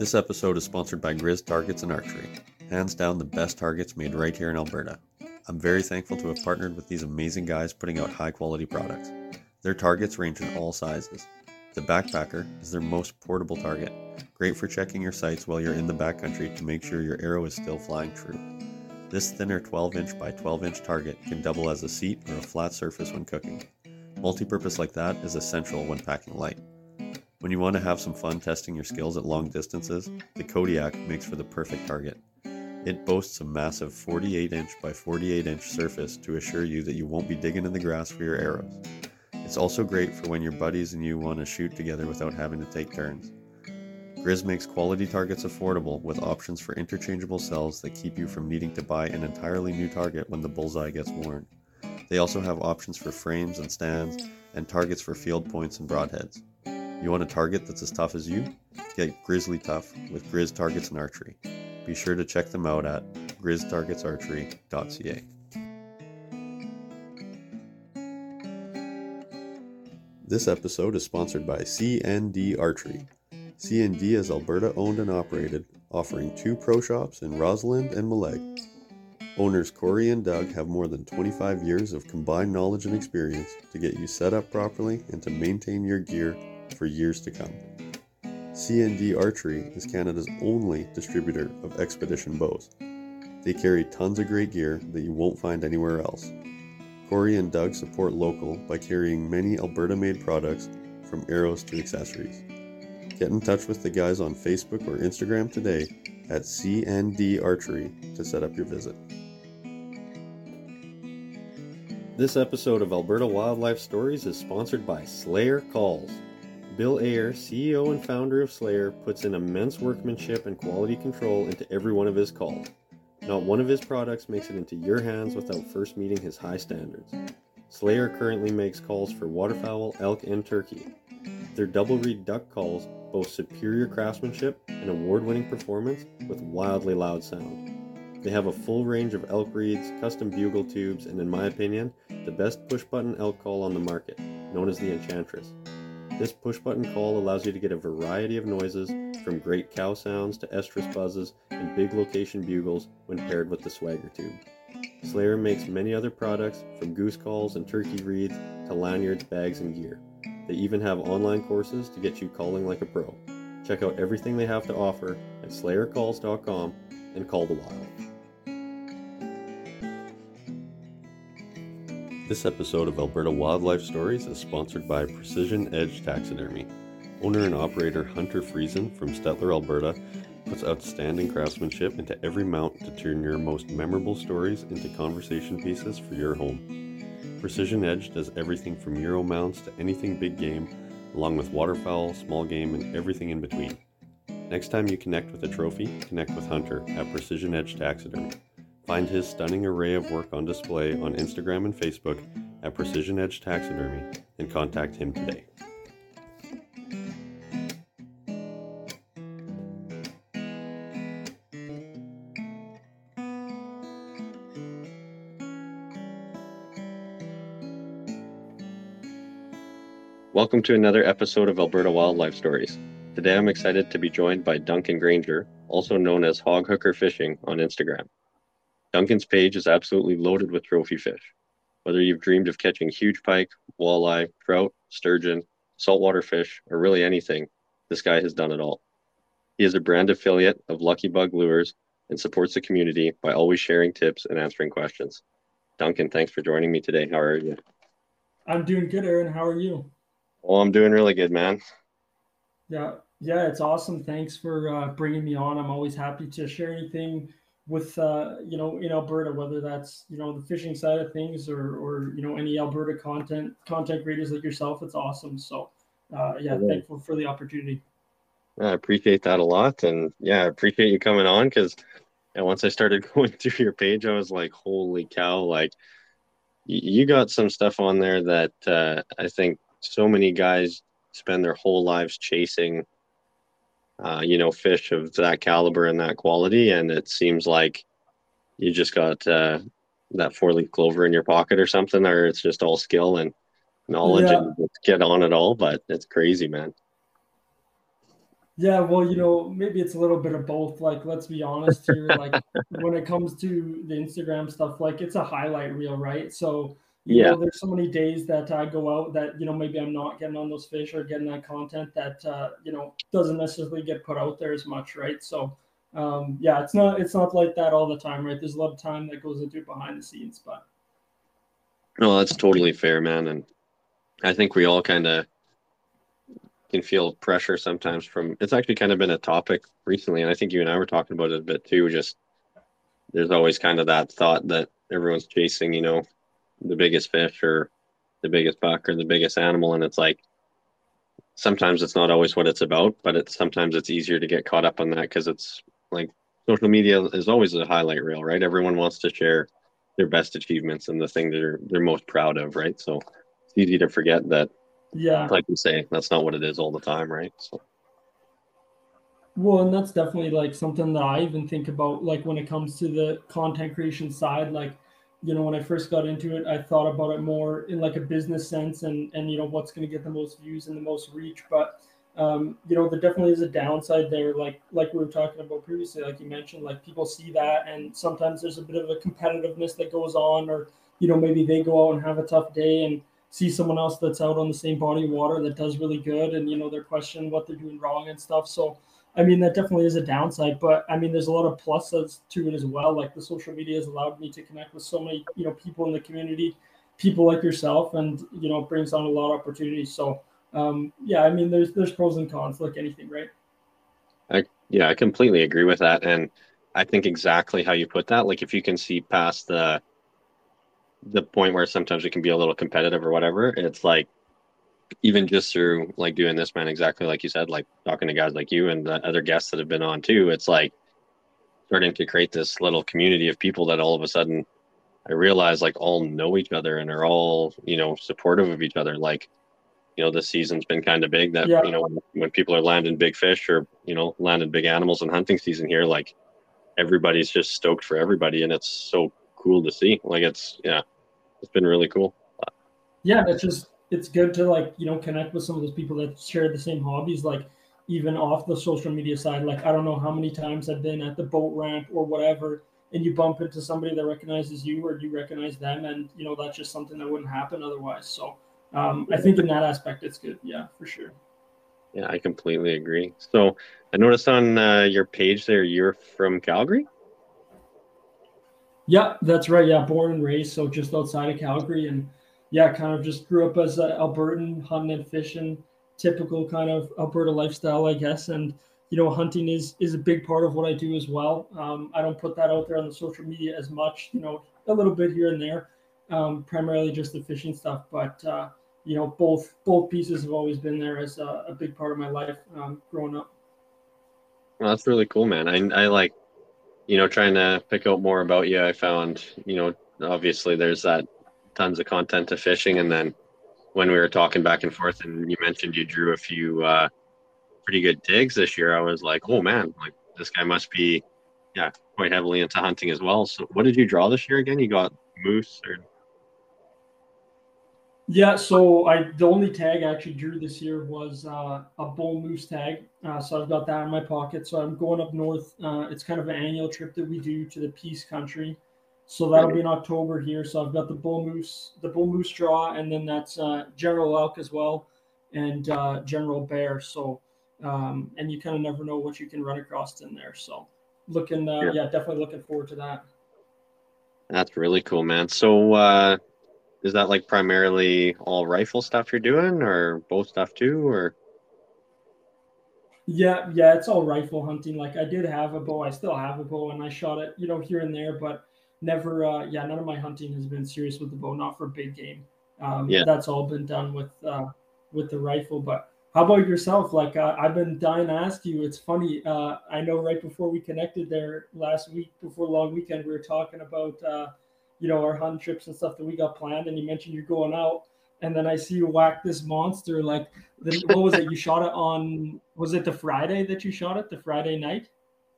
This episode is sponsored by Grizz Targets and Archery. Hands down, the best targets made right here in Alberta. I'm very thankful to have partnered with these amazing guys putting out high quality products. Their targets range in all sizes. The Backpacker is their most portable target, great for checking your sights while you're in the backcountry to make sure your arrow is still flying true. This thinner 12 inch by 12 inch target can double as a seat or a flat surface when cooking. Multi-purpose like that is essential when packing light. When you want to have some fun testing your skills at long distances, the Kodiak makes for the perfect target. It boasts a massive 48 inch by 48 inch surface to assure you that you won't be digging in the grass for your arrows. It's also great for when your buddies and you want to shoot together without having to take turns. Grizz makes quality targets affordable with options for interchangeable cells that keep you from needing to buy an entirely new target when the bullseye gets worn. They also have options for frames and stands and targets for field points and broadheads. You want a target that's as tough as you? Get Grizzly Tough with Grizz Targets and Archery. Be sure to check them out at grizztargetsarchery.ca. This episode is sponsored by CND Archery. CND is Alberta owned and operated, offering two pro shops in Rosalind and Mallaig. Owners Corey and Doug have more than 25 years of combined knowledge and experience to get you set up properly and to maintain your gear for years to come. CND Archery is Canada's only distributor of expedition bows. They carry tons of great gear that you won't find anywhere else. Corey and Doug support local by carrying many Alberta made products from arrows to accessories. Get in touch with the guys on Facebook or Instagram today at CND Archery to set up your visit. This episode of Alberta Wildlife Stories is sponsored by Slayer Calls. Bill Ayer, CEO and founder of Slayer, puts in immense workmanship and quality control into every one of his calls. Not one of his products makes it into your hands without first meeting his high standards. Slayer currently makes calls for waterfowl, elk, and turkey. Their double reed duck calls boast superior craftsmanship and award winning performance with wildly loud sound. They have a full range of elk reeds, custom bugle tubes, and in my opinion, the best push button elk call on the market, known as the Enchantress. This push button call allows you to get a variety of noises, from great cow sounds to estrus buzzes and big location bugles when paired with the swagger tube. Slayer makes many other products, from goose calls and turkey reeds to lanyards, bags, and gear. They even have online courses to get you calling like a pro. Check out everything they have to offer at slayercalls.com and call the wild. This episode of Alberta Wildlife Stories is sponsored by Precision Edge Taxidermy. Owner and operator Hunter Friesen from Stettler, Alberta, puts outstanding craftsmanship into every mount to turn your most memorable stories into conversation pieces for your home. Precision Edge does everything from Euro mounts to anything big game, along with waterfowl, small game, and everything in between. Next time you connect with a trophy, connect with Hunter at Precision Edge Taxidermy. Find his stunning array of work on display on Instagram and Facebook at Precision Edge Taxidermy and contact him today. Welcome to another episode of Alberta Wildlife Stories. Today I'm excited to be joined by Duncan Grainger, also known as Hog Hooker Fishing on Instagram. Duncan's page is absolutely loaded with trophy fish. Whether you've dreamed of catching huge pike, walleye, trout, sturgeon, saltwater fish, or really anything, this guy has done it all. He is a brand affiliate of Lucky Bug Lures and supports the community by always sharing tips and answering questions. Duncan, thanks for joining me today. How are you? I'm doing good, Aaron. How are you? Well, I'm doing really good, man. Yeah, yeah, it's awesome. Thanks for uh, bringing me on. I'm always happy to share anything with uh, you know in Alberta, whether that's you know the fishing side of things or or you know any Alberta content content creators like yourself. It's awesome. So uh, yeah, yeah, thankful for the opportunity. I appreciate that a lot, and yeah, I appreciate you coming on because and once I started going through your page, I was like, holy cow! Like you got some stuff on there that uh, I think so many guys spend their whole lives chasing uh, you know, fish of that caliber and that quality. And it seems like you just got uh, that four leaf clover in your pocket or something, or it's just all skill and knowledge yeah. and get on it all. But it's crazy, man. Yeah, well, you know, maybe it's a little bit of both. Like, let's be honest here. Like, when it comes to the Instagram stuff, like it's a highlight reel, right? So, you Yeah. know, there's so many days that I go out that you know maybe I'm not getting on those fish or getting that content that uh, you know doesn't necessarily get put out there as much, right? So, um, yeah, it's not it's not like that all the time, right? There's a lot of time that goes into it behind the scenes, but No, that's totally fair, man. And I think we all kind of can feel pressure sometimes from it's actually kind of been a topic recently, and I think you and I were talking about it a bit too. Just there's always kind of that thought that everyone's chasing, you know, the biggest fish or the biggest buck or the biggest animal, and it's like sometimes it's not always what it's about, but it's sometimes it's easier to get caught up on that because it's like social media is always a highlight reel, right? Everyone wants to share their best achievements and the thing they're they're most proud of, right? So it's easy to forget that, yeah, like you say, that's not what it is all the time, right? So Well, and that's definitely like something that I even think about, like when it comes to the content creation side. Like, you know, when I first got into it, I thought about it more in like a business sense and and you know what's going to get the most views and the most reach. But um, you know, there definitely is a downside there. Like like we were talking about previously, like you mentioned, like people see that, and sometimes there's a bit of a competitiveness that goes on, or you know, maybe they go out and have a tough day and see someone else that's out on the same body of water that does really good, and you know, they're questioning what they're doing wrong and stuff. So I mean, that definitely is a downside, but I mean, there's a lot of pluses to it as well. Like the social media has allowed me to connect with so many, you know, people in the community, people like yourself, and you know, brings on a lot of opportunities. So, um, yeah, I mean, there's there's pros and cons, like anything, right? I yeah, I completely agree with that, and I think exactly how you put that. Like if you can see past the the point where sometimes it can be a little competitive or whatever, it's like even just through like doing this, man, exactly like you said, like talking to guys like you and the other guests that have been on too. It's like starting to create this little community of people that all of a sudden I realize like all know each other and are all you know supportive of each other. Like you know this season's been kind of big that Yeah. you know when, when people are landing big fish or you know landing big animals in hunting season here, like everybody's just stoked for everybody, and it's so cool to see. Like it's yeah, it's been really cool. Yeah, it's just it's good to like you know connect with some of those people that share the same hobbies, like even off the social media side. Like I don't know how many times I've been at the boat ramp or whatever, and you bump into somebody that recognizes you or you recognize them, and you know that's just something that wouldn't happen otherwise. So um, I think in that aspect, it's good. Yeah, for sure. Yeah, I completely agree. So I noticed on uh, your page there, you're from Calgary. Yeah, that's right. Yeah, born and raised, so just outside of Calgary, and yeah, kind of just grew up as an Albertan, hunting and fishing, typical kind of Alberta lifestyle, I guess. And you know, hunting is is a big part of what I do as well. Um, I don't put that out there on the social media as much, you know, a little bit here and there, um, primarily just the fishing stuff. But uh, you know, both both pieces have always been there as a, a big part of my life um, growing up. Well, that's really cool, man. I I like, you know, trying to pick out more about you. I found, you know, obviously there's that tons of content to fishing, and then when we were talking back and forth, and you mentioned you drew a few uh, pretty good digs this year, I was like, oh man, like this guy must be, yeah, quite heavily into hunting as well. So, what did you draw this year again? You got moose or Yeah, so I the only tag I actually drew this year was uh, a bull moose tag. Uh, so I've got that in my pocket. So I'm going up north. Uh, it's kind of an annual trip that we do to the Peace Country. So that'll be in October here. So I've got the bull moose, the bull moose draw, and then that's uh, General Elk as well, and uh, General Bear. So um, and you kind of never know what you can run across in there. So looking, uh, Yeah. yeah, definitely looking forward to that. That's really cool, man. So, uh, is that like primarily all rifle stuff you're doing, or bow stuff too, or? Yeah, yeah, it's all rifle hunting. Like I did have a bow, I still have a bow, and I shot it, you know, here and there, but never. Uh, yeah, none of my hunting has been serious with the bow, not for big game. Um, Yeah. that's all been done with uh, with the rifle. But how about yourself? Like uh, I've been dying to ask you. It's funny. Uh, I know right before we connected there last week, before long weekend, we were talking about uh, you know our hunt trips and stuff that we got planned, and you mentioned you're going out. And then I see you whack this monster. Like, the, what was it? You shot it on? Was it the Friday that you shot it? The Friday night?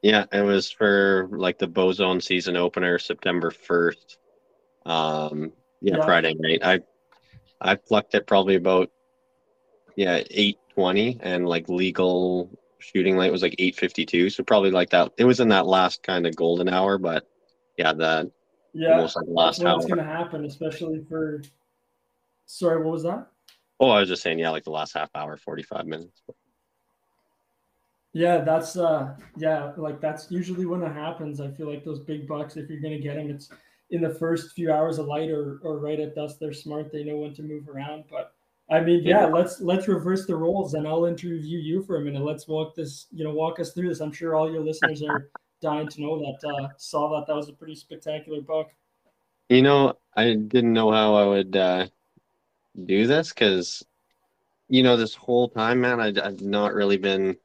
Yeah, it was for like the Bozone season opener, September first. Um, yeah, Yeah. Friday night. I I plucked it probably about yeah eight twenty, and like legal shooting light was like 8:52, so probably like that. It was in that last kind of golden hour, but yeah, the Yeah, almost like last that's hour. going to happen, especially for. Sorry, what was that? Oh, I was just saying, yeah, like the last half hour, 45 minutes. Yeah, that's uh, yeah, like that's usually when it happens. I feel like those big bucks, if you're going to get them, it's in the first few hours of light or or right at dusk. They're smart; they know when to move around. But I mean, yeah, Yeah. let's let's reverse the roles, and I'll interview you for a minute. Let's walk this, you know, walk us through this. I'm sure all your listeners are dying to know that. Uh, saw that that was a pretty spectacular buck. You know, I didn't know how I would uh, do this because, you know, this whole time, man, I'd, I've not really been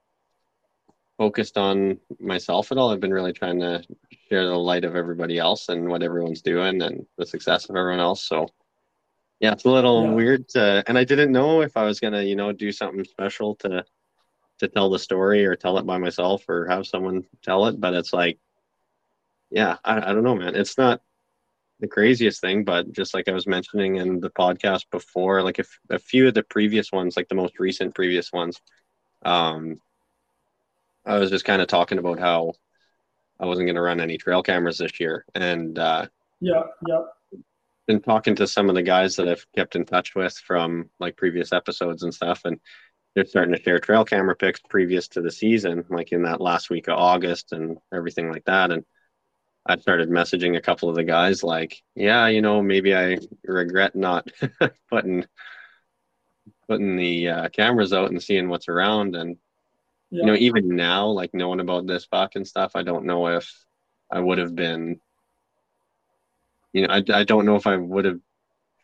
focused on myself at all. I've been really trying to share the light of everybody else and what everyone's doing and the success of everyone else. So, yeah, it's a little Yeah. weird. To, and I didn't know if I was gonna, you know, do something special to to tell the story or tell it by myself or have someone tell it. But it's like, yeah, I, I don't know, man. It's not the craziest thing, but just like I was mentioning in the podcast before, like if a few of the previous ones, like the most recent previous ones, um, I was just kind of talking about how I wasn't going to run any trail cameras this year, and uh, Yeah, yeah, been talking to some of the guys that I've kept in touch with from like previous episodes and stuff, and they're starting to share trail camera pics previous to the season, like in that last week of August and everything like that, and. I started messaging a couple of the guys like, yeah, you know, maybe I regret not putting putting the uh, cameras out and seeing what's around. And yeah. you know, even now, like knowing about this buck and stuff, I don't know if I would have been, you know, I, I don't know if I would have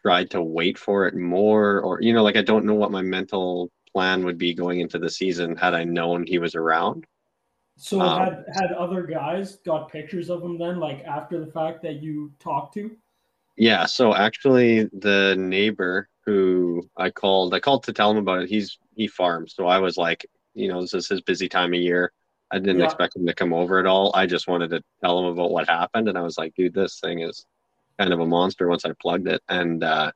tried to wait for it more or, you know, like I don't know what my mental plan would be going into the season had I known he was around. So Um, had had other guys got pictures of him then, like after the fact that you talked to? Yeah, so actually the neighbor who I called, I called to tell him about it. He's he farms, so I was like, you know, this is his busy time of year. I didn't Yeah. expect him to come over at all. I just wanted to tell him about what happened, and I was like, dude, this thing is kind of a monster once I plugged it. And uh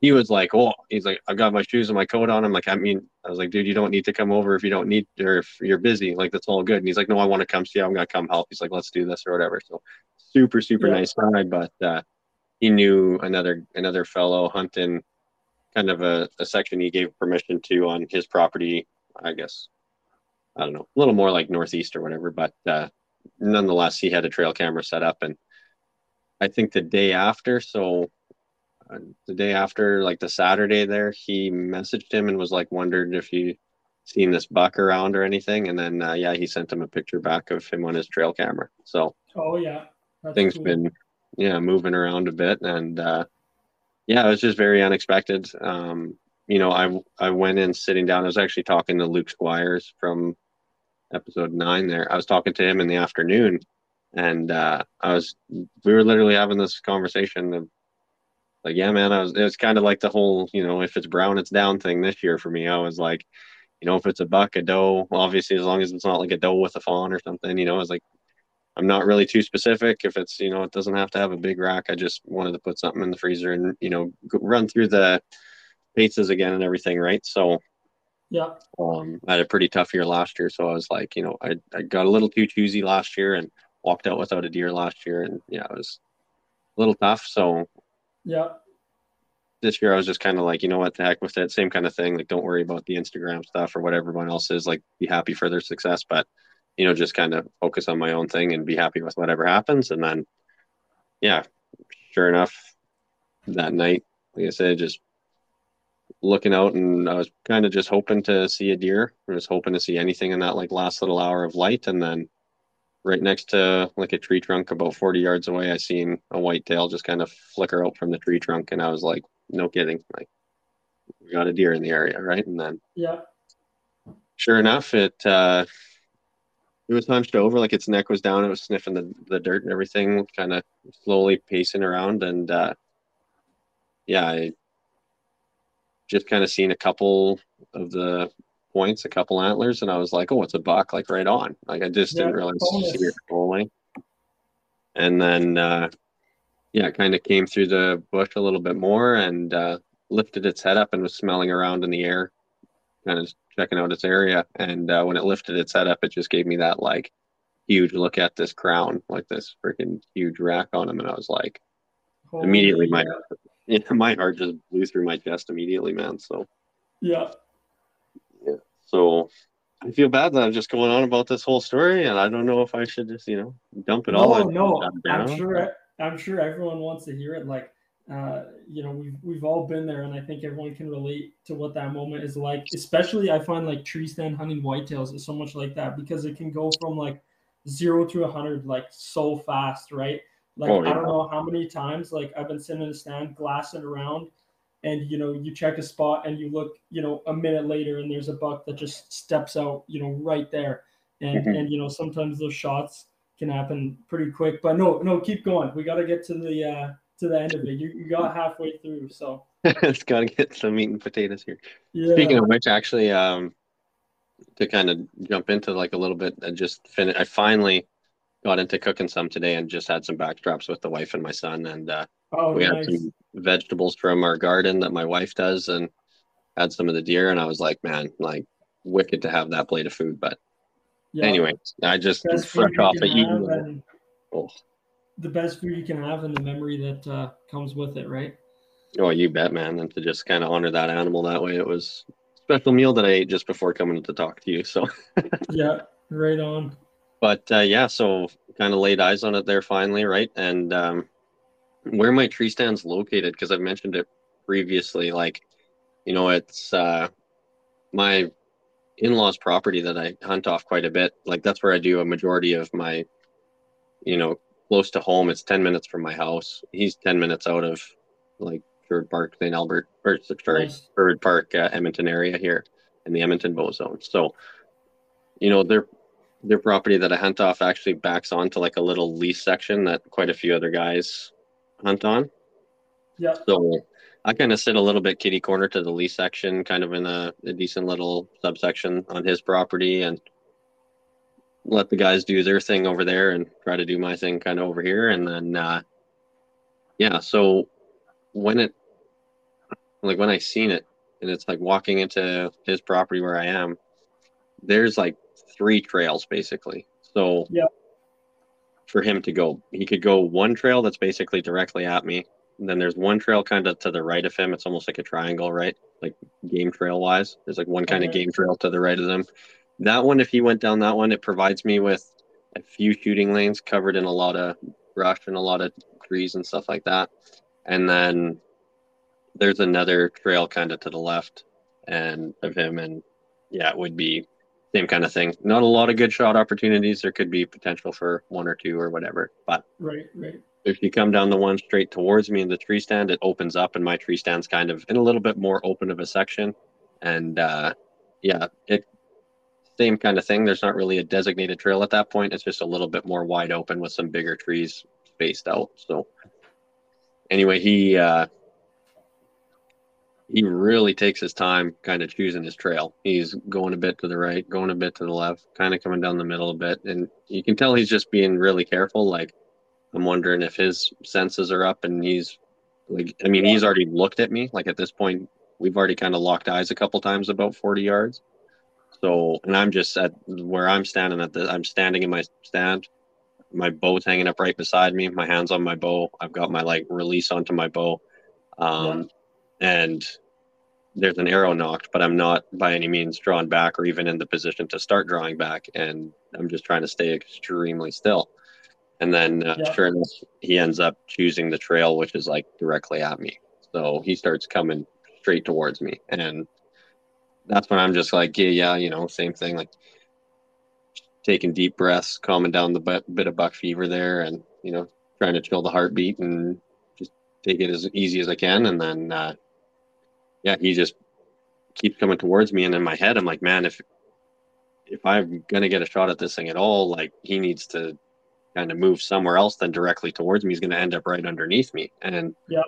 he was like, Oh, he's like, I've got my shoes and my coat on. I'm like, I mean, I was like, dude, you don't need to come over if you don't need or if you're busy. Like that's all good. And he's like, No, I want to come see you. I'm gonna come help. He's like, Let's do this or whatever. So super, super Yeah. nice guy, but uh he knew another another fellow hunting kind of a, a section he gave permission to on his property, I guess. I don't know, a little more like northeast or whatever, but uh, nonetheless, he had a trail camera set up, and I think the day after, so uh, the day after, like the Saturday there, he messaged him and was like wondered if he seen this buck around or anything, and then uh, yeah, he sent him a picture back of him on his trail camera. So Oh yeah. That's things cool. been yeah moving around a bit and uh yeah it was just very unexpected um you know i i went in sitting down i was actually talking to luke squires from episode nine there i was talking to him in the afternoon and uh i was we were literally having this conversation of like yeah man i was it was kind of like the whole you know if it's brown it's down thing this year for me i was like you know if it's a buck a doe obviously as long as it's not like a doe with a fawn or something you know i was like I'm not really too specific. If it's, you know, it doesn't have to have a big rack. I just wanted to put something in the freezer and, you know, run through the pizzas again and everything. Right. So, Yeah. um, I had a pretty tough year last year. So I was like, you know, I, I got a little too choosy last year and walked out without a deer last year. And yeah, it was a little tough. So Yeah. this year I was just kind of like, you know what, the heck with it. Same kind of thing. Like, don't worry about the Instagram stuff or what everyone else is. Like, be happy for their success, but you know, just kind of focus on my own thing and be happy with whatever happens. And then, yeah, sure enough, that night, like I said, just looking out and I was kind of just hoping to see a deer. I was hoping to see anything in that like last little hour of light. And then right next to like a tree trunk about 40 yards away, I seen a white tail just kind of flicker out from the tree trunk. And I was like, no kidding. Like we got a deer in the area. Right. And then Yeah. sure enough, it, uh, it was hunched over, like its neck was down. It was sniffing the, the dirt and everything, kind of slowly pacing around. And uh, yeah, I just kind of seen a couple of the points, a couple antlers, and I was like, oh, it's a buck, like right on. Like I just Yeah, didn't realize it. And then, uh, yeah, it kind of came through the bush a little bit more and uh, lifted its head up and was smelling around in the air kind of checking out its area. And uh, when it lifted its head up, it just gave me that like huge look at this crown, like this freaking huge rack on him. And I was like, Holy immediately my yeah. my heart just blew through my chest immediately, man. So yeah. Yeah. So I feel bad that I'm just going on about this whole story, and I don't know if I should just you know dump it all. No, no. I'm sure. I'm sure everyone wants to hear it. Like, uh, you know, we've we've all been there, and I think everyone can relate to what that moment is like. Especially, I find like tree stand hunting whitetails is so much like that because it can go from like zero to a hundred like so fast, right? Like Oh, I don't know how many times like I've been sitting in the stand glassing around, and you know you check a spot and you look, you know, a minute later and there's a buck that just steps out, you know, right there, and Mhm. and you know sometimes those shots can happen pretty quick. But no, no, keep going. We got to get to the uh, to the end of it. You, you got halfway through, so it's got to get some meat and potatoes here. yeah. Speaking of which, actually, um, to kind of jump into like a little bit, and just finish I finally got into cooking some today, and just had some backstraps with the wife and my son, and uh, oh, we nice. had some vegetables from our garden that my wife does, and had some of the deer, and I was like, man, like wicked to have that plate of food. But Yeah. anyway, I just fresh off of eating. Oh, the best food you can have and the memory that uh, comes with it, right? oh, you bet, man! And to just kind of honor that animal that way, it was a special meal that I ate just before coming to talk to you. So. Yeah, right on. But uh, yeah, so kind of laid eyes on it there finally, right? And um, where my tree stand's located, because I've mentioned it previously, like you know, it's uh, my in-laws' property that I hunt off quite a bit. Like that's where I do a majority of my, you know, close to home. It's ten minutes from my house. He's ten minutes out of like Sherwood Park, St. Albert, or sorry, Nice. Sherwood Park, uh, Edmonton area here in the Edmonton Bow Zone. So, you know, their their property that I hunt off actually backs onto like a little lease section that quite a few other guys hunt on. Yeah, So I kind of sit a little bit kitty corner to the lease section, kind of in a, a decent little subsection on his property, and let the guys do their thing over there and try to do my thing kind of over here. And then, uh, yeah, so when it, like when I seen it, and it's like walking into his property where I am, there's like three trails basically. So Yeah. for him to go, he could go one trail that's basically directly at me. And then there's one trail kind of to the right of him. It's almost like a triangle, right? Like game trail wise. There's like one kind of game trail to the right of them. That one, if he went down that one, it provides me with a few shooting lanes covered in a lot of brush and a lot of trees and stuff like that. And then there's another trail kind of to the left and of him and yeah, it would be same kind of thing. Not a lot of good shot opportunities. There could be potential for one or two or whatever. But right, right. if you come down the one straight towards me in the tree stand, it opens up and my tree stand's kind of in a little bit more open of a section. And uh yeah, it same kind of thing. There's not really a designated trail at that point. It's just a little bit more wide open with some bigger trees spaced out. So anyway, he uh he really takes his time kind of choosing his trail. He's going a bit to the right, going a bit to the left, kind of coming down the middle a bit. And you can tell he's just being really careful. Like, I'm wondering if his senses are up and he's like, I mean, he's already looked at me. Like, at this point, we've already kind of locked eyes a couple times about 40 yards. So, and I'm just at where I'm standing at the, I'm standing in my stand. My bow's hanging up right beside me. My hands on my bow. I've got my like release onto my bow. Um, and there's an arrow nocked, but I'm not by any means drawn back or even in the position to start drawing back. And I'm just trying to stay extremely still. And then, uh, Yeah. sure enough, he ends up choosing the trail, which is like directly at me. So he starts coming straight towards me. And that's when I'm just like, yeah, yeah, you know, same thing, like taking deep breaths, calming down the bit, bit of buck fever there, and, you know, trying to chill the heartbeat and just take it as easy as I can. And then, uh, yeah, he just keeps coming towards me. And in my head, I'm like, man, if if I'm gonna get a shot at this thing at all, like he needs to kind of move somewhere else than directly towards me. He's gonna end up right underneath me. And Yeah.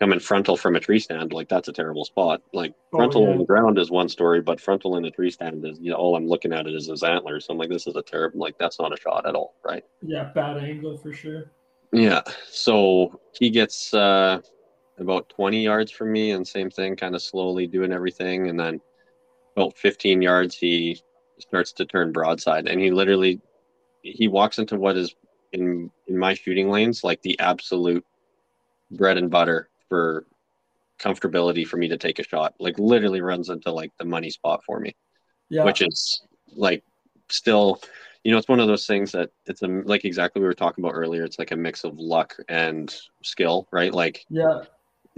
coming frontal from a tree stand, like that's a terrible spot. Like Oh, frontal yeah. on the ground is one story, but frontal in a tree stand is you know all I'm looking at it is his antlers. So I'm like, this is a terrible like that's not a shot at all, right? Yeah, bad angle for sure. Yeah. So he gets uh, about 20 yards from me, and same thing, kind of slowly doing everything. And then about 15 yards, he starts to turn broadside, and he literally he walks into what is in in my shooting lanes like the absolute bread and butter for comfortability for me to take a shot. Like literally runs into like the money spot for me, Yeah. which is like still, you know, it's one of those things that it's a, like exactly we were talking about earlier. It's like a mix of luck and skill, right? Like yeah.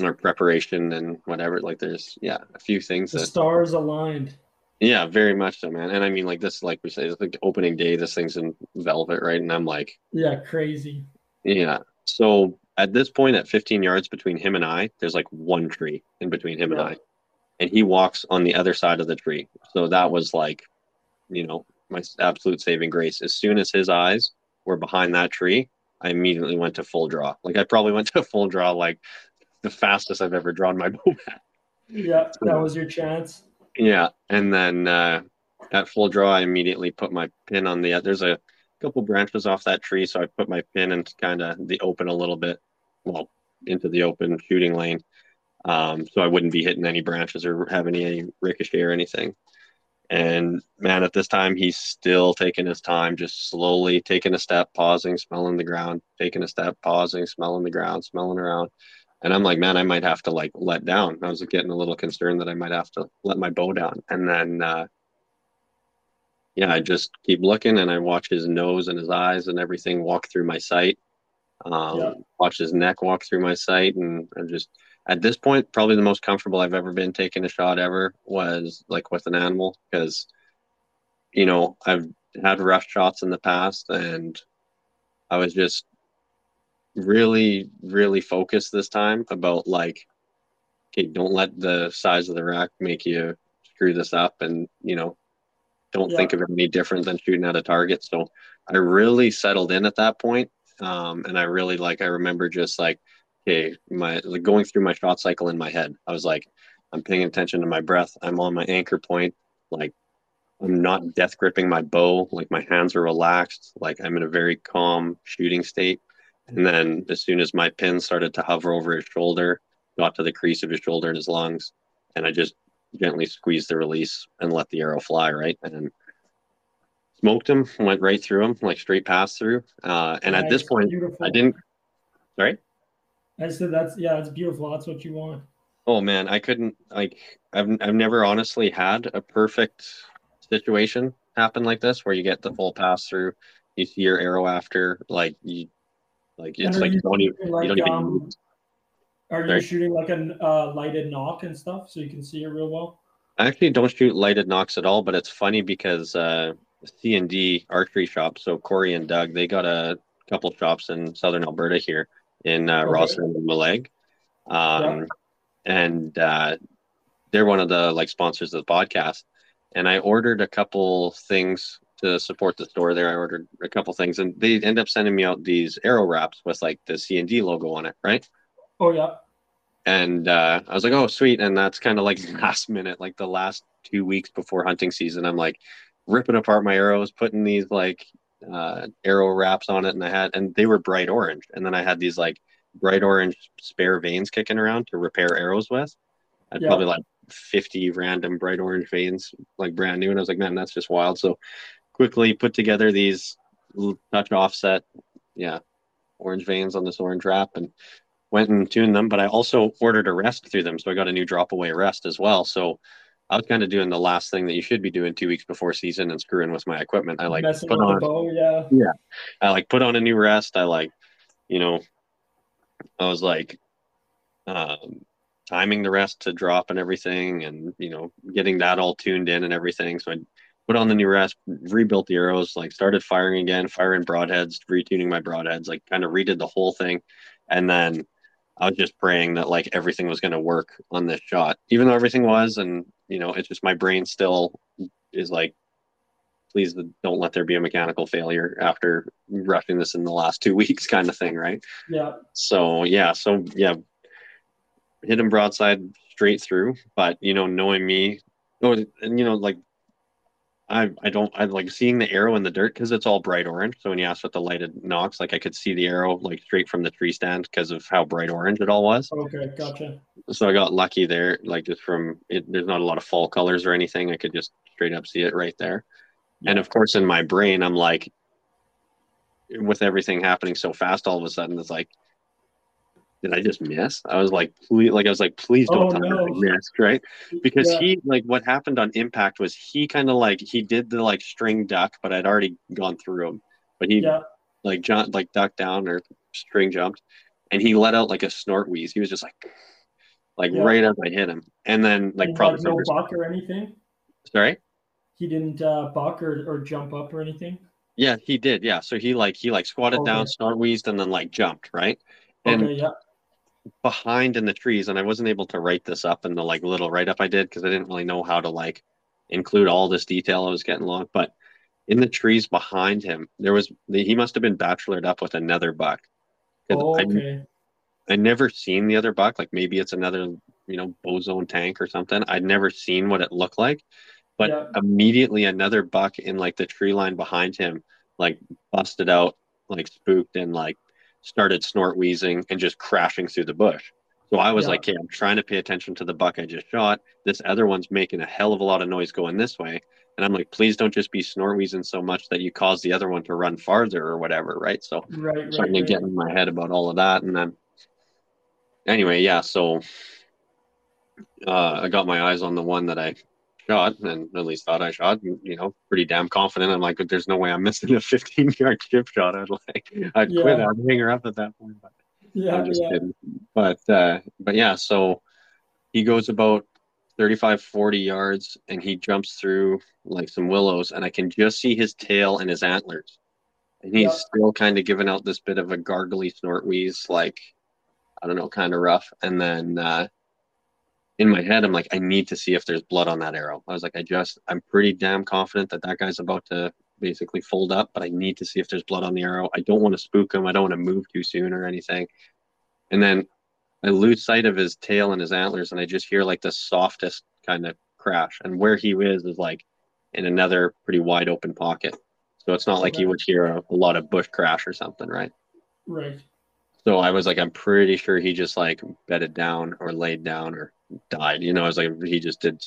Or preparation and whatever. Like there's yeah a few things The that stars aligned. yeah very much so, man. And I mean like this, like we say, it's like opening day. This thing's in velvet, right? And I'm like, Yeah, crazy. yeah. So at this point, at 15 yards between him and I, there's like one tree in between him Yeah. and I, and he walks on the other side of the tree. So that was like, you know, my absolute saving grace. As soon as his eyes were behind that tree, I immediately went to full draw. Like I probably went to full draw like the fastest I've ever drawn my bow back. Yeah, that was your chance. Yeah, and then uh, at full draw, I immediately put my pin on the. There's a couple branches off that tree, so I put my pin into kind of the open a little bit, well, into the open shooting lane, um, so I wouldn't be hitting any branches or having any ricochet or anything. And man, at this time, he's still taking his time, just slowly taking a step, pausing, smelling the ground, taking a step, pausing, smelling the ground, smelling around. And I'm like, man, I might have to like let down. I was getting a little concerned that I might have to let my bow down. And then, uh, yeah, I just keep looking and I watch his nose and his eyes and everything walk through my sight. Um, Yeah. Watch his neck walk through my sight. And I'm just, at this point, probably the most comfortable I've ever been taking a shot ever was like with an animal because, you know, I've had rough shots in the past and I was just really, really focused this time about like, okay, don't let the size of the rack make you screw this up and, you know, don't Yeah. think of it any different than shooting at a target. So I really settled in at that point. Um, and I really like, I remember just like, okay, my like going through my shot cycle in my head. I was like, I'm paying attention to my breath. I'm on my anchor point. Like, I'm not death gripping my bow. Like, my hands are relaxed. Like, I'm in a very calm shooting state. And then, as soon as my pin started to hover over his shoulder, got to the crease of his shoulder and his lungs, and I just gently squeezed the release and let the arrow fly, right? And smoked him, went right through him, like straight pass through. Uh, and at this point, beautiful. I didn't. Sorry. I said that's yeah, it's beautiful. That's what you want. Oh man, I couldn't like I've I've never honestly had a perfect situation happen like this where you get the full pass through, you see your arrow after, like you like And it's are like you you don't even shooting you like, don't even um. Are you Sorry? shooting like a uh, lighted nock and stuff so you can see it real well? I actually don't shoot lighted nocks at all, but it's funny because uh C and D archery shop, so Corey and Doug, they got a couple shops in southern Alberta here in uh, Okay. Rosalind and Mallaig. Um, and uh, they're one of the like sponsors of the podcast. And I ordered a couple things to support the store there. I ordered a couple things, and they end up sending me out these arrow wraps with like the C and D logo on it, right? Oh yeah. And uh, I was like, oh, sweet. And that's kind of like last minute, like the last two weeks before hunting season. I'm like ripping apart my arrows, putting these like uh, arrow wraps on it. And I had, and they were bright orange. And then I had these like bright orange spare vanes kicking around to repair arrows with. I had Yeah. probably like 50 random bright orange vanes, like brand new. And I was like, man, that's just wild. So quickly put together these touch offset, yeah, orange vanes on this orange wrap and went and tuned them. But I also ordered a rest through them. So I got a new drop away rest as well. So I was kind of doing the last thing that you should be doing two weeks before season and screwing with my equipment. I like Messing put on the bow, yeah. I like put on a new rest. I like, you know, I was like um, timing the rest to drop and everything, and you know, getting that all tuned in and everything. So I put on the new rest, rebuilt the arrows, like started firing again, firing broadheads, retuning my broadheads, like kind of redid the whole thing, and then I was just praying that like everything was going to work on this shot, even though everything was, and you know, it's just my brain still is like please don't let there be a mechanical failure after rushing this in the last two weeks kind of thing right? Yeah. so yeah so yeah hit him broadside straight through but you know knowing me oh and you know like I I don't I like seeing the arrow in the dirt because it's all bright orange. So when you asked what the lighted nocks, like I could see the arrow like straight from the tree stand because of how bright orange it all was. Okay, gotcha. So I got lucky there, like just from it. There's not a lot of fall colors or anything. I could just straight up see it right there. And of course, in my brain, I'm like, with everything happening so fast, all of a sudden, it's like, did I just miss? I was like, please, like I was like, please don't Oh, tell me. I missed, right? Because Yeah. he like what happened on impact was he kind of like he did the like string duck, but I'd already gone through him. But he Yeah, like jumped like ducked down or string jumped, and he let out like a snort wheeze. He was just like, like Yeah. right as I hit him, and then like And, probably no buck or anything. sorry. He didn't uh, buck or, or jump up or anything. Yeah, he did. Yeah, so he like he like squatted down, snort wheezed, and then like jumped right. And Okay, yeah, behind in the trees, and I wasn't able to write this up in the like little write up I did because I didn't really know how to like include all this detail. I was getting long, but in the trees behind him, there was he must have been bachelored up with another buck. oh, I, okay, I never seen the other buck. Like maybe it's another you know bozone tank or something. I'd never seen what it looked like, but Yeah. immediately another buck in like the tree line behind him, like busted out, like spooked and like started snort wheezing and just crashing through the bush. So I was Yeah. like, okay, I'm trying to pay attention to the buck I just shot. This other one's making a hell of a lot of noise going this way. And I'm like, please don't just be snort wheezing so much that you cause the other one to run farther or whatever, right? So right, right, starting to right. get in my head about all of that. And then, anyway, yeah. So uh, I got my eyes on the one that I shot, and at least thought I shot. You know, pretty damn confident. I'm like, there's no way I'm missing a 15 yard chip shot. I'd like, I'd quit. I'd hang her up at that point. But Yeah, I'm just yeah, kidding. But uh, but yeah. So he goes about 35, 40 yards, and he jumps through like some willows, and I can just see his tail and his antlers. And he's Yeah. still kind of giving out this bit of a gargly snort wheeze, like I don't know, kind of rough. And then uh, in my head, I'm like, I need to see if there's blood on that arrow. I was like, I just, I'm pretty damn confident that that guy's about to basically fold up, but I need to see if there's blood on the arrow. I don't want to spook him. I don't want to move too soon or anything. And then I lose sight of his tail and his antlers, and I just hear like the softest kind of crash. And where he is is like in another pretty wide open pocket. So it's not like you would hear a, a lot of bush crash or something, right? right. So I was like, I'm pretty sure he just like bedded down or laid down or died. You know, I was like, he just did.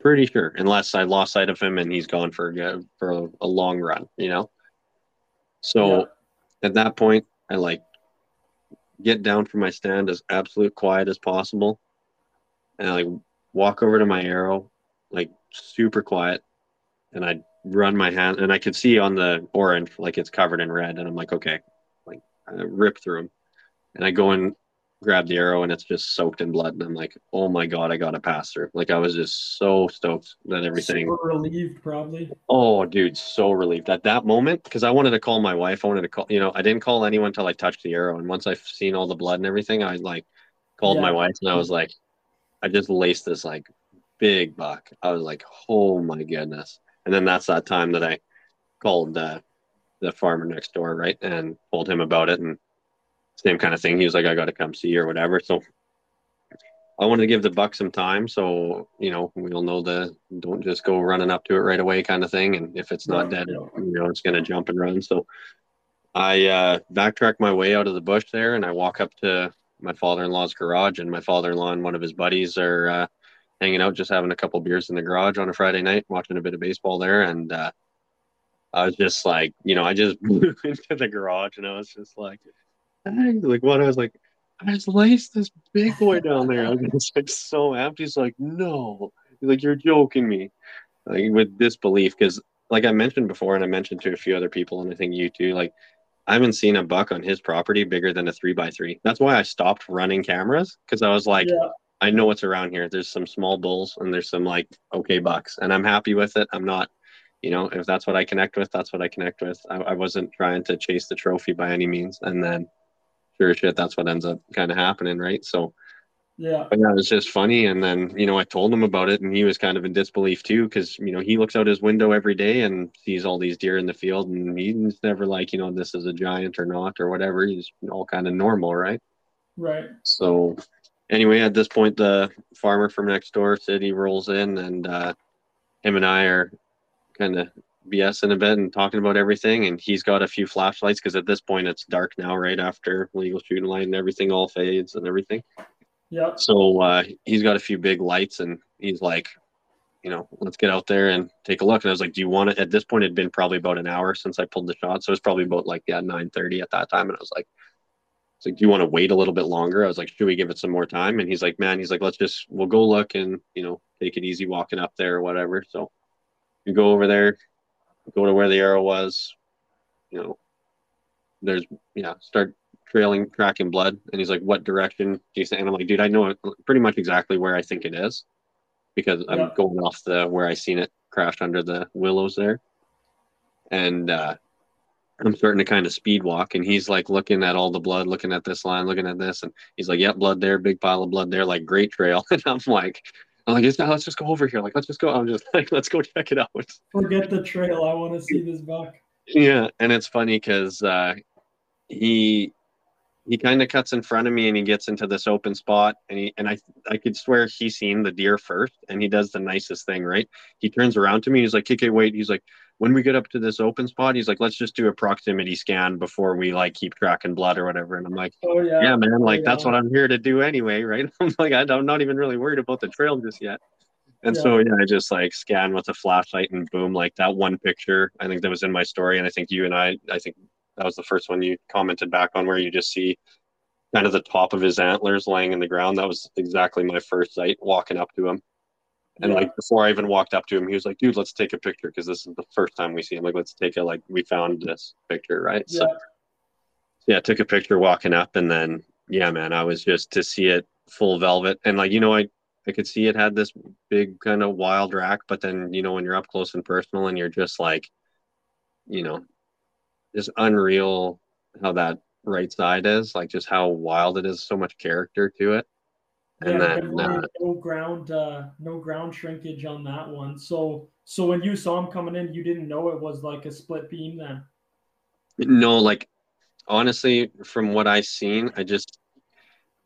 Pretty sure, unless I lost sight of him and he's gone for a, for a, a long run. You know. So Yeah. at that point, I like get down from my stand as absolute quiet as possible, and I like walk over to my arrow, like super quiet, and I run my hand, and I could see on the orange like it's covered in red, and I'm like, okay, like I rip through him, and I go and grab the arrow, and it's just soaked in blood, and I'm like, oh my god, I got a pass through. Like I was just so stoked that everything. Super relieved, probably. Oh, dude, so relieved at that moment because I wanted to call my wife. I wanted to call, you know, I didn't call anyone until I touched the arrow. And once I've seen all the blood and everything, I like called my wife and I was like, I just laced this like big buck. I was like, oh my goodness. And then that's that time that I called uh, the farmer next door, right, and told him about it. And same kind of thing. He was like, I got to come see you or whatever. So I wanted to give the buck some time, so you know we all know the don't just go running up to it right away kind of thing. And if it's not dead, you know it's going to jump and run. So I uh, backtrack my way out of the bush there, and I walk up to my father-in-law's garage, and my father-in-law and one of his buddies are uh, hanging out, just having a couple beers in the garage on a Friday night, watching a bit of baseball there, and uh, I was just like, you know, I just blew into the garage, and I was just like, like what? I was like. I just laced this big boy down there. I was just like so empty. He's like, no. He's like, you're joking me. Like with disbelief, because like I mentioned before, and I mentioned to a few other people, and I think you too, like I haven't seen a buck on his property bigger than a three by three. That's why I stopped running cameras because I was like, yeah, I know what's around here. There's some small bulls and there's some like okay bucks, and I'm happy with it. I'm not, you know, if that's what I connect with, that's what I connect with. I, I wasn't trying to chase the trophy by any means, and then sure shit, that's what ends up kind of happening, right? So, yeah, but yeah, it was just funny. And then, you know, I told him about it and he was kind of in disbelief too, because, you know, he looks out his window every day and sees all these deer in the field and he's never like, you know, this is a giant or not or whatever. He's all kind of normal, right? right. So, anyway, at this point, the farmer from next door said he rolls in and uh, him and I are kind of BSing a bit and talking about everything. And he's got a few flashlights because at this point it's dark now, right after legal shooting light and everything all fades and everything. Yeah. So uh, he's got a few big lights and he's like, you know, let's get out there and take a look. And I was like, do you want it? At this point, it'd been probably about an hour since I pulled the shot. So it's probably about like, yeah, 930 at that time. And I was like, it's like, do you want to wait a little bit longer? I was like, should we give it some more time? And he's like, man, he's like, let's just, we'll go look and, you know, take it easy walking up there or whatever. So you go over there, go to where the arrow was, you know, there's, yeah, start trailing, tracking blood. And he's like, what direction you? And I'm like, dude, I know pretty much exactly where I think it is because I'm going off the where I seen it crash under the willows there. And uh, I'm starting to kind of speed walk, and he's like looking at all the blood, looking at this line, looking at this, and he's like, "Yep, blood there, big pile of blood there, like great trail." And I'm like, "I'm like, "It's- let's just go over here, like let's just go." I'm just like, "Let's go check it out." Forget the trail. I want to see this buck. Yeah, and it's funny because uh, he he kind of cuts in front of me and he gets into this open spot and he and I I could swear he seen the deer first and he does the nicest thing right. He turns around to me. and He's like, "KK, wait." He's like, "When we get up to this open spot, he's like, let's just do a proximity scan before we like keep tracking blood or whatever." And I'm like, Oh yeah. "Yeah, man. Like yeah. that's what I'm here to do anyway, right?" I'm like, "I'm not even really worried about the trail just yet." And so yeah, I just like scan with a flashlight and boom, like that one picture. I think that was in my story, and I think you and I, I think that was the first one you commented back on, where you just see kind of the top of his antlers laying in the ground. That was exactly my first sight walking up to him. And Yeah. like before I even walked up to him, he was like, "Dude, let's take a picture because this is the first time we see him. Like, let's take a like we found this picture, right?" Yeah. So yeah, took a picture walking up, and then yeah, man, I was just to see it full velvet, and like you know, I I could see it had this big kind of wild rack, but then you know when you're up close and personal, and you're just like, you know, just unreal how that right side is, like just how wild it is, so much character to it, and yeah, then uh, no ground, uh, no ground shrinkage on that one. So, so when you saw him coming in, you didn't know it was like a split beam then. No, like honestly, from what I seen, I just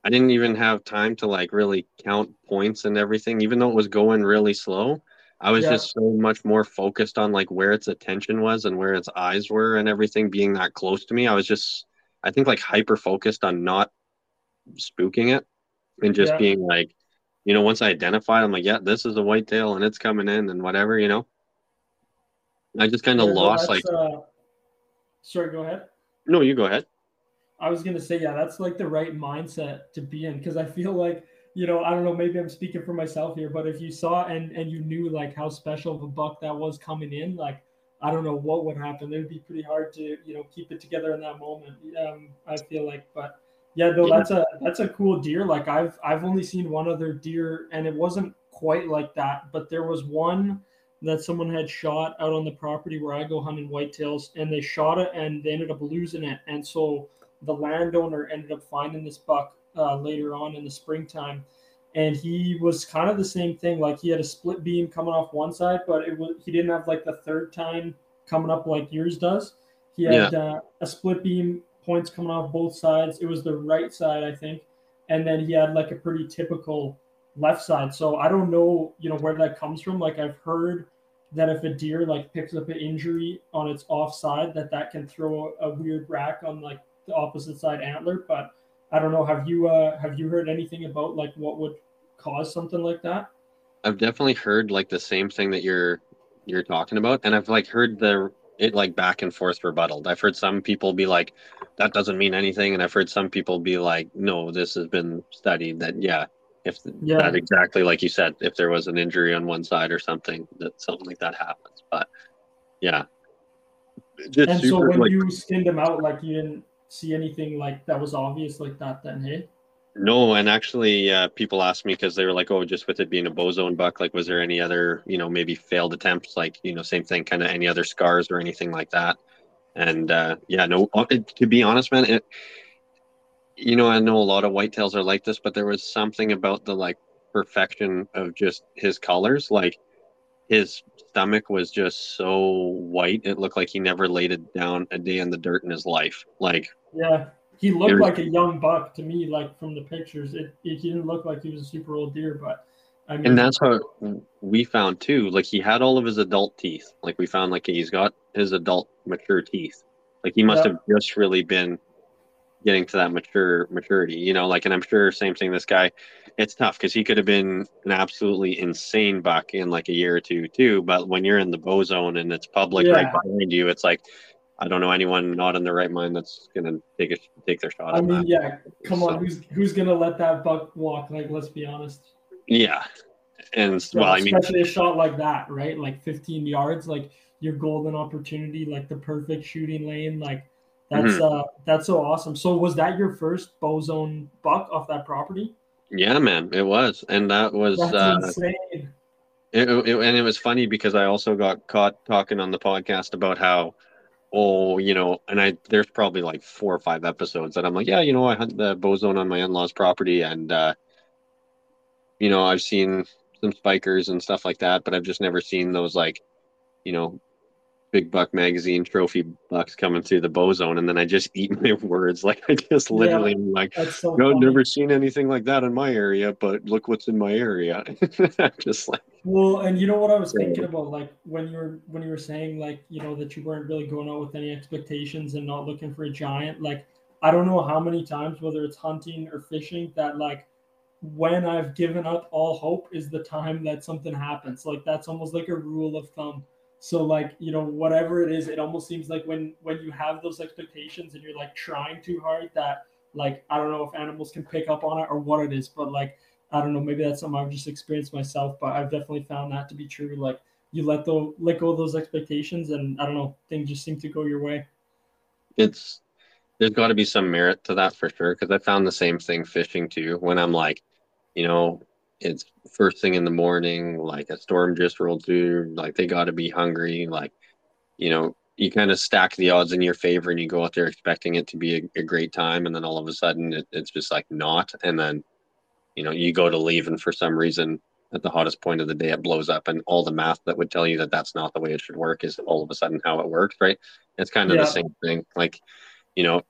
I didn't even have time to like really count points and everything, even though it was going really slow. I was Yeah. just so much more focused on like where its attention was and where its eyes were and everything being that close to me. I was just I think like hyper focused on not spooking it and just Yeah. being like, you know, once I identified, I'm like, yeah, this is a whitetail and it's coming in and whatever, you know. I just kind of Yeah, lost like uh, sorry, go ahead. no, you go ahead. I was gonna say, yeah, that's like the right mindset to be in because I feel like, you know, I don't know, maybe I'm speaking for myself here, but if you saw and and you knew like how special of a buck that was coming in, like I don't know what would happen. It would be pretty hard to, you know, keep it together in that moment. Um, I feel like, but yeah, Yeah. that's a that's a cool deer. Like I've I've only seen one other deer, and it wasn't quite like that, but there was one that someone had shot out on the property where I go hunting whitetails, and they shot it and they ended up losing it, and so the landowner ended up finding this buck uh, later on in the springtime and he was kind of the same thing like he had a split beam coming off one side but it was he didn't have like the third time coming up like yours does he had uh, a split beam points coming off both sides. It was the right side i think. And then he had like a pretty typical left side. So i don't know you know where that comes from. Like i've heard that if a deer like picks up an injury on its off side that that can throw a, a weird rack on like the opposite side antler. But i don't know. Have you uh have you heard anything about like what would cause something like that? I've definitely heard like the same thing that you're you're talking about, and I've like heard the it like back and forth rebutted. I've heard some people be like, that doesn't mean anything, and I've heard some people be like, no, this has been studied that yeah, if Yeah. that exactly like you said, if there was an injury on one side or something, that something like that happens. But yeah, just and so when like, you skinned them out like you didn't see anything like that was obvious like that then hey No, and actually, uh, people asked me because they were like, "Oh, just with it being a bow zone buck, like, was there any other, you know, maybe failed attempts, like, you know, same thing, kind of any other scars or anything like that?" And uh, yeah, no, uh, it, to be honest, man, it, you know, I know a lot of whitetails are like this, but there was something about the like perfection of just his colors, like his stomach was just so white, it looked like he never laid it down a day in the dirt in his life, like. yeah he looked like a young buck to me like from the pictures it, it he didn't look like he was a super old deer but I mean, and that's how we found too. Like he had all of his adult teeth. Like we found like he's got his adult mature teeth. Like he must Yeah. have just really been getting to that mature maturity, you know. Like, and I'm sure same thing. This guy, it's tough because he could have been an absolutely insane buck in like a year or two too. But when you're in the bow zone and it's public right behind you, it's like I don't know anyone not in their right mind that's gonna take a take their shot. I mean, that. yeah, come So- on, who's who's gonna let that buck walk? Like, let's be honest. Yeah. And Yeah, well, I mean, especially a shot like that, right? Like 15 yards, like your golden opportunity, like the perfect shooting lane, like that's Mm-hmm. uh that's so awesome. So was that your first bow zone buck off that property? yeah, man, it was, and that was That's uh, insane. It, it, and it was funny because I also got caught talking on the podcast about how, oh, you know, and I there's probably like four or five episodes that I'm like, yeah, you know, I hunt the bow zone on my in-laws' property, and uh, you know, I've seen some spikers and stuff like that, but I've just never seen those like, you know, big buck magazine trophy bucks coming through the bow zone, and then I just eat my words, like I just literally am like. So No, funny. never seen anything like that in my area, but look what's in my area. Just like, Well, and you know what I was Yeah. thinking about, like when you were when you were saying like you know that you weren't really going out with any expectations and not looking for a giant. Like I don't know how many times, whether it's hunting or fishing, that like when I've given up all hope is the time that something happens. Like that's almost like a rule of thumb. So like you know whatever it is, it almost seems like when when you have those expectations and you're like trying too hard that like I don't know if animals can pick up on it or what it is, but like I don't know, maybe that's something I've just experienced myself, but I've definitely found that to be true. Like you let the let go of those expectations and I don't know, things just seem to go your way. it's there's got to be some merit to that for sure. Because I found the same thing fishing too. When I'm like, you know, it's first thing in the morning, like a storm just rolled through, like they got to be hungry, like, you know, you kind of stack the odds in your favor and you go out there expecting it to be a, a great time, and then all of a sudden it, it's just like not, and then, you know, you go to leave and for some reason at the hottest point of the day it blows up, and all the math that would tell you that that's not the way it should work is all of a sudden how it works, right? It's kind of Yeah. the same thing, like you know,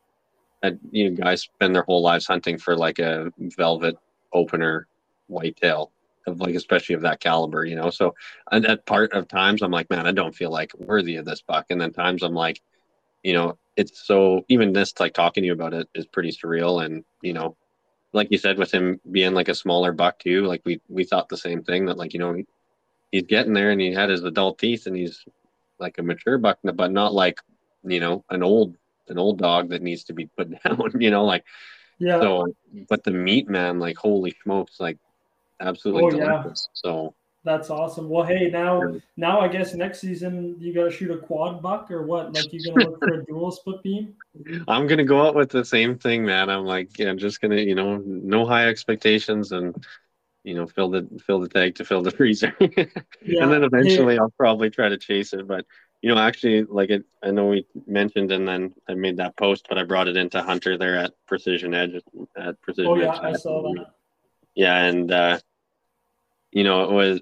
you guys spend their whole lives hunting for like a velvet opener whitetail of like especially of that caliber, you know. So and at part of times I'm like, man, I don't feel like worthy of this buck. And then times I'm like, you know, it's so even this like talking to you about it is pretty surreal. And, you know, like you said, with him being like a smaller buck too, like we we thought the same thing that like, you know, he, he's getting there and he had his adult teeth and he's like a mature buck, but not like, you know, an old an old dog that needs to be put down, you know, like Yeah. so but the meat man, like holy smokes, like absolutely Oh, yeah. delicious. So That's awesome. Well, hey, now now I guess next season you gotta shoot a quad buck or what? Like you gonna look for a dual split beam? I'm gonna go out with the same thing, man. I'm like, yeah, I'm just gonna, you know, no high expectations and you know, fill the fill the tank to fill the freezer. Yeah. and then Hey, eventually I'll probably try to chase it. But you know, actually like it I know we mentioned and then I made that post, but I brought it into Hunter there at Precision Edge at Precision oh yeah, Edge. I saw that. Yeah, and uh you know, it was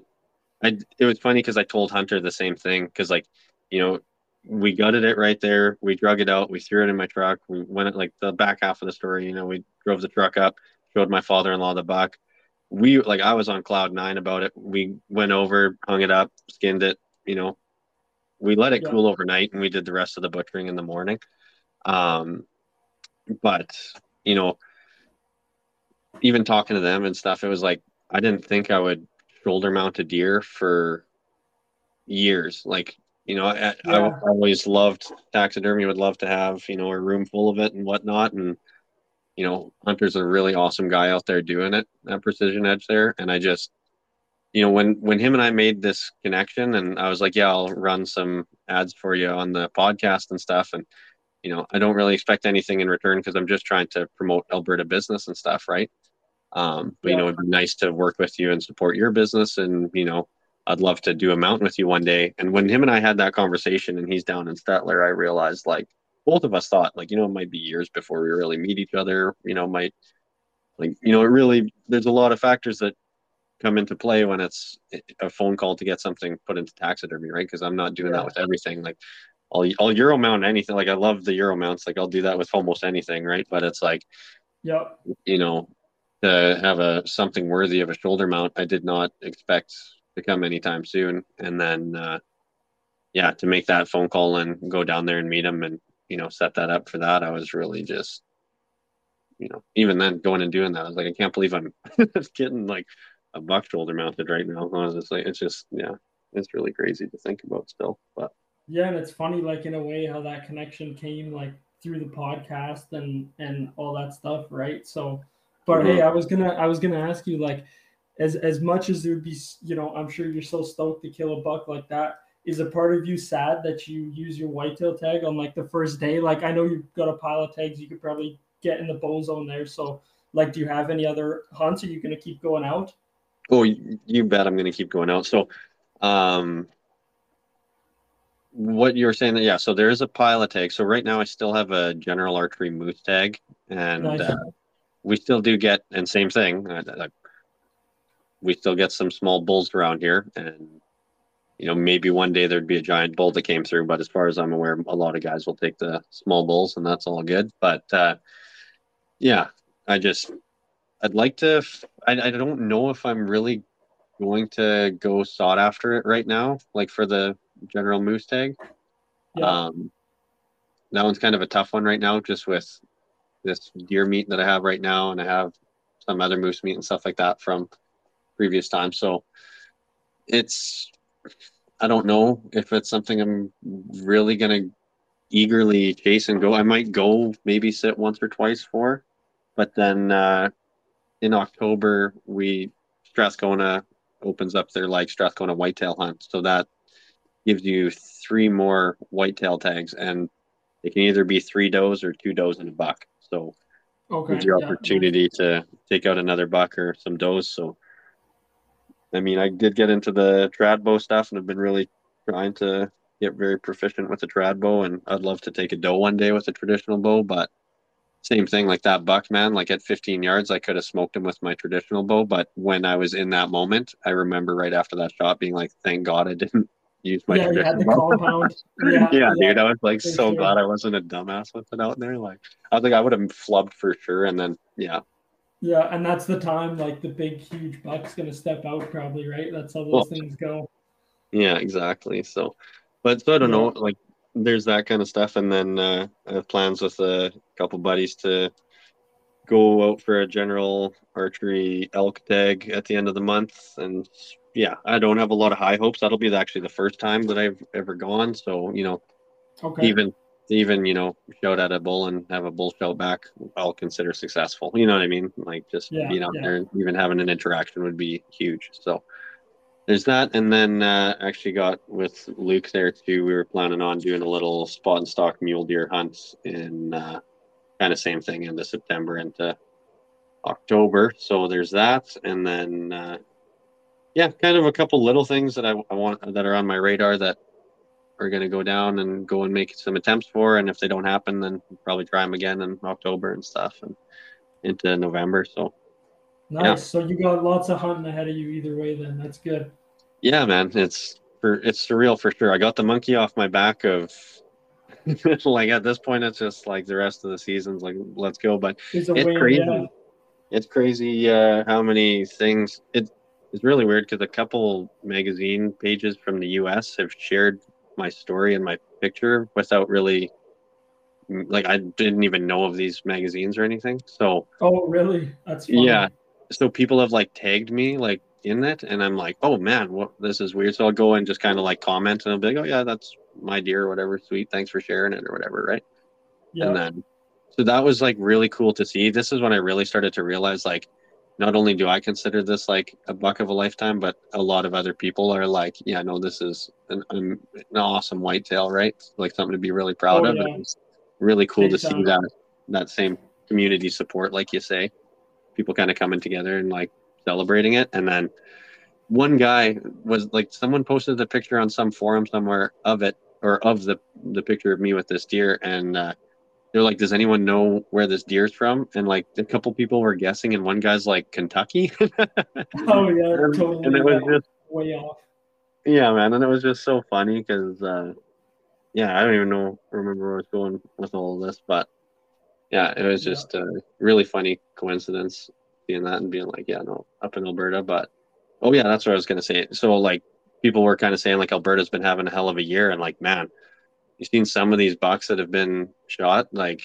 I it was funny because I told Hunter the same thing because like, you know, we gutted it right there. We drug it out. We threw it in my truck. We went like the back half of the story. You know, we drove the truck up, showed my father-in-law the buck. We like I was on cloud nine about it. We went over, hung it up, skinned it. You know, we let it Yeah. cool overnight, and we did the rest of the butchering in the morning. Um, but you know, even talking to them and stuff, it was like I didn't think I would shoulder mount a deer for years. Like, you know, I, I, Yeah. I always loved taxidermy, would love to have, you know, a room full of it and whatnot. And, you know, Hunter's a really awesome guy out there doing it at Precision Edge there. And I just, you know, when, when him and I made this connection and I was like, yeah, I'll run some ads for you on the podcast and stuff. And, you know, I don't really expect anything in return because I'm just trying to promote Alberta business and stuff, right? Um, but you know, it'd be nice to work with you and support your business, and you know, I'd love to do a mountain with you one day. And when him and I had that conversation, and he's down in Stettler, I realized like both of us thought like you know it might be years before we really meet each other. You know, might like you know it really there's a lot of factors that come into play when it's a phone call to get something put into taxidermy, right? Because I'm not doing Yeah. that with everything. Like I'll I'll Euro mount anything. Like I love the Euro mounts. Like I'll do that with almost anything, right? But it's like Yep. you know to have a something worthy of a shoulder mount. I did not expect to come anytime soon, and then uh, yeah, to make that phone call and go down there and meet him and you know set that up for that, I was really just you know even then going and doing that, I was like, I can't believe I'm getting like a buck shoulder mounted right now. I was just like, it's just yeah, it's really crazy to think about still, but yeah, and it's funny like in a way how that connection came like through the podcast and and all that stuff, right? So, but mm-hmm. hey, I was gonna I was gonna ask you like, as as much as there'd be, you know, I'm sure you're so stoked to kill a buck like that. Is a part of you sad that you use your whitetail tag on like the first day? Like I know you've got a pile of tags you could probably get in the bow zone there. So like, do you have any other hunts? Are you gonna keep going out? Oh, you bet I'm gonna keep going out. So, um, what you're saying that yeah so there is a pilot tag so right now i still have a general archery moose tag and nice. uh, we still do get and same thing uh, uh, we still get some small bulls around here and you know maybe one day there'd be a giant bull that came through but as far as i'm aware a lot of guys will take the small bulls and that's all good but uh, yeah i just i'd like to I, I don't know if i'm really going to go sought after it right now like for the general moose tag. Yeah. Um, that one's kind of a tough one right now, just with this deer meat that I have right now, and I have some other moose meat and stuff like that from previous times. So it's I don't know if it's something I'm really gonna eagerly chase and go. I might go maybe sit once or twice for, but then uh, in October we Strathcona opens up their like Strathcona whitetail hunt, so that gives you three more whitetail tags, and it can either be three does or two does and a buck. So okay, gives you opportunity yeah. to take out another buck or some does. So I mean, I did get into the trad bow stuff, and I've been really trying to get very proficient with the trad bow. And I'd love to take a doe one day with a traditional bow, but same thing like that buck man like at 15 yards i could have smoked him with my traditional bow but when i was in that moment i remember right after that shot being like thank god i didn't use my yeah, yeah, the compound. yeah, yeah, dude, I was like so sure. glad I wasn't a dumbass with it out there. Like I was like I would have flubbed for sure, and then yeah. Yeah, and that's the time like the big huge buck's gonna step out probably, right? That's how those well, things go. Yeah, exactly. So but so I don't yeah. know, like there's that kind of stuff and then uh, I have plans with a couple buddies to go out for a general archery elk tag at the end of the month and yeah, I don't have a lot of high hopes. That'll be actually the first time that I've ever gone. So you know, okay. even even you know shout at a bull and have a bull shout back, I'll consider successful. You know what I mean? Like just yeah, being out yeah. there and even having an interaction would be huge. So there's that, and then uh, actually got with Luke there too. We were planning on doing a little spot and stock mule deer hunt in uh, kind of same thing into September into October. So there's that, and then. Uh, yeah, kind of a couple little things that I, I want that are on my radar that are going to go down and go and make some attempts for. And if they don't happen, then probably try them again in October and stuff and into November. So nice. Yeah. So you got lots of hunting ahead of you either way. Then that's good. Yeah, man. It's for it's surreal for sure. I got the monkey off my back of like at this point it's just like the rest of the season's like let's go. But it's, it's win, crazy. Yeah. It's crazy uh, how many things it it's really weird because a couple magazine pages from the US have shared my story and my picture without really like I didn't even know of these magazines or anything. So Oh really? That's funny. yeah. So people have like tagged me like in it and I'm like, oh man, what this is weird. So I'll go and just kind of like comment and I'll be like, Oh yeah, that's my dear or whatever, sweet, thanks for sharing it or whatever, right? Yeah. And then so that was like really cool to see. This is when I really started to realize like not only do I consider this like a buck of a lifetime, but a lot of other people are like, yeah, no, this is an, an awesome whitetail, right? Like something to be really proud oh, of. Yeah. It's really cool Big to time. see that that same community support, like you say, people kind of coming together and like celebrating it. And then one guy was like, someone posted the picture on some forum somewhere of it or of the the picture of me with this deer, and uh, they're like, "Does anyone know where this deer's from?" And like a couple people were guessing, and one guy's like Kentucky. oh yeah, totally. And it was just way off. Yeah, man, and it was just so funny because, uh, yeah, I don't even know remember where I was going with all of this, but yeah, it was just a really funny coincidence. seeing that and being like, yeah, no, up in Alberta. But oh yeah, that's what I was gonna say. So like people were kind of saying like Alberta's been having a hell of a year, and like man, you've seen some of these bucks that have been shot. Like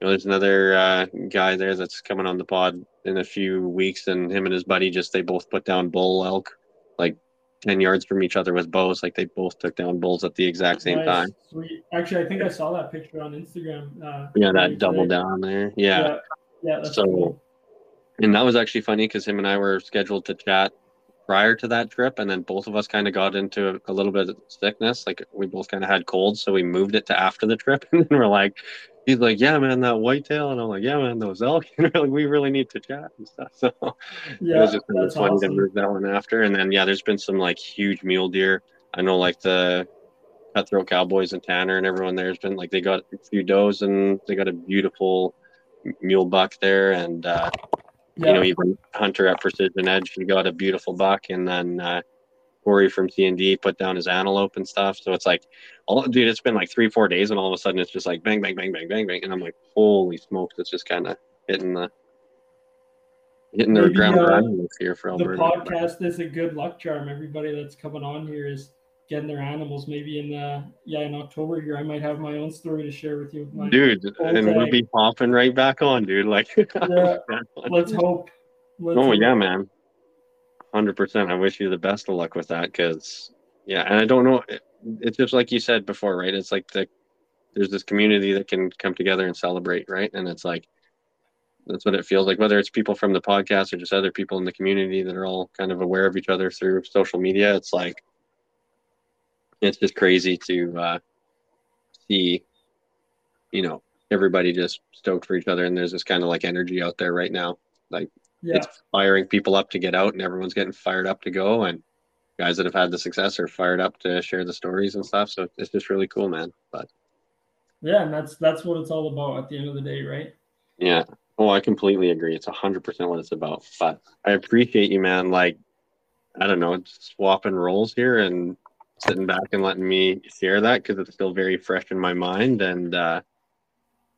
you know, there's another uh, guy there that's coming on the pod in a few weeks, and him and his buddy just they both put down bull elk like 10 yards from each other with bows. Like they both took down bulls at the exact same Nice, time. Sweet. Actually, I think I saw that picture on Instagram. Uh, Yeah, that double today. down there. Yeah. Yeah, yeah, So- cool. And that was actually funny because him and I were scheduled to chat prior to that trip. And then both of us kind of got into a, little bit of sickness. Like we both kind of had colds. So we moved it to after the trip. And then we're like, he's like, yeah, man, that whitetail. And I'm like, yeah, man, those elk. And we're like, we really need to chat and stuff. So it was just kind of that's funny to move that one after. And then, yeah, there's been some like huge mule deer. I know like the Cutthroat Cowboys and Tanner and everyone there's been like they got a few does and they got a beautiful mule buck there. And, uh, Yeah, you know, even Hunter at Precision Edge, he got a beautiful buck. And then, uh, Corey from C and D put down his antelope and stuff. So it's like, all dude, it's been like three, four days, and all of a sudden it's just like bang, bang, bang, bang, bang, bang, and I'm like, holy smokes! It's just kind of hitting the hitting the Maybe, ground uh, here for the podcast is a good luck charm. Everybody that's coming on here is getting their animals. Maybe in uh yeah in October here, I might have my own story to share with you. dude, and we'll be popping right back on, dude. Like, Yeah. Let's hope. Let's oh hope. yeah, man, hundred percent. I wish you the best of luck with that, because yeah, and I don't know. It, it's just like you said before, right? It's like the there's this community that can come together and celebrate, right? And it's like that's what it feels like. Whether it's people from the podcast or just other people in the community that are all kind of aware of each other through social media, it's like it's just crazy to uh, see, you know, everybody just stoked for each other, and there's this kind of like energy out there right now. Like Yeah, it's firing people up to get out and everyone's getting fired up to go and guys that have had the success are fired up to share the stories and stuff. So it's just really cool man. But yeah, and that's that's what it's all about at the end of the day, right? yeah. Oh i completely agree. It's 100% what it's about. But i appreciate you man. Like i don't know swapping roles here and sitting back and letting me share that because it's still very fresh in my mind. And uh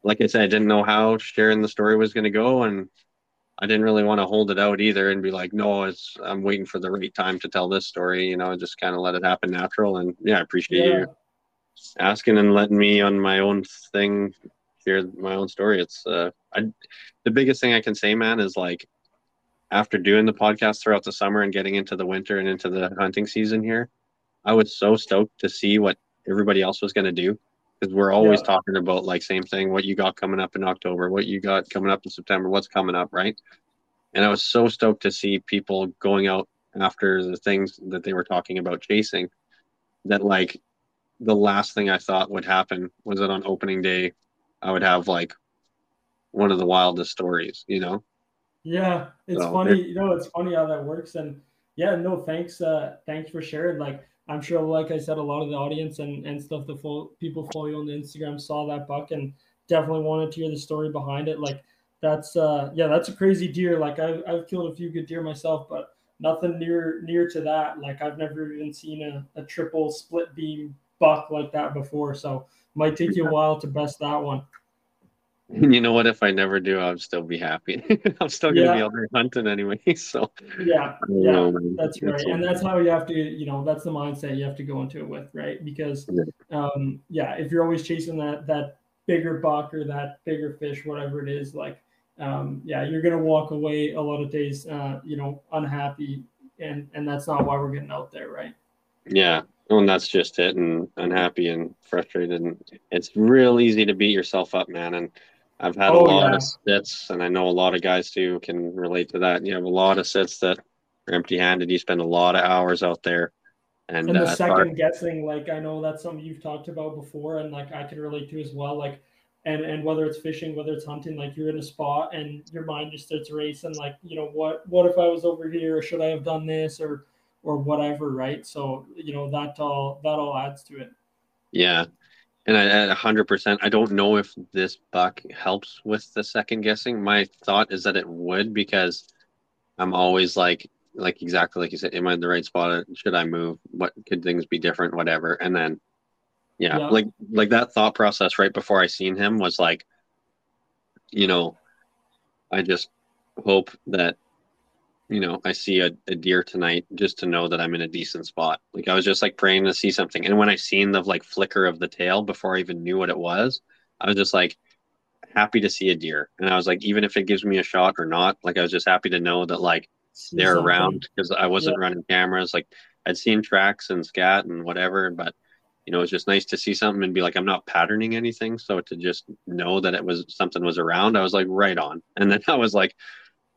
like i said i didn't know how sharing the story was going to go and I didn't really want to hold it out either and be like, no, it's I'm waiting for the right time to tell this story, you know, just kind of let it happen natural. And yeah, I appreciate Yeah. you asking and letting me on my own thing hear my own story. It's uh I the biggest thing I can say, man, is like after doing the podcast throughout the summer and getting into the winter and into the hunting season here, I was so stoked to see what everybody else was gonna do. Because we're always Yeah. talking about like same thing, what you got coming up in October, what you got coming up in September, what's coming up, right? And I was so stoked to see people going out after the things that they were talking about chasing. That like the last thing I thought would happen was that on opening day, I would have like one of the wildest stories, you know? Yeah, it's So, funny. You know, it's funny how that works. And yeah, no, thanks. Uh, thanks for sharing. Like, I'm sure, like I said, a lot of the audience and and stuff, the full people follow you on the Instagram saw that buck and definitely wanted to hear the story behind it. Like, that's uh, yeah, that's a crazy deer. Like, I've I've killed a few good deer myself, but nothing near near to that. Like, I've never even seen a, a triple split beam buck like that before. So might take you a while to best that one. And you know what? If I never do, I'll still be happy. I'm still gonna Yeah. be out there hunting anyway. So Yeah, yeah. know. That's right, all- and that's how you have to, you know, that's the mindset you have to go into it with, right? Because, um, yeah, if you're always chasing that that bigger buck or that bigger fish, whatever it is, like, um, yeah, you're gonna walk away a lot of days, uh, you know, unhappy, and and that's not why we're getting out there, right? Yeah, and that's just it, and unhappy and frustrated, and it's real easy to beat yourself up, man. And I've had Oh, a lot yeah. of sits, and I know a lot of guys too can relate to that. You have a lot of sits that are empty-handed. You spend a lot of hours out there, and, And the uh, it's hard- second guessing, like I know that's something you've talked about before, and like I can relate to as well. Like, and and whether it's fishing, whether it's hunting, like you're in a spot and your mind just starts racing. Like, you know, what what if I was over here? Or should I have done this? Or or whatever, right? So you know that all that all adds to it. Yeah. And I, at 100%, I don't know if this buck helps with the second guessing. My thought is that it would because I'm always like, like exactly like you said, am I in the right spot? Should I move? What could things be different? Whatever. And then, yeah, Yeah. like, like that thought process right before I seen him was like, you know, I just hope that you know I see a, a deer tonight just to know that I'm in a decent spot. Like I was just like praying to see something, and when I seen the like flicker of the tail before I even knew what it was, I was just like happy to see a deer. And I was like, even if it gives me a shot or not, like I was just happy to know that like they're around because I wasn't yeah. running cameras. Like I'd seen tracks and scat and whatever, but you know, it's just nice to see something and be like, I'm not patterning anything. So to just know that it was something was around, I was like, right on. And then I was like,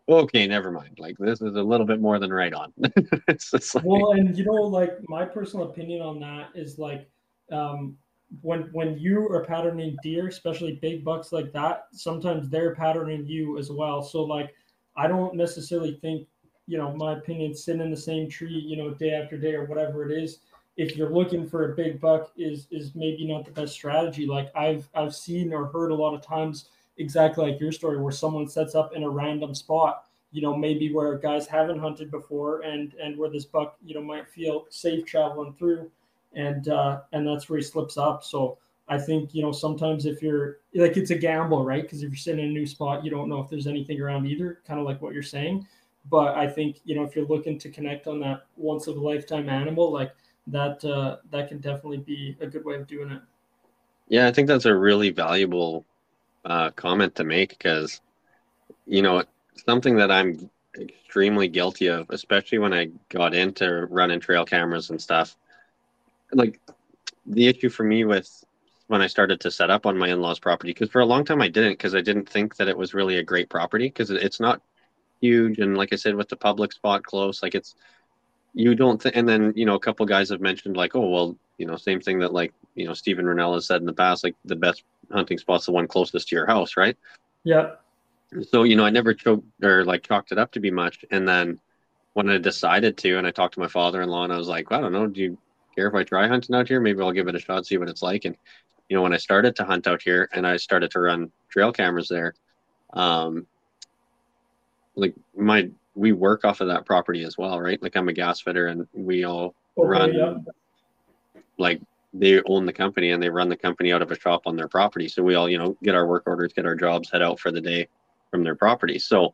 okay, never mind. Like this is a little bit more than right on. it's, like... Well, and you know, like my personal opinion on that is like, um, when when you are patterning deer, especially big bucks like that, sometimes they're patterning you as well. So like, I don't necessarily think, you know, my opinion, sitting in the same tree, you know, day after day or whatever it is, if you're looking for a big buck is is maybe not the best strategy like i've i've seen or heard a lot of times exactly like your story where someone sets up in a random spot you know maybe where guys haven't hunted before and and where this buck you know might feel safe traveling through. And uh and that's where he slips up. So i think you know sometimes if you're like it's a gamble right? Because if you're sitting in a new spot you don't know if there's anything around either kind of like what you're saying. But i think you know if you're looking to connect on that once of a lifetime animal like that uh, that can definitely be a good way of doing it. Yeah, I think that's a really valuable uh, comment to make because you know something that I'm extremely guilty of, especially when I got into running trail cameras and stuff. Like the issue for me with when I started to set up on my in-laws property because for a long time I didn't because I didn't think that it was really a great property because it's not huge and like I said with the public spot close like it's you don't and then you know a couple guys have mentioned like oh well you know same thing that like you know Steven Rinella has said in the past like the best hunting spot's the one closest to your house right yeah so you know I never choked or like chalked it up to be much and then when I decided to and I talked to my father-in-law and I was like well, I don't know do you care if I try hunting out here maybe I'll give it a shot see what it's like and you know when I started to hunt out here and I started to run trail cameras there um like my we work off of that property as well, right? Like I'm a gas fitter and we all okay, run yeah. like they own the company and they run the company out of a shop on their property. So we all, you know, get our work orders, get our jobs, head out for the day from their property. So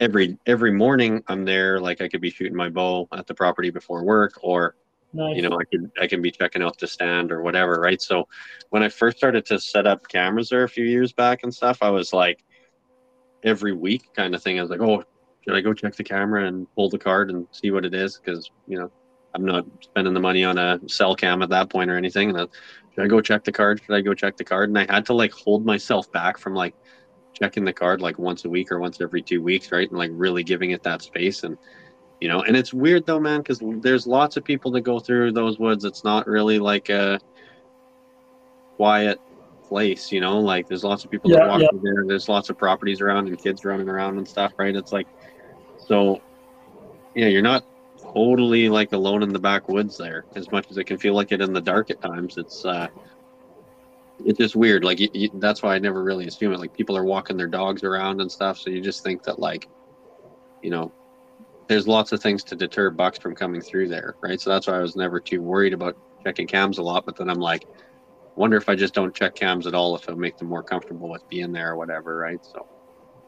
every every morning I'm there, like I could be shooting my bow at the property before work or nice. you know, I could I can be checking out the stand or whatever, right? So when I first started to set up cameras there a few years back and stuff, I was like every week kind of thing. I was like, oh should I go check the camera and pull the card and see what it is? Because you know, I'm not spending the money on a cell cam at that point or anything. And should I go check the card? Should I go check the card? And I had to like hold myself back from like checking the card like once a week or once every two weeks, right? And like really giving it that space and you know, and it's weird though, man, because there's lots of people that go through those woods. It's not really like a quiet place, you know. Like there's lots of people yeah, that walk yeah. through there. There's lots of properties around and kids running around and stuff, right? It's like so, yeah, you're not totally like alone in the backwoods there. As much as it can feel like it in the dark at times, it's uh, it's just weird. Like you, you, that's why I never really assume it. Like people are walking their dogs around and stuff, so you just think that like, you know, there's lots of things to deter bucks from coming through there, right? So that's why I was never too worried about checking cams a lot. But then I'm like, wonder if I just don't check cams at all, if it'll make them more comfortable with being there or whatever, right? So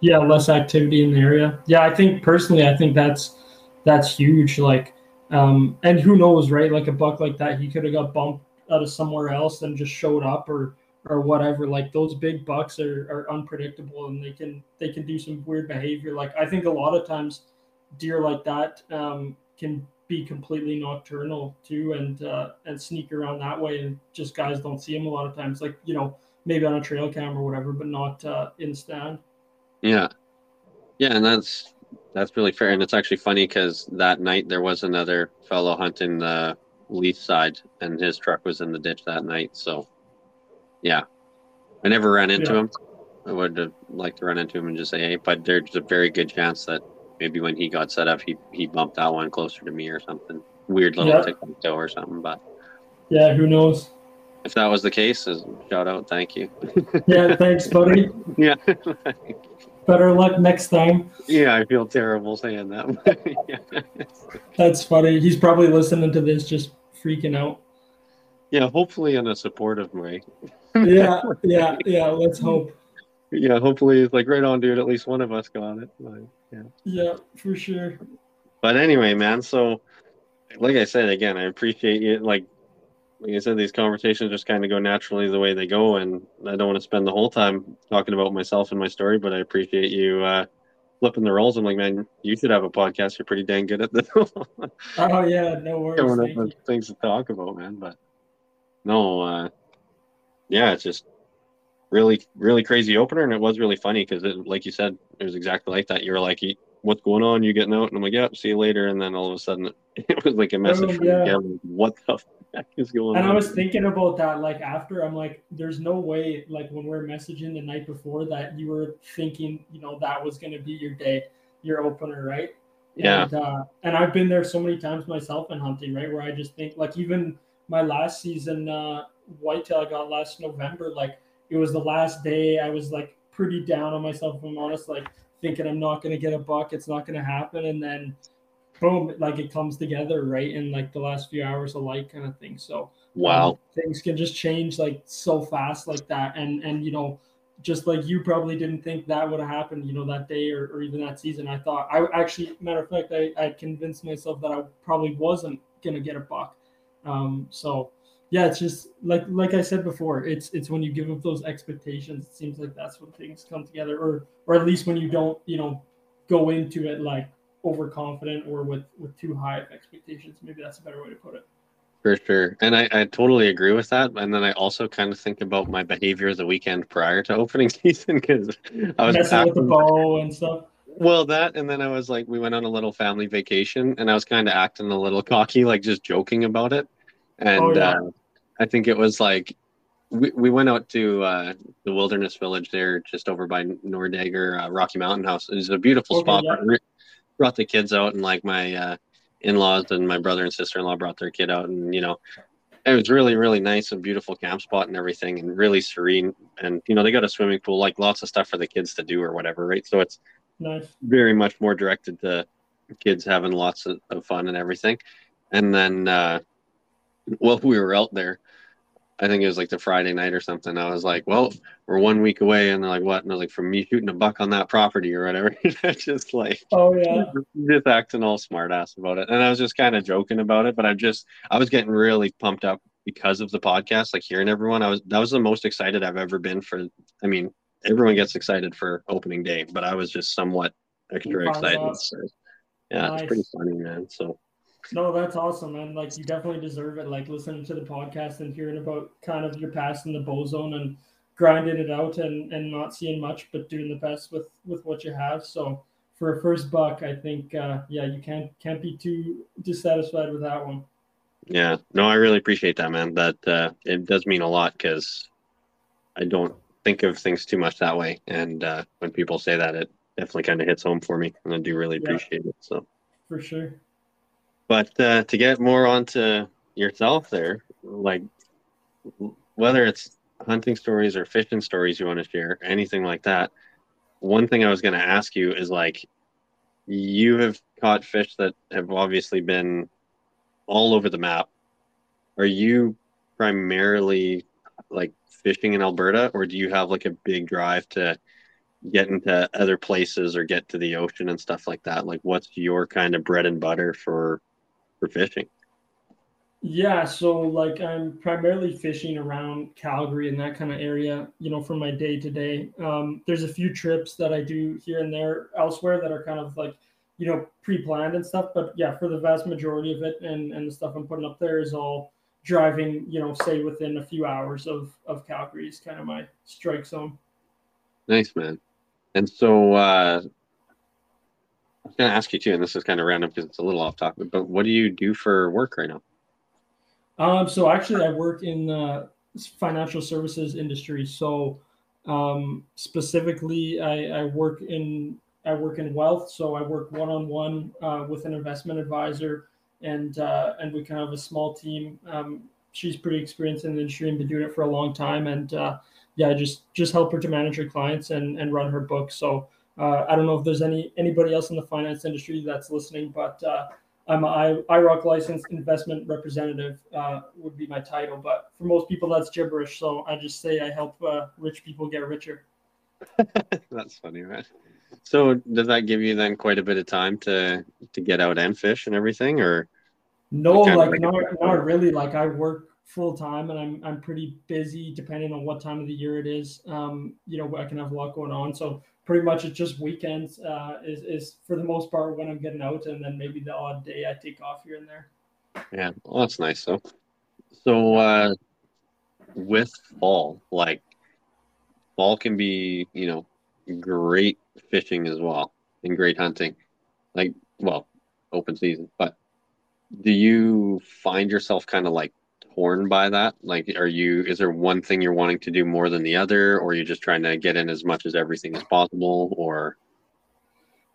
yeah less activity in the area yeah i think personally i think that's that's huge like um and who knows right? Like a buck like that he could have got bumped out of somewhere else and just showed up or or whatever. Like those big bucks are, are unpredictable and they can they can do some weird behavior. Like i think a lot of times deer like that um can be completely nocturnal too and uh and sneak around that way and just guys don't see them a lot of times. Like you know maybe on a trail cam or whatever but not uh in stand. Yeah. Yeah, and that's that's really fair. And it's actually funny because that night there was another fellow hunting the leaf side, and his truck was in the ditch that night. So, yeah, I never ran into yeah. him. I would have liked to run into him and just say, "Hey," but there's a very good chance that maybe when he got set up, he he bumped that one closer to me or something. Weird little yeah. tick toe or something, but yeah, who knows? If that was the case, shout out, thank you. yeah, thanks, buddy. yeah. Better luck next time. Yeah, I feel terrible saying that. That's funny. He's probably listening to this just freaking out. Yeah, hopefully in a supportive way. yeah, yeah, yeah. Let's hope. Yeah, hopefully it's like right on, dude. At least one of us got it. Yeah. Yeah, for sure. But anyway, man. So, like I said again, I appreciate you. Like, like I said, these conversations just kind of go naturally the way they go, and I don't want to spend the whole time talking about myself and my story. But I appreciate you uh, flipping the roles. I'm like, man, you should have a podcast. You're pretty dang good at this. oh yeah, no worries. Coming up with things to talk about, man. But no, uh, yeah, it's just really, really crazy opener, and it was really funny because, like you said, it was exactly like that. You were like, "What's going on? You getting out?" And I'm like, "Yeah, see you later." And then all of a sudden, it was like a message oh, from yeah. Like, what the is going and on? I was thinking about that, like after, I'm like, "There's no way, like when we are messaging the night before, that you were thinking, you know, that was going to be your day, your opener, right?" Yeah. And, uh, and I've been there so many times myself in hunting, right? Where I just think, like, even my last season, uh, whitetail I got last November, like it was the last day. I was like pretty down on myself, if I'm honest, like thinking I'm not gonna get a buck, it's not gonna happen, and then boom, like it comes together right in like the last few hours of light kind of thing. So wow, um, things can just change like so fast like that, and and you know. Just like you probably didn't think that would have happened, you know, that day or, or even that season. I thought I actually, matter of fact, I, I convinced myself that I probably wasn't gonna get a buck. Um, so yeah, it's just like like I said before, it's it's when you give up those expectations, it seems like that's when things come together, or or at least when you don't, you know, go into it like overconfident or with with too high of expectations. Maybe that's a better way to put it. For sure. And I, I totally agree with that. And then I also kind of think about my behavior the weekend prior to opening season because I was messing with the bow and stuff. Well, that and then I was like, we went on a little family vacation, and I was kind of acting a little cocky, like just joking about it. And oh, yeah. uh, I think it was like we, we went out to uh, the wilderness village there, just over by Nordegg or uh, Rocky Mountain House. It was a beautiful okay, spot. Yeah. Brought the kids out, and like my uh, in-laws and my brother and sister-in-law brought their kid out, and you know, it was really really nice and beautiful camp spot and everything, and really serene. And you know, they got a swimming pool, like lots of stuff for the kids to do or whatever, right? So it's nice. very much more directed to kids having lots of, of fun and everything. And then uh, while we were out there, I think it was like the Friday night or something. I was like, well, we're one week away. And they're like, what? And I was like, from me shooting a buck on that property or whatever. just like, oh, yeah. Just acting all smart ass about it. And I was just kind of joking about it. But I just, I was getting really pumped up because of the podcast, like hearing everyone. I was, that was the most excited I've ever been for, I mean, everyone gets excited for opening day, but I was just somewhat extra excited. So, yeah, nice. it's pretty funny, man. So, no, that's awesome, man. Like you definitely deserve it. Like listening to the podcast and hearing about kind of your past in the bow zone and grinding it out and and not seeing much, but doing the best with with what you have. So for a first buck, I think uh, yeah, you can't can't be too dissatisfied with that one. Yeah, no, I really appreciate that, man. That uh, it does mean a lot because I don't think of things too much that way, and uh, when people say that, it definitely kind of hits home for me, and I do really appreciate yeah, it. So for sure. But uh, to get more onto yourself there, like whether it's hunting stories or fishing stories you want to share, anything like that, one thing I was going to ask you is like, you have caught fish that have obviously been all over the map. Are you primarily like fishing in Alberta, or do you have like a big drive to get into other places or get to the ocean and stuff like that? Like, what's your kind of bread and butter for for fishing? Yeah, so like I'm primarily fishing around Calgary and that kind of area, you know, for my day to day. There's a few trips that I do here and there elsewhere that are kind of like, you know, pre-planned and stuff. But yeah, for the vast majority of it and and the stuff I'm putting up there is all driving, you know, say within a few hours of of Calgary is kind of my strike zone. Nice man. And so uh I was going to ask you too, and this is kind of random because it's a little off topic, but what do you do for work right now? Um, so actually, I work in the financial services industry. So um, specifically, I, I work in I work in wealth. So I work one on one with an investment advisor, and uh, and we kind of have a small team. Um, she's pretty experienced in the industry and been doing it for a long time, and uh, yeah, just just help her to manage her clients and and run her book. So uh, I don't know if there's any anybody else in the finance industry that's listening, but uh, I'm a IIROC licensed investment representative uh, would be my title. But for most people, that's gibberish. So I just say I help uh, rich people get richer. that's funny, man. so does that give you then quite a bit of time to to get out and fish and everything, or? No, like not not really. Like I work full time and I'm I'm pretty busy depending on what time of the year it is. Um, you know, I can have a lot going on. So pretty much it's just weekends uh, is, is for the most part when I'm getting out and then maybe the odd day I take off here and there. Yeah, well, that's nice though. So uh, with fall, like fall can be, you know, great fishing as well and great hunting. Like, well, open season. But do you find yourself kind of like torn by that? Like, are you, is there one thing you're wanting to do more than the other, or are you just trying to get in as much as everything as possible, or?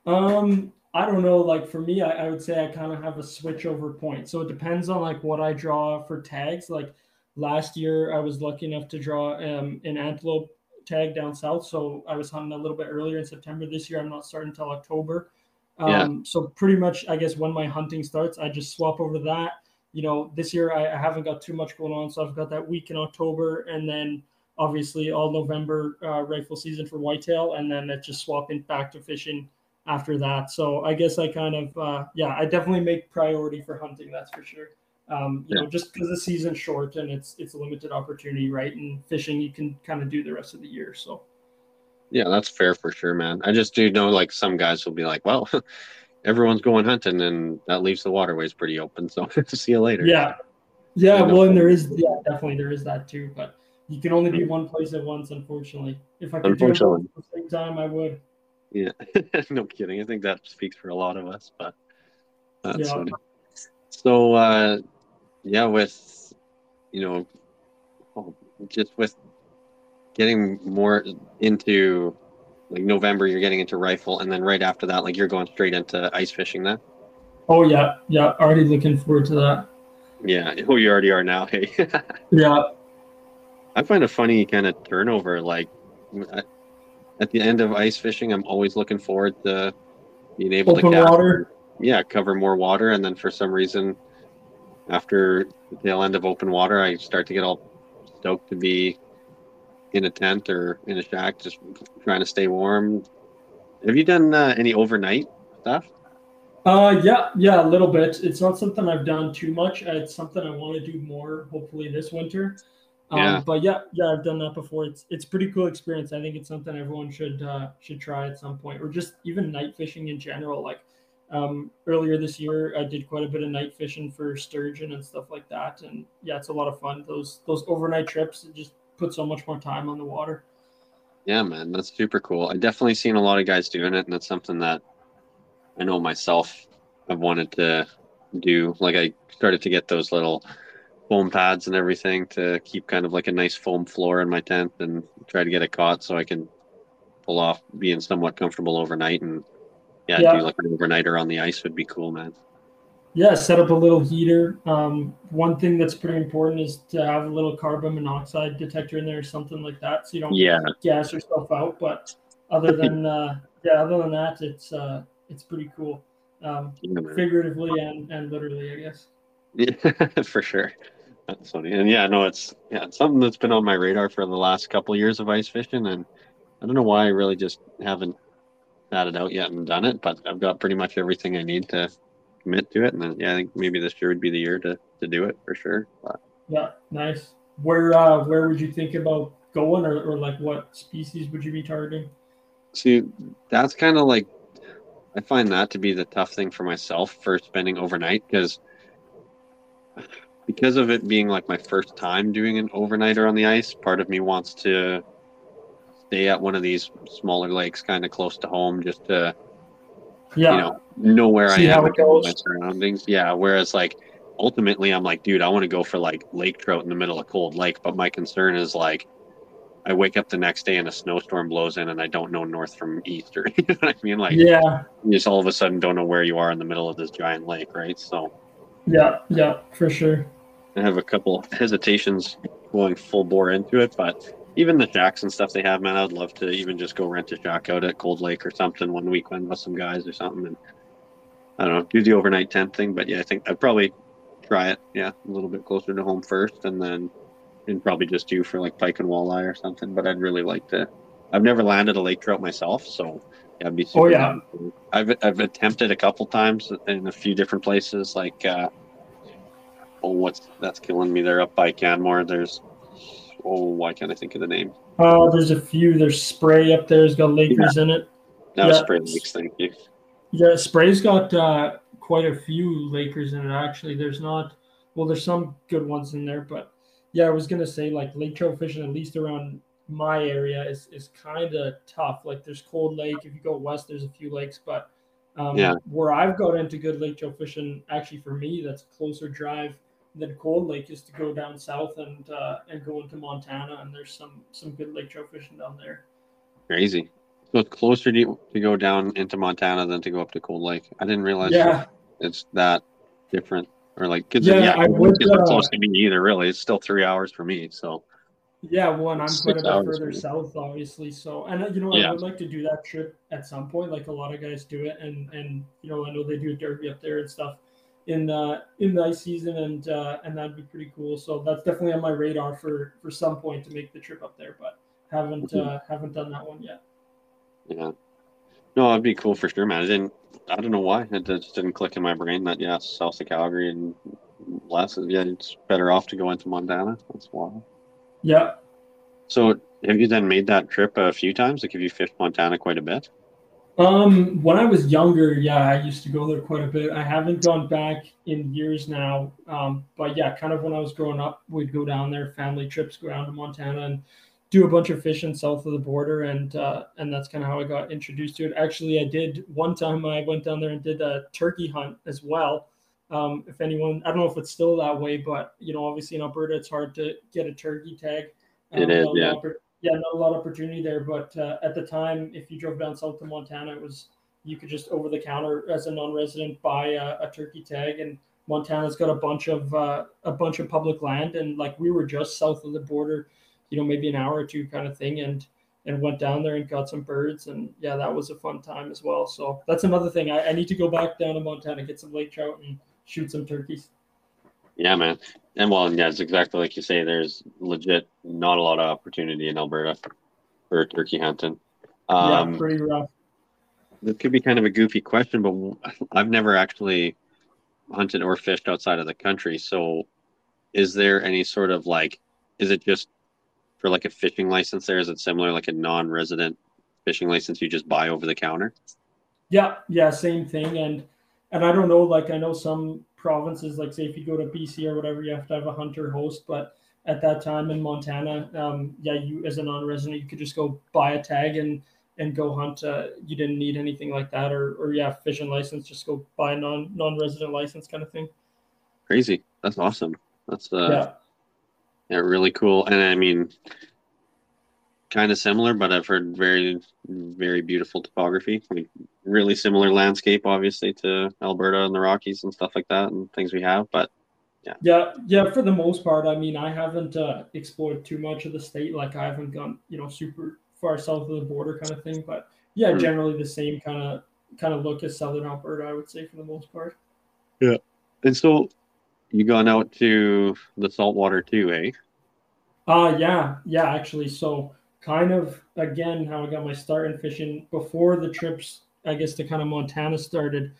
Um, I don't know. Like for me, I, I would say I kind of have a switch over point. So it depends on like what I draw for tags. Like last year, I was lucky enough to draw um, an antelope tag down south. So I was hunting a little bit earlier in September. This year, I'm not starting until October. Um, yeah. So pretty much, I guess when my hunting starts, I just swap over that. You know, this year I, I haven't got too much going on, so I've got that week in October, and then obviously all November uh, rifle season for whitetail, and then it's just swapping back to fishing after that. So I guess I kind of, uh, yeah, I definitely make priority for hunting. That's for sure. Um, you yeah. know, just because the season's short and it's it's a limited opportunity, right? And fishing, you can kind of do the rest of the year. So. Yeah, that's fair for sure, man. I just do know like some guys will be like, well, everyone's going hunting and that leaves the waterways pretty open. So see you later. Yeah. Yeah. well, and there is, yeah, definitely there is that too. But you can only be mm. one place at once, unfortunately. If I could do it at the same time, I would. Yeah. no kidding. I think that speaks for a lot of us, but that's yeah. funny. So, uh, yeah, with, you know, oh, just with getting more into like November, you're getting into rifle, and then right after that, like you're going straight into ice fishing then. Oh yeah, yeah. Already looking forward to that. Yeah. Oh, you already are now. Hey. yeah. I find a funny kind of turnover. Like at the end of ice fishing, I'm always looking forward to being able Open to cast, water. Yeah, cover more water, and then for some reason, after the tail end of open water, I start to get all stoked to be in a tent or in a shack, just trying to stay warm. Have you done uh, any overnight stuff? Uh, yeah, yeah, a little bit. It's not something I've done too much. It's something I want to do more, hopefully this winter. Um, yeah. But yeah, yeah, I've done that before. It's it's pretty cool experience. I think it's something everyone should uh, should try at some point, or just even night fishing in general. Like um, earlier this year, I did quite a bit of night fishing for sturgeon and stuff like that. And yeah, it's a lot of fun. Those those overnight trips just put so much more time on the water. Yeah, man, that's super cool. I definitely seen a lot of guys doing it, and it's something that I know myself I've wanted to do. Like I started to get those little foam pads and everything to keep kind of like a nice foam floor in my tent and try to get it caught so I can pull off being somewhat comfortable overnight and yeah, yeah. do like an overnighter on the ice would be cool, man. Yeah, set up a little heater. Um, one thing that's pretty important is to have a little carbon monoxide detector in there or something like that, so you don't yeah. gas yourself out. But other than uh, yeah, other than that, it's uh, it's pretty cool, um, yeah, figuratively and and literally, I guess. Yeah, for sure. That's funny. And yeah, no, it's yeah, it's something that's been on my radar for the last couple of years of ice fishing, and I don't know why I really just haven't had it out yet and done it, but I've got pretty much everything I need to commit to it. And then yeah, I think maybe this year would be the year to to do it for sure. But. Yeah, nice. Where uh where would you think about going, or, or like what species would you be targeting? See, that's kind of like I find that to be the tough thing for myself for spending overnight because because of it being like my first time doing an overnighter on the ice, part of me wants to stay at one of these smaller lakes kind of close to home just to yeah. you know know where See I am my surroundings. Yeah. Whereas like ultimately I'm like, dude, I want to go for like lake trout in the middle of cold lake. But my concern is like I wake up the next day and a snowstorm blows in and I don't know north from east or you know what I mean? Like yeah. you just all of a sudden don't know where you are in the middle of this giant lake, right? So yeah, yeah, for sure. I have a couple hesitations going full bore into it, but even the shacks and stuff they have, man, I'd love to even just go rent a shack out at Cold Lake or something one weekend with some guys or something, and I don't know, do the overnight tent thing. But yeah, I think I'd probably try it, yeah, a little bit closer to home first, and then and probably just do for like pike and walleye or something. But I'd really like to I've never landed a lake trout myself, so yeah, I'd be super. Oh yeah, down. I've I've attempted a couple times in a few different places, like uh, oh, what's that's killing me? They're up by Canmore. There's oh, why can't I think of the name? Uh, there's a few. There's spray up there. It's got Lakers in it. No, Yeah. Spray Lakes. Thank you. Yeah, spray's got uh, quite a few Lakers in it. Actually, there's not. Well, there's some good ones in there, but yeah, I was gonna say like lake trout fishing, at least around my area, is is kind of tough. Like there's Cold Lake. If you go west, there's a few lakes, but um, Yeah. where I've got into good lake trout fishing, actually for me, that's a closer drive than Cold Lake is to go down south and uh, and go into Montana, and there's some some good lake trout fishing down there. Crazy. So it's closer to, to go down into Montana than to go up to Cold Lake. I didn't realize Yeah, it's that different. Or like, cause Yeah, yeah, I would, it's not uh, close to me either. Really, it's still three hours for me. So Yeah, one, I'm Six quite a bit further south, obviously. So, and uh, you know, Yeah. I would like to do that trip at some point. Like a lot of guys do it, and and you know, I know they do a derby up there and stuff in uh in the ice season, and uh, and that'd be pretty cool. So that's definitely on my radar for for some point to make the trip up there, but haven't Mhm. uh, haven't done that one yet. yeah, no, it'd be cool for sure, man. I didn't. I don't know why it just didn't click in my brain that yeah, south of Calgary and less. Yeah, it's better off to go into Montana. That's wild. Yeah, So have you then made that trip a few times? Like, have you fished Montana quite a bit? Um, when I was younger, yeah, I used to go there quite a bit. I haven't gone back in years now. Um, but yeah, kind of when I was growing up, we'd go down there, family trips, go down to Montana and do a bunch of fishing south of the border, and uh, and that's kind of how I got introduced to it. Actually, I did one time. I went down there and did a turkey hunt as well. Um, if anyone, I don't know if it's still that way, but you know, obviously in Alberta, it's hard to get a turkey tag. It is, yeah. oppor- yeah, not a lot of opportunity there. But uh, at the time, if you drove down south to Montana, it was you could just over the counter as a non-resident buy a, a turkey tag, and Montana's got a bunch of uh, a bunch of public land, and like we were just south of the border, you know, maybe an hour or two kind of thing, and and went down there and got some birds, and yeah, that was a fun time as well. So that's another thing. I, I need to go back down to Montana, get some lake trout, and shoot some turkeys. Yeah, man. And well, yeah, it's exactly like you say. There's legit not a lot of opportunity in Alberta for turkey hunting. Um, yeah, pretty rough. This could be kind of a goofy question, but I've never actually hunted or fished outside of the country. So, is there any sort of like, is it just for like a fishing license there? Is it similar like a non resident fishing license you just buy over the counter? Yeah, yeah, same thing. And and I don't know, like I know some provinces, like say if you go to BC or whatever, you have to have a hunter host. But at that time in Montana, um, yeah, you as a non-resident, you could just go buy a tag and and go hunt. Uh, you didn't need anything like that, or or yeah, fishing license, just go buy a non non-resident license kind of thing. Crazy. That's awesome. That's uh, yeah, Yeah, really cool. And I mean, kind of similar, but I've heard very, very beautiful topography. Like really similar landscape, obviously, to Alberta and the Rockies and stuff like that, and things we have. But yeah, yeah. Yeah. For the most part, I mean, I haven't uh, explored too much of the state. Like I haven't gone, you know, super far south of the border kind of thing. But yeah, Hmm. generally the same kind of kind of look as southern Alberta, I would say for the most part. Yeah, and so you gone out to the saltwater too, eh? Uh yeah, yeah, actually. So kind of again how I got my start in fishing before the trips, I guess to kind of Montana started.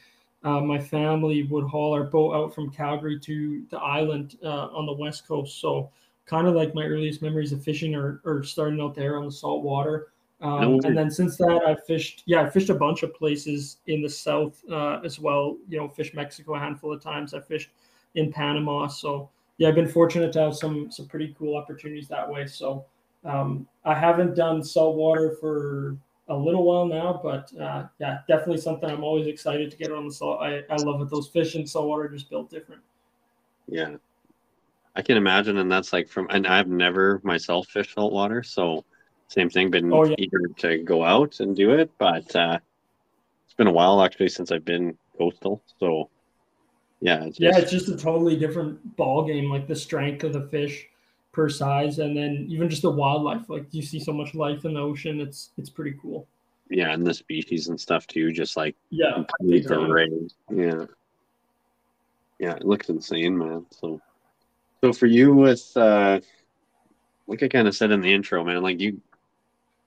Uh, my family would haul our boat out from Calgary to the island uh, on the west coast. So kind of like my earliest memories of fishing or, or starting out there on the salt water. Um, No and then since that, I fished. Yeah, I fished a bunch of places in the south uh, as well. You know, fished Mexico a handful of times. I fished in Panama. So yeah, I've been fortunate to have some some pretty cool opportunities that way. So um, I haven't done saltwater for a little while now, but uh, yeah, definitely something I'm always excited to get on the salt. I, I love it. Those fish in saltwater just built different. Yeah. I can imagine, and that's like from, and I've never myself fished saltwater, so same thing. Been Oh, yeah. eager to go out and do it, but uh, it's been a while actually since I've been coastal. So yeah, it's Yeah, just- it's just a totally different ball game. Like the strength of the fish per size, and then even just the wildlife. Like you see so much life in the ocean. It's it's pretty cool. yeah, and the species and stuff too, just like Yeah, complete array. Yeah. Yeah, it looks insane, man. So so for you with uh like I kind of said in the intro, man, like you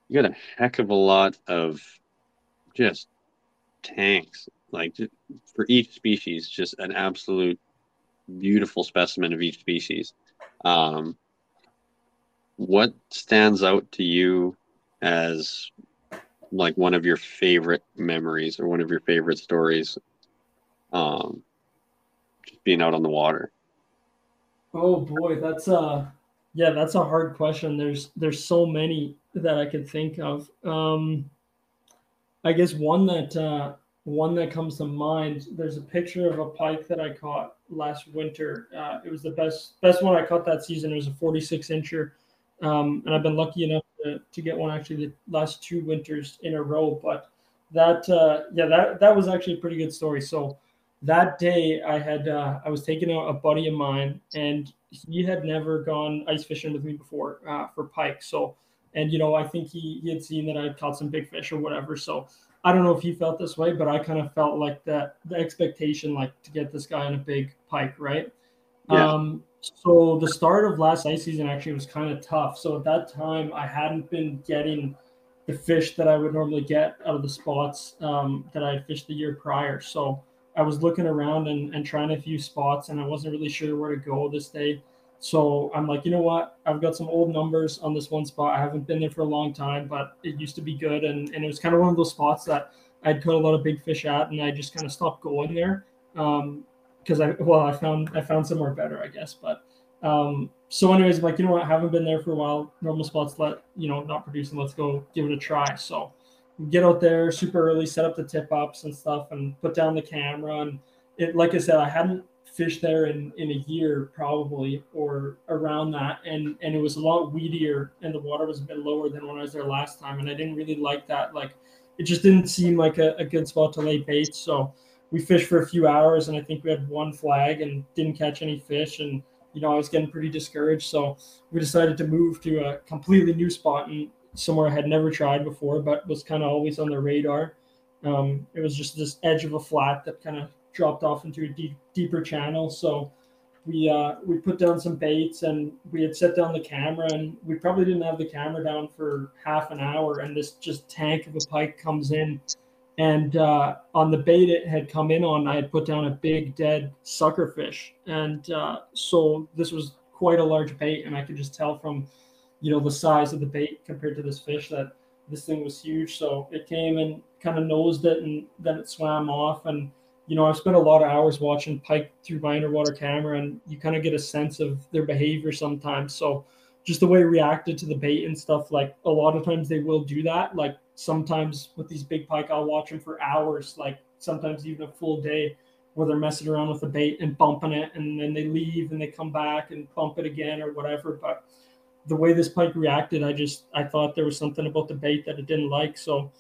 you got a heck of a lot of just tanks, like for each species, just an absolute beautiful specimen of each species. Um, what stands out to you as like one of your favorite memories or one of your favorite stories um just being out on the water? Oh boy that's a yeah that's a hard question. There's there's so many that i could think of. Um i guess one that uh one that comes to mind there's a picture of a pike that i caught last winter. Uh, it was the best best one i caught that season. It was a 46 incher um, and i've been lucky enough to, to get one actually the last two winters in a row. But that uh, yeah that that was actually a pretty good story. So that day I had uh, I was taking out a buddy of mine and he had never gone ice fishing with me before uh, for pike. So and you know I think he he had seen that I had caught some big fish or whatever. So I don't know if he felt this way, but I kind of felt like that the expectation like to get this guy on a big pike, right? Yeah. Um, so the start of last ice season actually was kind of tough. So at that time, I hadn't been getting the fish that I would normally get out of the spots um, that I had fished the year prior. So I was looking around and, and trying a few spots, and I wasn't really sure where to go this day. So I'm like, you know what? I've got some old numbers on this one spot. I haven't been there for a long time, but it used to be good. And, and it was kind of one of those spots that I'd caught a lot of big fish at, and I just kind of stopped going there. Um, because I well I found I found somewhere better I guess but um so anyways like you know what? I haven't been there for a while. Normal spots let you know not producing. Let's go give it a try. So get out there super early set up the tip ups and stuff and put down the camera. And it like I said I hadn't fished there in in a year probably or around that. And and it was a lot weedier and the water was a bit lower than when I was there last time. And I didn't really like that. Like it just didn't seem like a, a good spot to lay bait so we fished for a few hours and I think we had one flag and didn't catch any fish. And, you know, I was getting pretty discouraged. So we decided to move to a completely new spot and somewhere I had never tried before, but was kind of always on the radar. Um, it was just this edge of a flat that kind of dropped off into a deep, deeper channel. So we uh, we put down some baits and we had set down the camera and we probably didn't have the camera down for half an hour and this just tank of a pike comes in and uh, on the bait it had come in on, I had put down a big dead sucker fish, and uh, so this was quite a large bait, and I could just tell from, you know, the size of the bait compared to this fish that this thing was huge. So it came and kind of nosed it, and then it swam off. And you know, I've spent a lot of hours watching pike through my underwater camera, and you kind of get a sense of their behavior sometimes. So just the way it reacted to the bait and stuff, like a lot of times they will do that, like sometimes with these big pike, I'll watch them for hours, like sometimes even a full day, where they're messing around with the bait and bumping it, and then they leave and they come back and bump it again or whatever. But the way this pike reacted, I just I thought there was something about the bait that it didn't like. So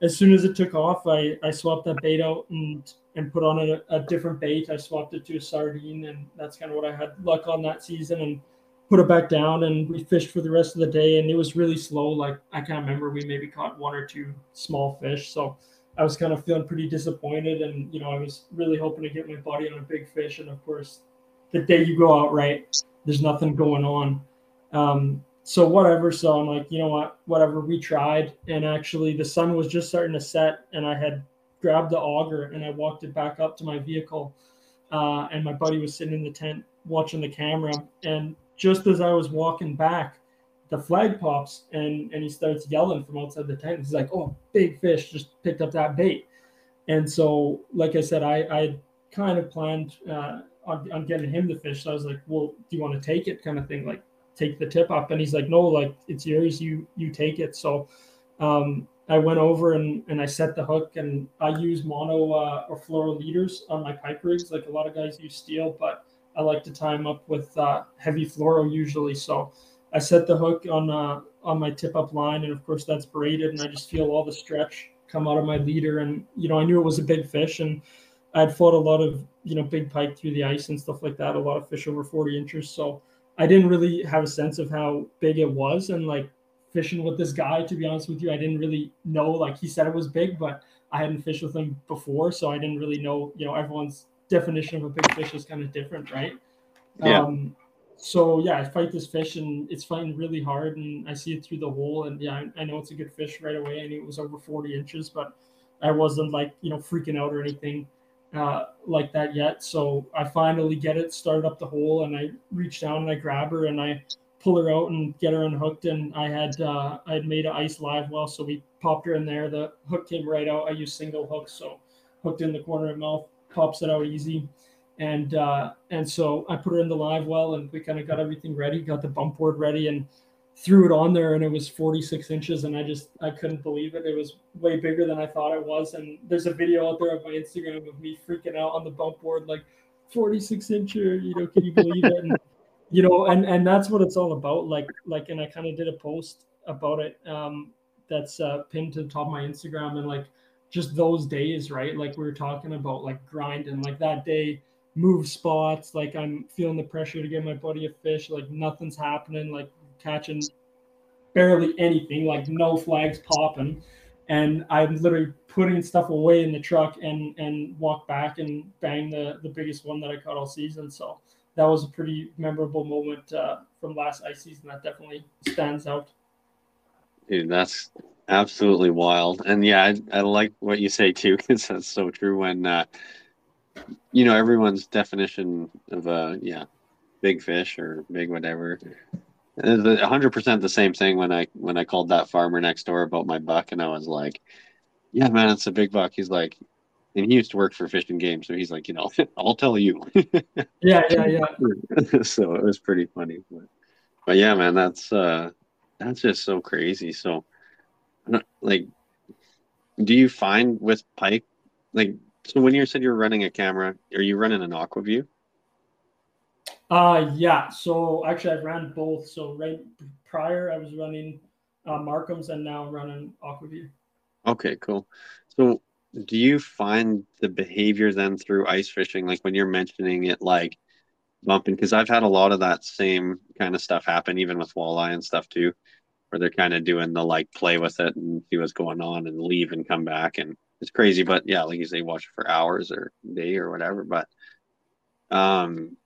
as soon as it took off, I, I swapped that bait out and and put on a, a different bait. I swapped it to a sardine, and that's kind of what I had luck on that season. And put it back down and we fished for the rest of the day and it was really slow. Like i can't remember we maybe caught one or two small fish. So i was kind of feeling pretty disappointed and you know i was really hoping to get my buddy on a big fish. And of course the day you go out right there's nothing going on. Um, so whatever. So i'm like you know what? Whatever. We tried. And actually the sun was just starting to set and i had grabbed the auger and i walked it back up to my vehicle uh, and my buddy was sitting in the tent watching the camera. And just as I was walking back, the flag pops and and he starts yelling from outside the tent. He's like, "Oh, big fish just picked up that bait." And so, like I said, I I kind of planned uh, on, on getting him the fish. So I was like, "Well, do you want to take it?" Kind of thing, like take the tip up. And he's like, "No, like it's yours. You you take it." So um, I went over and, and I set the hook and I use mono uh, or fluoro leaders on my pike rigs. Like a lot of guys use steel, but I like to time up with uh, heavy fluoro usually. So I set the hook on uh, on my tip up line, and of course that's braided, and I just feel all the stretch come out of my leader. And you know, I knew it was a big fish, and I'd fought a lot of you know big pike through the ice and stuff like that. A lot of fish over 40 inches, so I didn't really have a sense of how big it was, and like fishing with this guy. To be honest with you, I didn't really know. Like he said, it was big, but I hadn't fished with him before, so I didn't really know. You know, everyone's definition of a big fish is kind of different, right? Yeah. Um, so yeah, I fight this fish and it's fighting really hard, and I see it through the hole, and yeah, I, I know it's a good fish right away. Knew it was over 40 inches, but I wasn't like you know freaking out or anything uh, like that yet. So I finally get it started up the hole, and I reach down and I grab her and I pull her out and get her unhooked. And I had uh, I had made an ice live well, so we popped her in there. The hook came right out. I used single hooks, so hooked in the corner of mouth, pops it out easy. And uh, and so I put her in the live well, and we kind of got everything ready, got the bump board ready, and threw it on there and it was 46 inches and i just i couldn't believe it. It was way bigger than i thought it was. And there's a video out there on my instagram of me freaking out on the bump board like 46 incher you know can you believe it? And you know and and that's what it's all about. Like like and i kind of did a post about it um that's uh pinned to the top of my instagram and like just those days right like we were talking about like grinding like that day move spots like i'm feeling the pressure to get my buddy a fish like nothing's happening like catching barely anything, like no flags popping. And I'm literally putting stuff away in the truck and and walk back and bang the the biggest one that I caught all season. So that was a pretty memorable moment uh, from last ice season. That definitely stands out. Dude, that's absolutely wild. And yeah, I, I like what you say too, because that's so true. When uh, you know everyone's definition of a yeah big fish or big whatever it's hundred percent the same thing when I when I called that farmer next door about my buck, and I was like, "Yeah, man, it's a big buck." He's like, and he used to work for Fish and Game, so he's like, you know, I'll tell you. yeah, yeah, yeah. so it was pretty funny, but, but yeah, man, that's uh, that's just so crazy. So, like, do you find with pike, like, so when you said you're running a camera, are you running an Aqua-Vu? Uh yeah. So actually, I've ran both. So right prior, I was running uh, MarCum's, and now I'm running Aqua-Vu. Okay, cool. So do you find the behavior then through ice fishing, like when you're mentioning it, like bumping? Because I've had a lot of that same kind of stuff happen, even with walleye and stuff too, where they're kind of doing the like play with it and see what's going on and leave and come back, and it's crazy. But yeah, like you say, watch it for hours or day or whatever. But um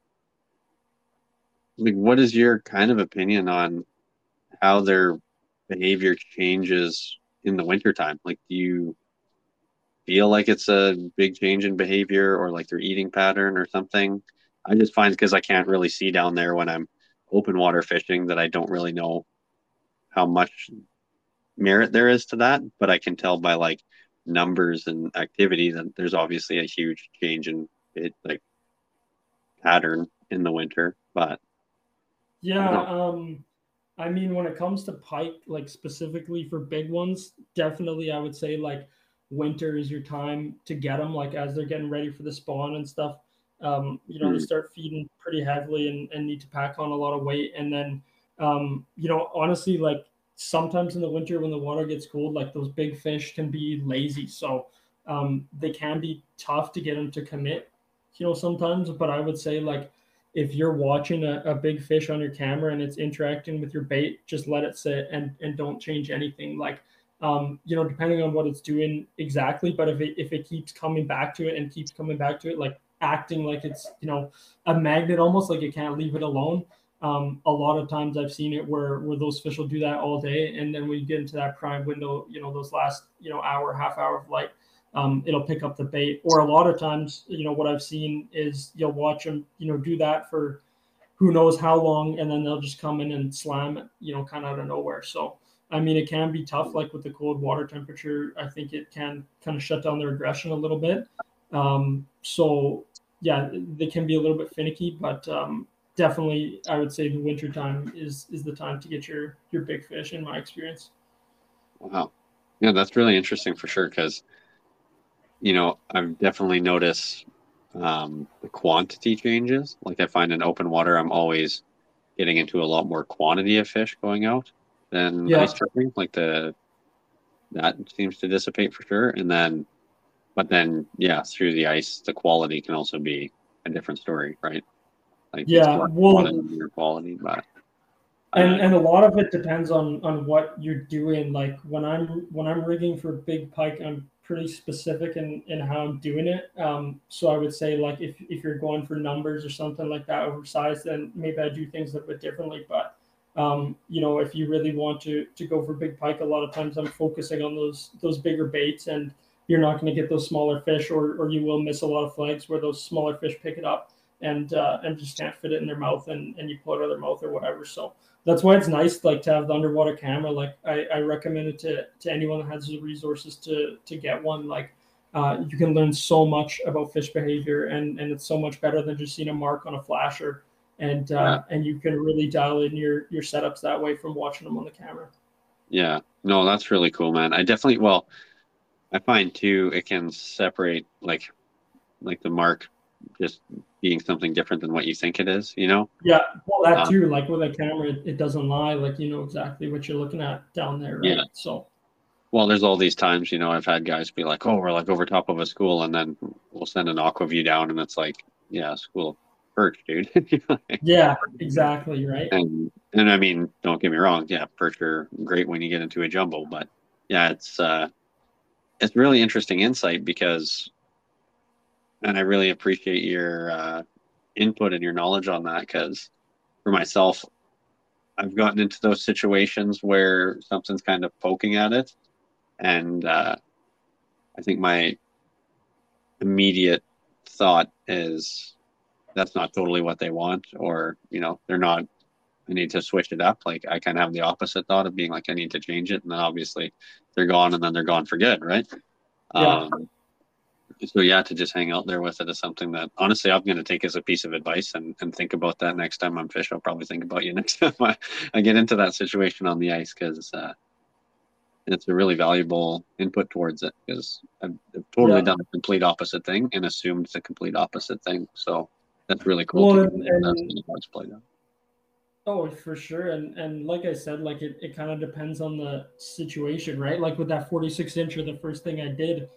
like what is your kind of opinion on how their behavior changes in the wintertime? Like do you feel like it's a big change in behavior or like their eating pattern or something? I just find because I can't really see down there when I'm open water fishing that I don't really know how much merit there is to that, but I can tell by like numbers and activity that there's obviously a huge change in it like pattern in the winter. But yeah, um, I mean, when it comes to pike, like specifically for big ones, definitely I would say like winter is your time to get them. Like as they're getting ready for the spawn and stuff, um, you know, mm. they hmm. start feeding pretty heavily and, and need to pack on a lot of weight. And then, um, you know, honestly, like sometimes in the winter when the water gets cold, like those big fish can be lazy. So um, they can be tough to get them to commit, you know, sometimes. But I would say like if you're watching a, a big fish on your camera and it's interacting with your bait, just let it sit and, and don't change anything. Like, um, you know, depending on what it's doing exactly, but if it, if it keeps coming back to it and keeps coming back to it, like acting like it's, you know, a magnet, almost like it can't leave it alone. Um, a lot of times I've seen it where, where those fish will do that all day. And then when you get into that prime window, you know, those last, you know, hour, half hour of light, um, it'll pick up the bait. Or a lot of times, you know, what I've seen is you'll watch them, you know, do that for who knows how long, and then they'll just come in and slam it, you know, kind of out of nowhere. So, I mean, it can be tough, like with the cold water temperature. I think it can kind of shut down their aggression a little bit. Um, so, yeah, they can be a little bit finicky, but um, definitely, I would say the winter time is is the time to get your your big fish, in my experience. Wow, yeah, that's really interesting for sure because you know, I've definitely noticed um, the quantity changes. Like I find in open water, I'm always getting into a lot more quantity of fish going out than yeah. ice tripping. Like the that seems to dissipate for sure. And then, but then, yeah, through the ice, the quality can also be a different story, right? Like yeah, well, quality, but and and a lot of it depends on on what you're doing like when i'm when i'm rigging for big pike i'm pretty specific in, in how I'm doing it. Um, so I would say like if, if you're going for numbers or something like that oversized, then maybe I do things a little bit differently. But um, you know, if you really want to to go for big pike, a lot of times I'm focusing on those those bigger baits, and you're not going to get those smaller fish, or or you will miss a lot of flags where those smaller fish pick it up and uh, and just can't fit it in their mouth, and and you pull it out of their mouth or whatever. So that's why it's nice like to have the underwater camera. Like i, I recommend it to, to anyone that has the resources to to get one. Like uh, you can learn so much about fish behavior and and it's so much better than just seeing a mark on a flasher. And uh, yeah. and you can really dial in your your setups that way from watching them on the camera. Yeah. No that's really cool man. I definitely well i find too it can separate like like the mark just being something different than what you think it is, you know? Yeah, well, that um, too. Like with a camera, it, doesn't lie. Like you know exactly what you're looking at down there, right? Yeah. So. Well, there's all these times, you know, I've had guys be like, "Oh, we're like over top of a school," and then we'll send an Aqua-Vu down, and it's like, "Yeah, school perch, dude." yeah, exactly, right. And and I mean, don't get me wrong, yeah, perch are great when you get into a jumbo, but yeah, it's uh, it's really interesting insight because and I really appreciate your uh, input and your knowledge on that because for myself, I've gotten into those situations where something's kind of poking at it, and uh, I think my immediate thought is that's not totally what they want, or you know, they're not. I need to switch it up. Like I kind of have the opposite thought of being like I need to change it, and then obviously they're gone, and then they're gone for good, right? Yeah. Um, so yeah, to just hang out there with it is something that honestly I'm going to take as a piece of advice and, and think about that next time I'm fish. I'll probably think about you next time I, I get into that situation on the ice because uh, it's a really valuable input towards it because I've, I've totally yeah. done the complete opposite thing and assumed the complete opposite thing. So that's really cool. Well, and, and, played out. Oh, for sure. And and like I said, like it, it kind of depends on the situation, right? Like with that 46 incher, the first thing I did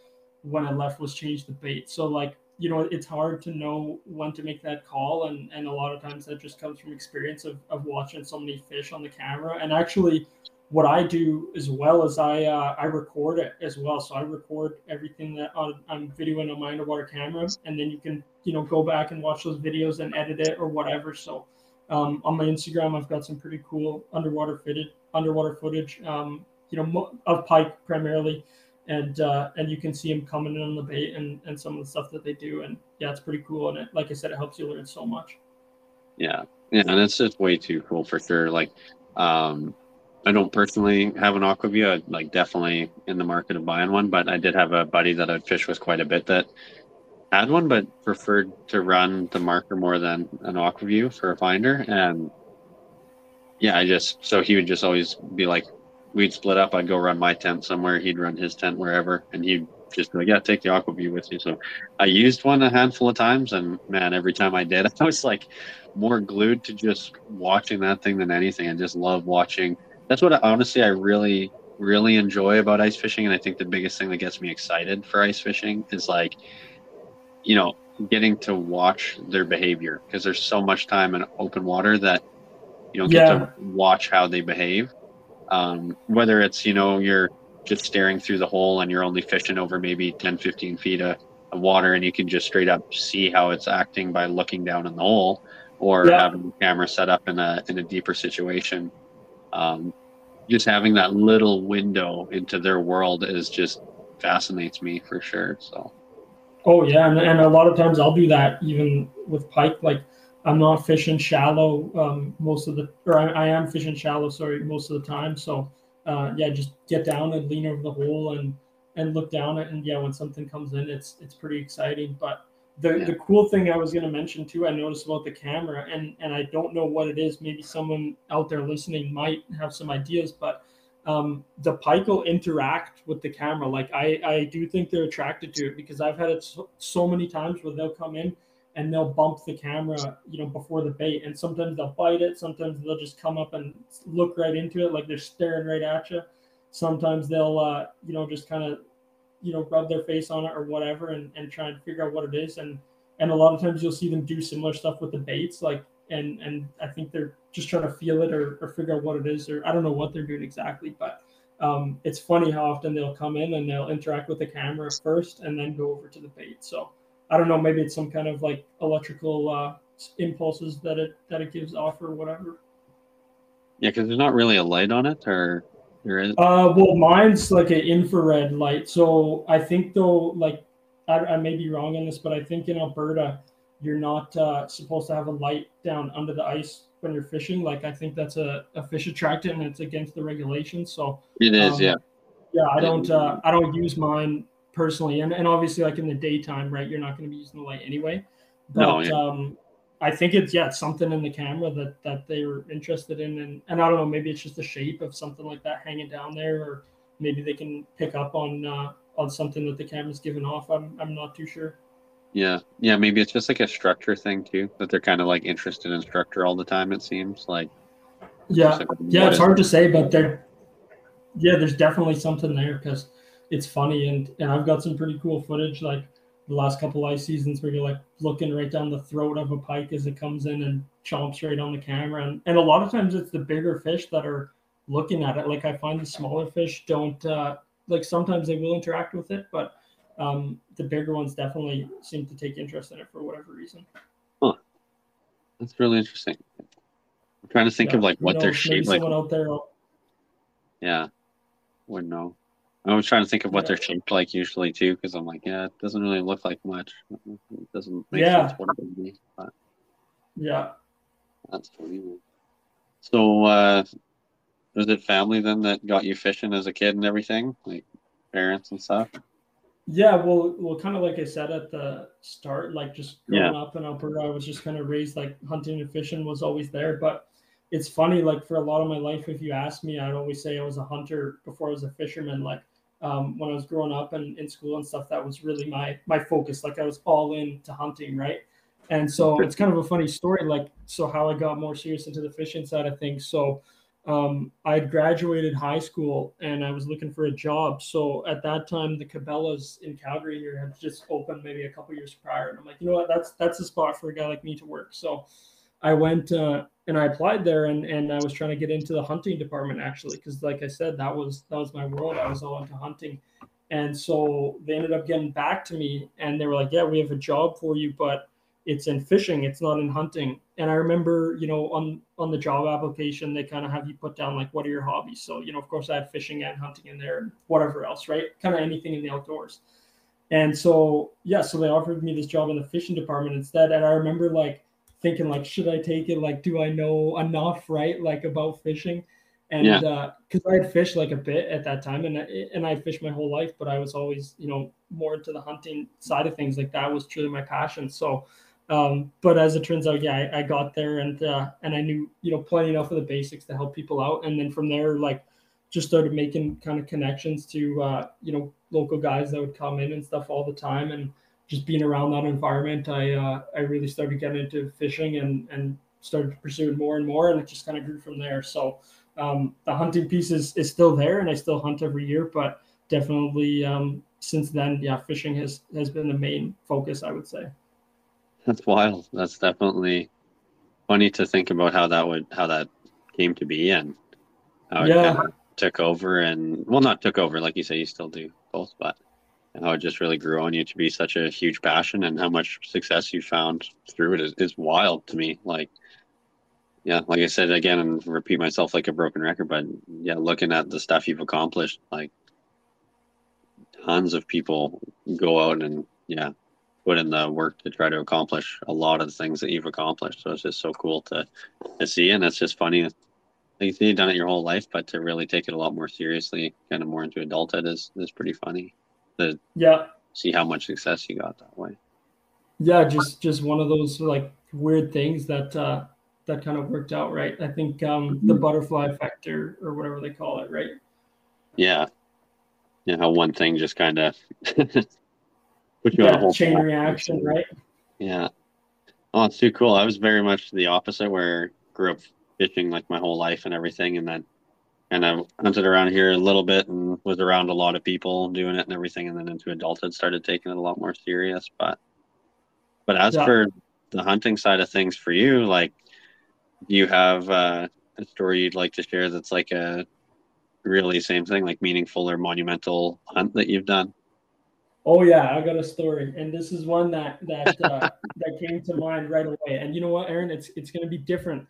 when I left was change the bait. So like you know it's hard to know when to make that call and and a lot of times that just comes from experience of, of watching so many fish on the camera. And actually what i do as well is i uh, i record it as well. So i record everything that i'm videoing on my underwater camera and then you can you know go back and watch those videos and edit it or whatever. So um, on my instagram i've got some pretty cool underwater fitted underwater footage um, you know of pike primarily and uh, and you can see them coming in on the bait and and some of the stuff that they do and yeah it's pretty cool and it like i said it helps you learn so much. Yeah. Yeah and it's just way too cool for sure like um i don't personally have an Aqua-Vu i like definitely in the market of buying one but i did have a buddy that i'd fish with quite a bit that had one but preferred to run the marker more than an Aqua-Vu for a finder and yeah i just so he would just always be like we'd split up. I'd go run my tent somewhere. He'd run his tent wherever, and he'd just be like, "Yeah, take the Aqua-Vu with you." So I used one a handful of times, and man, every time I did, I was like more glued to just watching that thing than anything. I just love watching. That's what I, honestly I really really enjoy about ice fishing, and I think the biggest thing that gets me excited for ice fishing is like, you know, getting to watch their behavior because there's so much time in open water that you don't get to watch how they behave um, whether it's, you know, you're just staring through the hole and you're only fishing over maybe 10, 15 feet of, of water and you can just straight up see how it's acting by looking down in the hole or yeah. having the camera set up in a, in a deeper situation. Um, just having that little window into their world is just fascinates me for sure. So. Oh yeah, and, and a lot of times I'll do that even with pike. Like I'm not fishing shallow um, most of the, or I, I, am fishing shallow, sorry, most of the time. So uh, yeah, just get down and lean over the hole and and look down it. And yeah, when something comes in, it's it's pretty exciting. But the yeah. the cool thing I was going to mention too, I noticed about the camera, and and I don't know what it is. Maybe someone out there listening might have some ideas, but um, the pike will interact with the camera. Like I I do think they're attracted to it because I've had it so, so many times where they'll come in and they'll bump the camera, you know, before the bait. And sometimes they'll bite it. Sometimes they'll just come up and look right into it, like they're staring right at you. Sometimes they'll, uh, you know, just kind of, you know, rub their face on it or whatever, and, and try and figure out what it is. And and a lot of times you'll see them do similar stuff with the baits, like and and I think they're just trying to feel it or, or figure out what it is, or I don't know what they're doing exactly, but um, it's funny how often they'll come in and they'll interact with the camera first and then go over to the bait. So I don't know, maybe it's some kind of like electrical uh, impulses that it that it gives off or whatever. Yeah, because there's not really a light on it, or there is. Uh, well, mine's like an infrared light. So I think though, like I, I may be wrong on this, but I think in Alberta, you're not uh, supposed to have a light down under the ice when you're fishing. Like I think that's a, a fish attractant and it's against the regulations. So it is, um, yeah. Yeah, I don't uh, I don't use mine personally, and, and obviously like in the daytime, right? You're not going to be using the light anyway. But no, yeah. um, I think it's yeah, it's something in the camera that that they're interested in, and and I don't know, maybe it's just the shape of something like that hanging down there, or maybe they can pick up on uh, on something that the camera's given off. I'm I'm not too sure. Yeah, yeah, maybe it's just like a structure thing too, that they're kind of like interested in structure all the time. It seems like. Yeah, like, yeah, it's hard to say, but there, yeah, there's definitely something there because it's funny, and and I've got some pretty cool footage like the last couple ice seasons where you're like looking right down the throat of a pike as it comes in and chomps right on the camera, and and a lot of times it's the bigger fish that are looking at it. Like I find the smaller fish don't uh, like sometimes they will interact with it, but um, the bigger ones definitely seem to take interest in it for whatever reason. Huh. That's really interesting. I'm trying to think yeah, of like what their shape like. someone Out there. Yeah, wouldn't know. I was trying to think of what they're shaped like usually too, because I'm like, yeah, it doesn't really look like much. It doesn't make yeah. sense what it would be. But yeah, that's funny. So, uh, was it family then that got you fishing as a kid and everything, like parents and stuff? Yeah, well, well, kind of like I said at the start, like just growing yeah. up in Alberta, I was just kind of raised like hunting and fishing was always there. But it's funny, like for a lot of my life, if you ask me, I'd always say I was a hunter before I was a fisherman. Like um, when I was growing up and in school and stuff, that was really my my focus. Like I was all in to hunting, right? And so it's kind of a funny story, like so how I got more serious into the fishing side of things. So um, I had graduated high school and I was looking for a job. So at that time, the Cabela's in Calgary here had just opened maybe a couple years prior, and I'm like, you know what, that's that's a spot for a guy like me to work. So I went uh, and I applied there, and and I was trying to get into the hunting department actually, because like I said, that was that was my world. I was all into hunting, and so they ended up getting back to me, and they were like, yeah, we have a job for you, but it's in fishing it's not in hunting. And i remember you know on on the job application they kind of have you put down like what are your hobbies? So you know of course i had fishing and hunting in there and whatever else right? Kind of anything in the outdoors. And so yeah so they offered me this job in the fishing department instead and i remember like thinking like should i take it? Like do i know enough right like about fishing? And yeah. uh because i had fished like a bit at that time and I, and i fished my whole life but i was always you know more into the hunting side of things. Like that was truly my passion. So um, but as it turns out, yeah, I, I got there and uh, and I knew you know plenty enough of the basics to help people out, and then from there, like just started making kind of connections to uh, you know local guys that would come in and stuff all the time, and just being around that environment, I uh, I really started getting into fishing and and started to pursue it more and more, and it just kind of grew from there. So um, the hunting piece is is still there, and I still hunt every year, but definitely um, since then, yeah, fishing has has been the main focus, I would say. That's wild. That's definitely funny to think about how that would how that came to be and how yeah. it kind of took over and well not took over like you say you still do both but how it just really grew on you to be such a huge passion and how much success you found through it is, is wild to me like yeah like i said again and repeat myself like a broken record but yeah looking at the stuff you've accomplished like tons of people go out and yeah put in the work to try to accomplish a lot of the things that you've accomplished. So it's just so cool to, to see. And it's just funny. Like you've done it your whole life, but to really take it a lot more seriously, kind of more into adulthood is, is pretty funny. To yeah. See how much success you got that way. Yeah. Just, just one of those like weird things that, uh, that kind of worked out. Right. I think, um, the mm-hmm. butterfly effect or, or whatever they call it. Right. Yeah. Yeah. How one thing just kind of put you yeah, on a whole chain reaction, right? Yeah. Oh, it's too cool. I was very much the opposite, where grew up fishing like my whole life and everything, and then and I hunted around here a little bit and was around a lot of people doing it and everything, and then into adulthood started taking it a lot more serious. But but as yeah. for the hunting side of things for you, like, do you have uh, a story you'd like to share that's like a really same thing, like meaningful or monumental hunt that you've done? Oh yeah, I got a story, and this is one that that uh, that came to mind right away. And you know what, Aaron, it's it's going to be different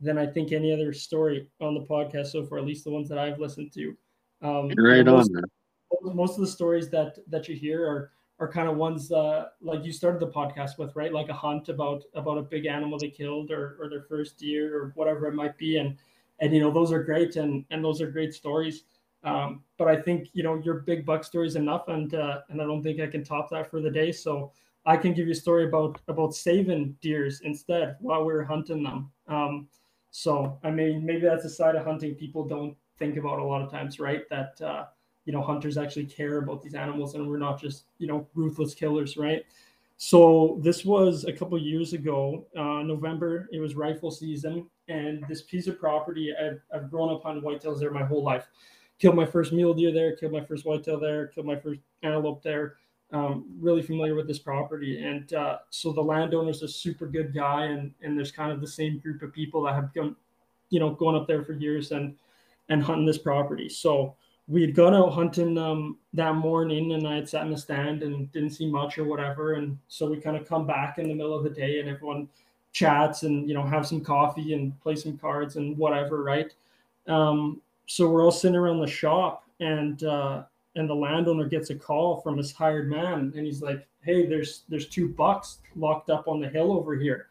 than I think any other story on the podcast so far, at least the ones that I've listened to. Um, right most, on. Most of the stories that that you hear are are kind of ones uh, like you started the podcast with, right? Like a hunt about about a big animal they killed or or their first deer or whatever it might be, and and you know those are great and and those are great stories. Um, but I think you know your big buck story is enough, and uh, and I don't think I can top that for the day. So I can give you a story about about saving deers instead while we are hunting them. Um, so I mean, maybe that's a side of hunting people don't think about a lot of times, right? That uh, you know hunters actually care about these animals, and we're not just you know ruthless killers, right? So this was a couple years ago, uh, November. It was rifle season, and this piece of property I've, I've grown up on whitetails there my whole life killed my first mule deer there, killed my first whitetail there, killed my first antelope there. Um, really familiar with this property, and uh, so the landowner's a super good guy, and and there's kind of the same group of people that have gone, you know, going up there for years and and hunting this property. So we had gone out hunting um, that morning, and I had sat in the stand and didn't see much or whatever, and so we kind of come back in the middle of the day, and everyone chats and you know have some coffee and play some cards and whatever, right? Um, so we're all sitting around the shop and uh, and the landowner gets a call from his hired man and he's like hey there's there's two bucks locked up on the hill over here.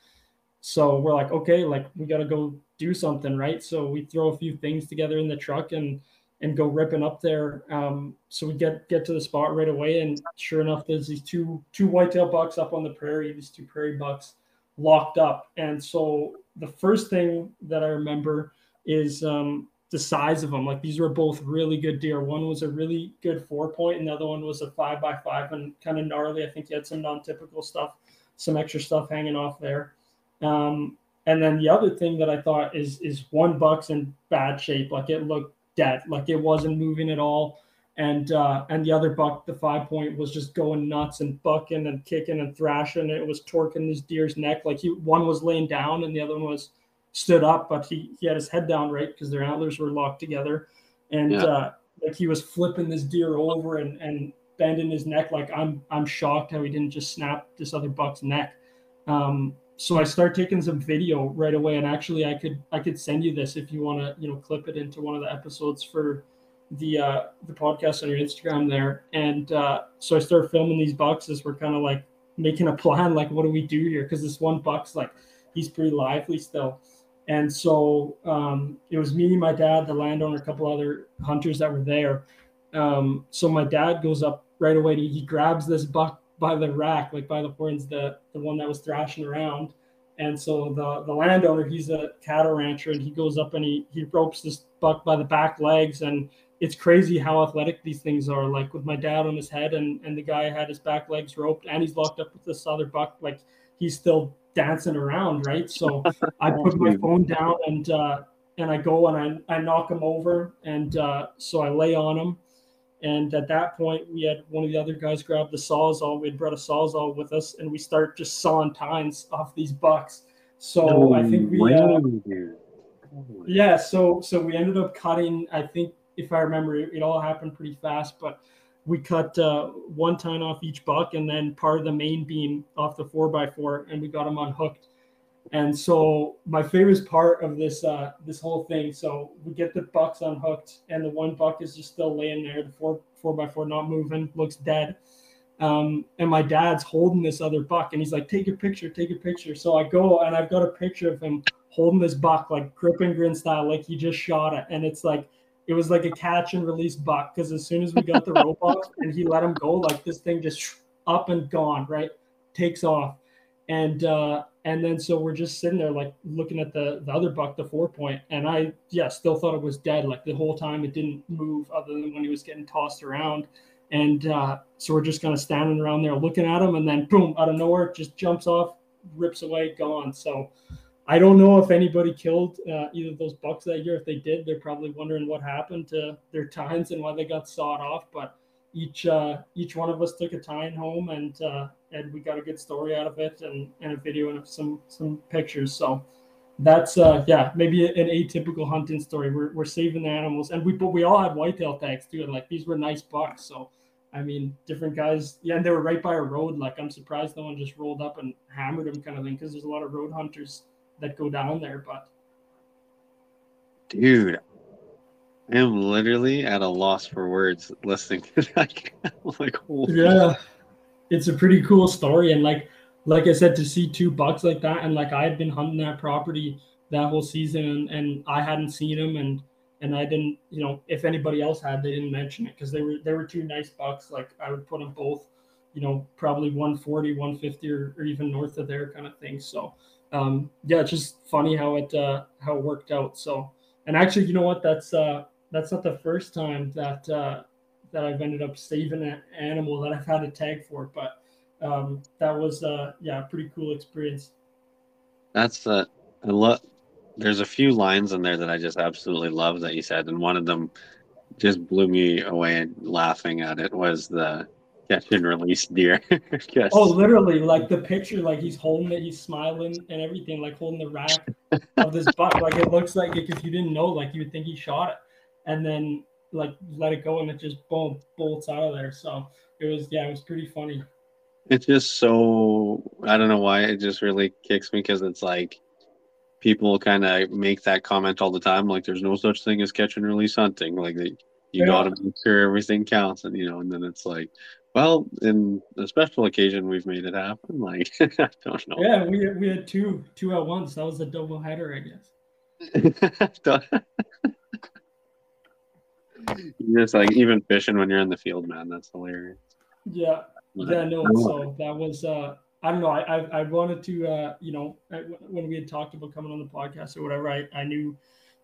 So we're like okay like we got to go do something right? So we throw a few things together in the truck and and go ripping up there. Um, so we get get to the spot right away and sure enough there's these two two whitetail bucks up on the prairie these two prairie bucks locked up. And so the first thing that i remember is um, the size of them. Like these were both really good deer. One was a really good four point, and the other one was a five by five and kind of gnarly. I think he had some non-typical stuff, some extra stuff hanging off there. Um, and then the other thing that I thought is is one buck's in bad shape. Like it looked dead. Like it wasn't moving at all. And uh, and the other buck, the five point, was just going nuts and bucking and kicking and thrashing. It was torquing this deer's neck. Like he one was laying down and the other one was stood up, but he, he had his head down right because their antlers were locked together. And yeah. uh, like he was flipping this deer over and, and bending his neck. Like I'm I'm shocked how he didn't just snap this other buck's neck. Um, so I start taking some video right away, and actually I could I could send you this if you want to you know clip it into one of the episodes for the uh, the podcast on your Instagram there. And uh, so I start filming these bucks as we're kind of like making a plan, like what do we do here? Because this one buck's like he's pretty lively still. And so um, it was me, my dad, the landowner, a couple other hunters that were there. Um, so my dad goes up right away. He, he grabs this buck by the rack, like by the horns, the the one that was thrashing around. And so the the landowner, he's a cattle rancher, and he goes up and he he ropes this buck by the back legs, and it's crazy how athletic these things are. Like with my dad on his head, and and the guy had his back legs roped, and he's locked up with this other buck. Like he's still dancing around, right? So I put my phone down and uh, and I go and I, I knock him over, and uh, so I lay on him. And at that point, we had one of the other guys grab the sawzall. We had brought a sawzall with us, and we start just sawing tines off these bucks. So oh, I think we, uh, yeah. So so we ended up cutting. I think if I remember, it, it all happened pretty fast, but we cut uh, one tine off each buck and then part of the main beam off the four by four, and we got them unhooked. And so my favorite part of this uh, this whole thing, so we get the bucks unhooked, and the one buck is just still laying there, the four four by four not moving, looks dead. Um, and my dad's holding this other buck, and he's like, "Take a picture, take a picture." So I go and I've got a picture of him holding this buck like grip and grin style, like he just shot it, and it's like it was like a catch and release buck because as soon as we got the rope off and he let him go, like this thing just up and gone, right? Takes off. And uh and then so we're just sitting there like looking at the the other buck, the four point, and I yeah, still thought it was dead. Like the whole time it didn't move other than when he was getting tossed around. And uh so we're just kind of standing around there looking at him, and then boom, out of nowhere, just jumps off, rips away, gone. So I don't know if anybody killed uh, either of those bucks that year. If they did, they're probably wondering what happened to their tines and why they got sawed off. But each uh, each one of us took a tine home, and uh, and we got a good story out of it, and, and a video and some some pictures. So that's uh yeah maybe an atypical hunting story. We're, we're saving the animals, and we but we all had whitetail tags too, and like these were nice bucks. So I mean, different guys, yeah, and they were right by a road. Like I'm surprised no one just rolled up and hammered them, kind of thing, because there's a lot of road hunters that go down there. But dude, I am literally at a loss for words listening to that. like, yeah, it's a pretty cool story, and like like I said, to see two bucks like that, and like I had been hunting that property that whole season, and, and I hadn't seen them, and and I didn't, you know, if anybody else had, they didn't mention it because they were they were two nice bucks. Like I would put them both, you know, probably 140, 150, or, or even north of there kind of thing. So um, yeah, it's just funny how it uh, how it worked out. So and actually, you know what? That's uh, that's not the first time that uh, that I've ended up saving an animal that I've had a tag for, but um, that was uh, yeah, pretty cool experience. That's uh, I love. There's a few lines in there that I just absolutely love that you said, and one of them just blew me away laughing at it was the catch and release deer. yes. Oh, literally, like the picture, like he's holding it, he's smiling and everything, like holding the rack of this buck. Like it looks like if you didn't know, like you would think he shot it, and then like let it go and it just boom bolts out of there. So it was yeah, it was pretty funny. It's just so I don't know why it just really kicks me because it's like people kind of make that comment all the time, like there's no such thing as catch and release hunting, like you yeah. got to make sure everything counts, and you know, and then it's like, well, in a special occasion, we've made it happen. Like I don't know. Yeah, we we had two two at once. That was a double header, I guess. just like even fishing when you're in the field, man. That's hilarious. Yeah, yeah, no. So that was uh, I don't know. I I, I wanted to uh, you know when we had talked about coming on the podcast or whatever, I I knew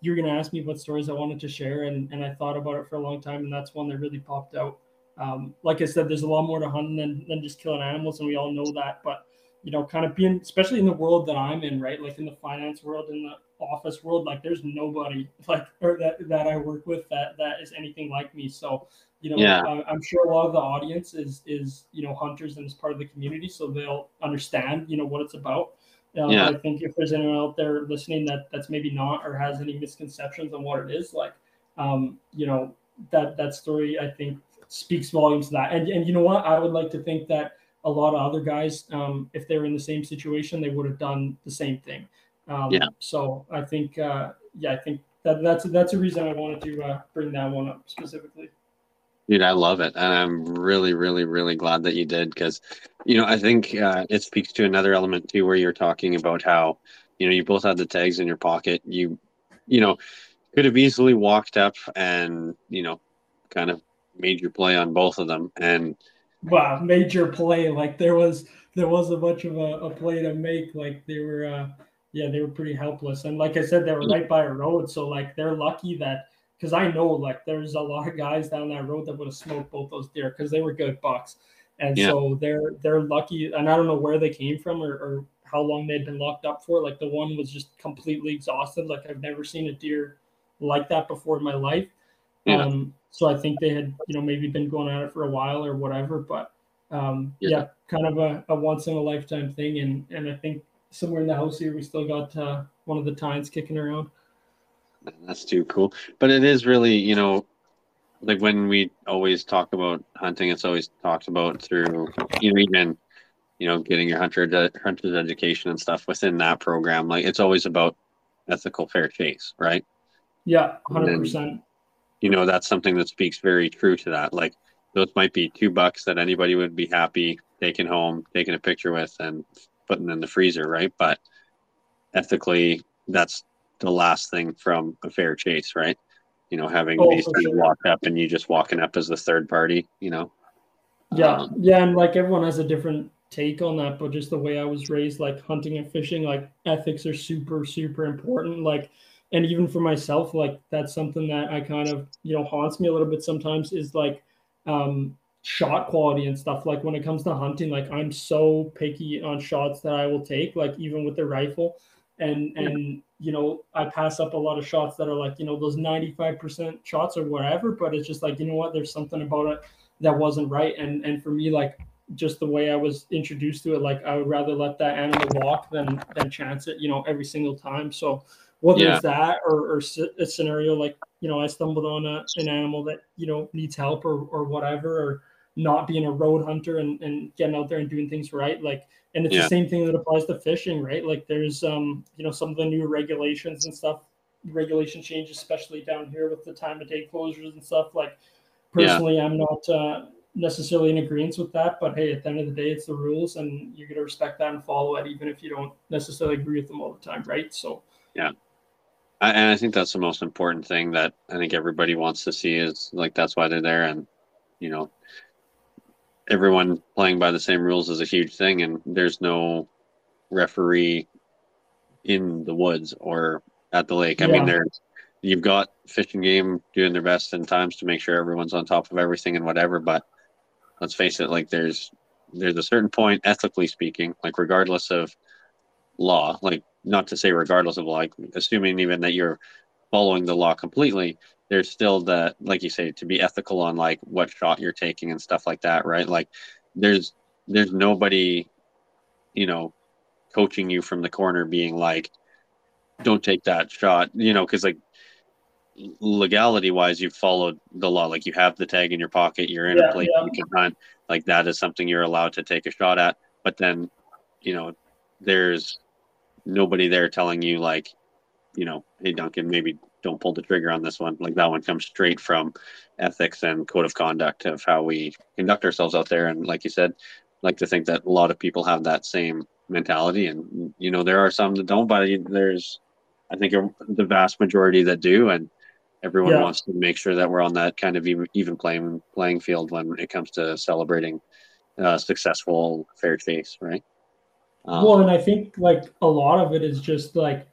you were gonna ask me what stories I wanted to share, and and I thought about it for a long time, and that's one that really popped out. Um, like I said, there's a lot more to hunting than, than just killing animals, and we all know that. But you know, kind of being, especially in the world that I'm in, right? Like in the finance world, in the office world, like there's nobody like or that that I work with that that is anything like me. So you know, yeah. I'm sure a lot of the audience is is you know hunters and is part of the community, so they'll understand you know what it's about. Um, yeah. I think if there's anyone out there listening that that's maybe not or has any misconceptions on what it is, like, um, you know, that that story I think speaks volumes to that. And and you know what? I would like to think that a lot of other guys, um, if they were in the same situation, they would have done the same thing. Um, yeah. So I think, uh, yeah, I think that that's that's a reason I wanted to uh, bring that one up specifically. Dude, I love it, and I'm really, really, really glad that you did because, you know, I think uh, it speaks to another element too, where you're talking about how, you know, you both had the tags in your pocket. You, you know, could have easily walked up and you know, kind of major play on both of them. And wow, major play. Like there was there was a bunch of a, a play to make. Like they were uh yeah, they were pretty helpless. And like I said, they were right by a road. So like they're lucky that because I know like there's a lot of guys down that road that would have smoked both those deer because they were good bucks. And yeah. so they're they're lucky. And I don't know where they came from or, or how long they'd been locked up for. Like the one was just completely exhausted. Like I've never seen a deer like that before in my life. Yeah. Um, so I think they had, you know, maybe been going at it for a while or whatever. But um, yeah. yeah. kind of a, a, once in a lifetime thing. And and I think somewhere in the house here we still got uh, one of the tines kicking around. That's too cool. But it is really, you know, like when we always talk about hunting, it's always talked about through, you know, even you know, getting your hunter uh, hunter's education and stuff within that program. Like it's always about ethical fair chase, right? Yeah, hundred percent you know that's something that speaks very true to that like those might be two bucks that anybody would be happy taking home taking a picture with and putting in the freezer right but ethically that's the last thing from a fair chase right? You know having oh, these sure. walk up and you just walking up as the third party you know? Yeah um, yeah and like everyone has a different take on that but just the way i was raised like hunting and fishing like ethics are super super important like and even for myself like that's something that i kind of you know haunts me a little bit sometimes is like um shot quality and stuff. Like when it comes to hunting like i'm so picky on shots that i will take like even with the rifle and and you know i pass up a lot of shots that are like you know those 95% shots or whatever but it's just like you know what there's something about it that wasn't right and and for me like just the way I was introduced to it. Like I would rather let that animal walk than than chance it, you know, every single time. So whether yeah. it's that or, or a scenario like you know I stumbled on a, an animal that you know needs help or or whatever, or not being a road hunter and, and getting out there and doing things right, like and it's yeah. the same thing that applies to fishing, right? Like there's um you know some of the new regulations and stuff, regulation changes, especially down here with the time of day closures and stuff. Like personally, yeah. I'm not. Uh, necessarily in agreement with that, but hey, at the end of the day, it's the rules, and you're gonna respect that and follow it, even if you don't necessarily agree with them all the time, right? So, yeah, I, and I think that's the most important thing that I think everybody wants to see is like that's why they're there, and you know, everyone playing by the same rules is a huge thing, and there's no referee in the woods or at the lake. I yeah. mean, there's you've got fishing game doing their best in times to make sure everyone's on top of everything and whatever, but let's face it, like there's there's a certain point, ethically speaking, like regardless of law, like not to say regardless of like assuming even that you're following the law completely, there's still the like you say to be ethical on like what shot you're taking and stuff like that, right? Like there's there's nobody, you know, coaching you from the corner being like, don't take that shot, you know, because like legality wise you've followed the law like you have the tag in your pocket you're in yeah, a place yeah. you can hunt like that is something you're allowed to take a shot at but then you know there's nobody there telling you like you know hey duncan maybe don't pull the trigger on this one like that one comes straight from ethics and code of conduct of how we conduct ourselves out there and like you said like to think that a lot of people have that same mentality and you know there are some that don't but there's i think the vast majority that do and everyone yeah. wants to make sure that we're on that kind of even, even playing playing field when it comes to celebrating uh, successful fair chase, right? Um, well, and I think like a lot of it is just like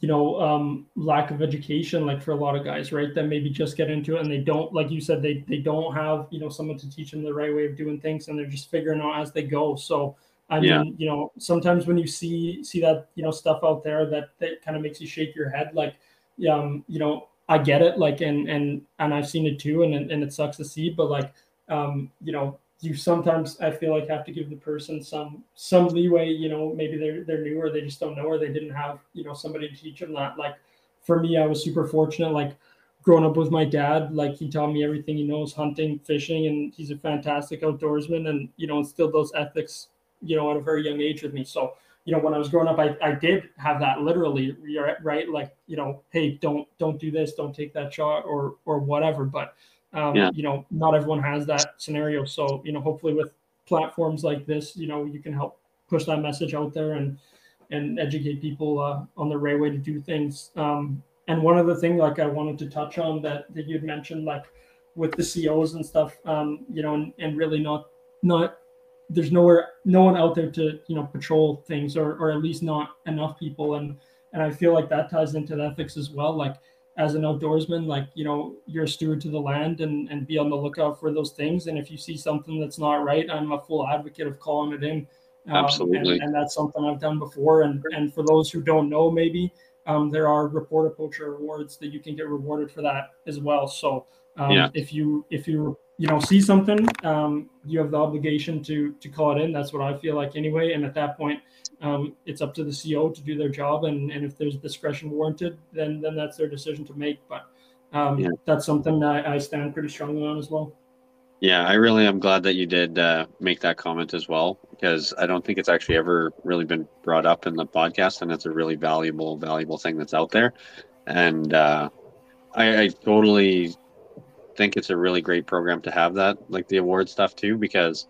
you know um, lack of education, like for a lot of guys, right? That maybe just get into it and they don't, like you said, they they don't have you know someone to teach them the right way of doing things, and they're just figuring out as they go. So. I mean, you know, sometimes when you see see that you know stuff out there that that kind of makes you shake your head, like, um, you know, I get it, like, and and and I've seen it too, and and it sucks to see, but like, um, you know, you sometimes I feel like have to give the person some some leeway. You know, maybe they're they're new or they just don't know or they didn't have you know somebody to teach them that. Like, for me, I was super fortunate. Like, growing up with my dad, like he taught me everything he knows, hunting, fishing, and he's a fantastic outdoorsman, and you know, instilled those ethics, you know, at a very young age with me. So you know, when I was growing up, I, I did have that literally, right? Like, you know, hey, don't don't do this, don't take that shot, or or whatever. But um, yeah. you know, not everyone has that scenario. So, you know, hopefully with platforms like this, you know, you can help push that message out there and and educate people uh, on the right way to do things. Um, and one other thing, like I wanted to touch on that that you'd mentioned, like with the COs and stuff, um, you know, and, and really not not there's nowhere no one out there to you know patrol things or or at least not enough people and and i feel like that ties into the ethics as well like as an outdoorsman like you know you're a steward to the land and and be on the lookout for those things. And if you see something that's not right i'm a full advocate of calling it in. Um, absolutely. and, and, that's something i've done before. And and for those who don't know maybe um, there are Report A Poacher awards that you can get rewarded for that as well. So um, yeah. if you if you you know see something um, you have the obligation to to call it in. That's what i feel like anyway. And at that point um, it's up to the co to do their job. And and if there's discretion warranted then then that's their decision to make. But um, yeah. that's something I, I stand pretty strongly on as well. Yeah i really am glad that you did uh, make that comment as well because i don't think it's actually ever really been brought up in the podcast and it's a really valuable valuable thing that's out there. And uh, I, I totally think it's a really great program to have that, like the award stuff too, because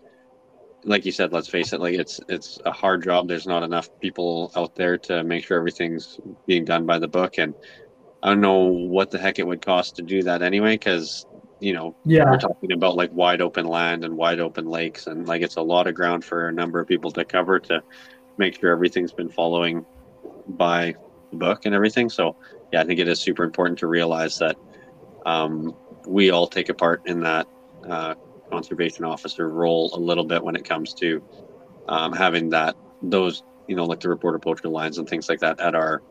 like you said, let's face it, like it's it's a hard job. There's not enough people out there to make sure everything's being done by the book, and I don't know what the heck it would cost to do that anyway, because you know, yeah, we're talking about like wide open land and wide open lakes, and like it's a lot of ground for a number of people to cover to make sure everything's been following by the book and everything. So yeah, I think it is super important to realize that um, we all take a part in that uh, conservation officer role a little bit when it comes to um, having that those you know like the Report A Poacher lines and things like that at our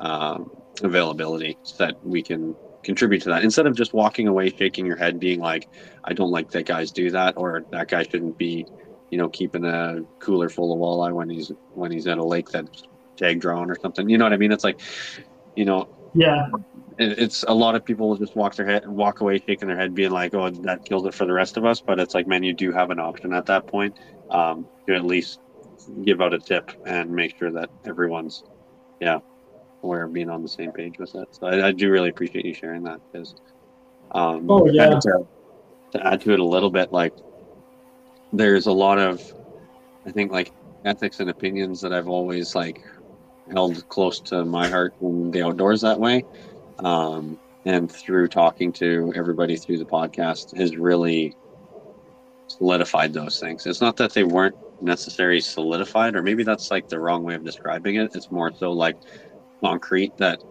um, availability so that we can contribute to that instead of just walking away shaking your head being like i don't like that guys do that or that guy shouldn't be you know, keeping a cooler full of walleye when he's when he's at a lake that's tag drawn or something. You know what I mean? It's like, you know, yeah, it's a lot of people will just walk their head walk away shaking their head being like oh that kills it for the rest of us. But it's like man you do have an option at that point um, to at least give out a tip and make sure that everyone's yeah aware of being on the same page with it. So i, I do really appreciate you sharing that because um, oh yeah. to, to add to it a little bit like there's a lot of i think like ethics and opinions that i've always like held close to my heart in the outdoors that way um, and through talking to everybody through the podcast has really solidified those things. It's not that they weren't necessarily solidified, or maybe that's like the wrong way of describing it. It's more so like concrete that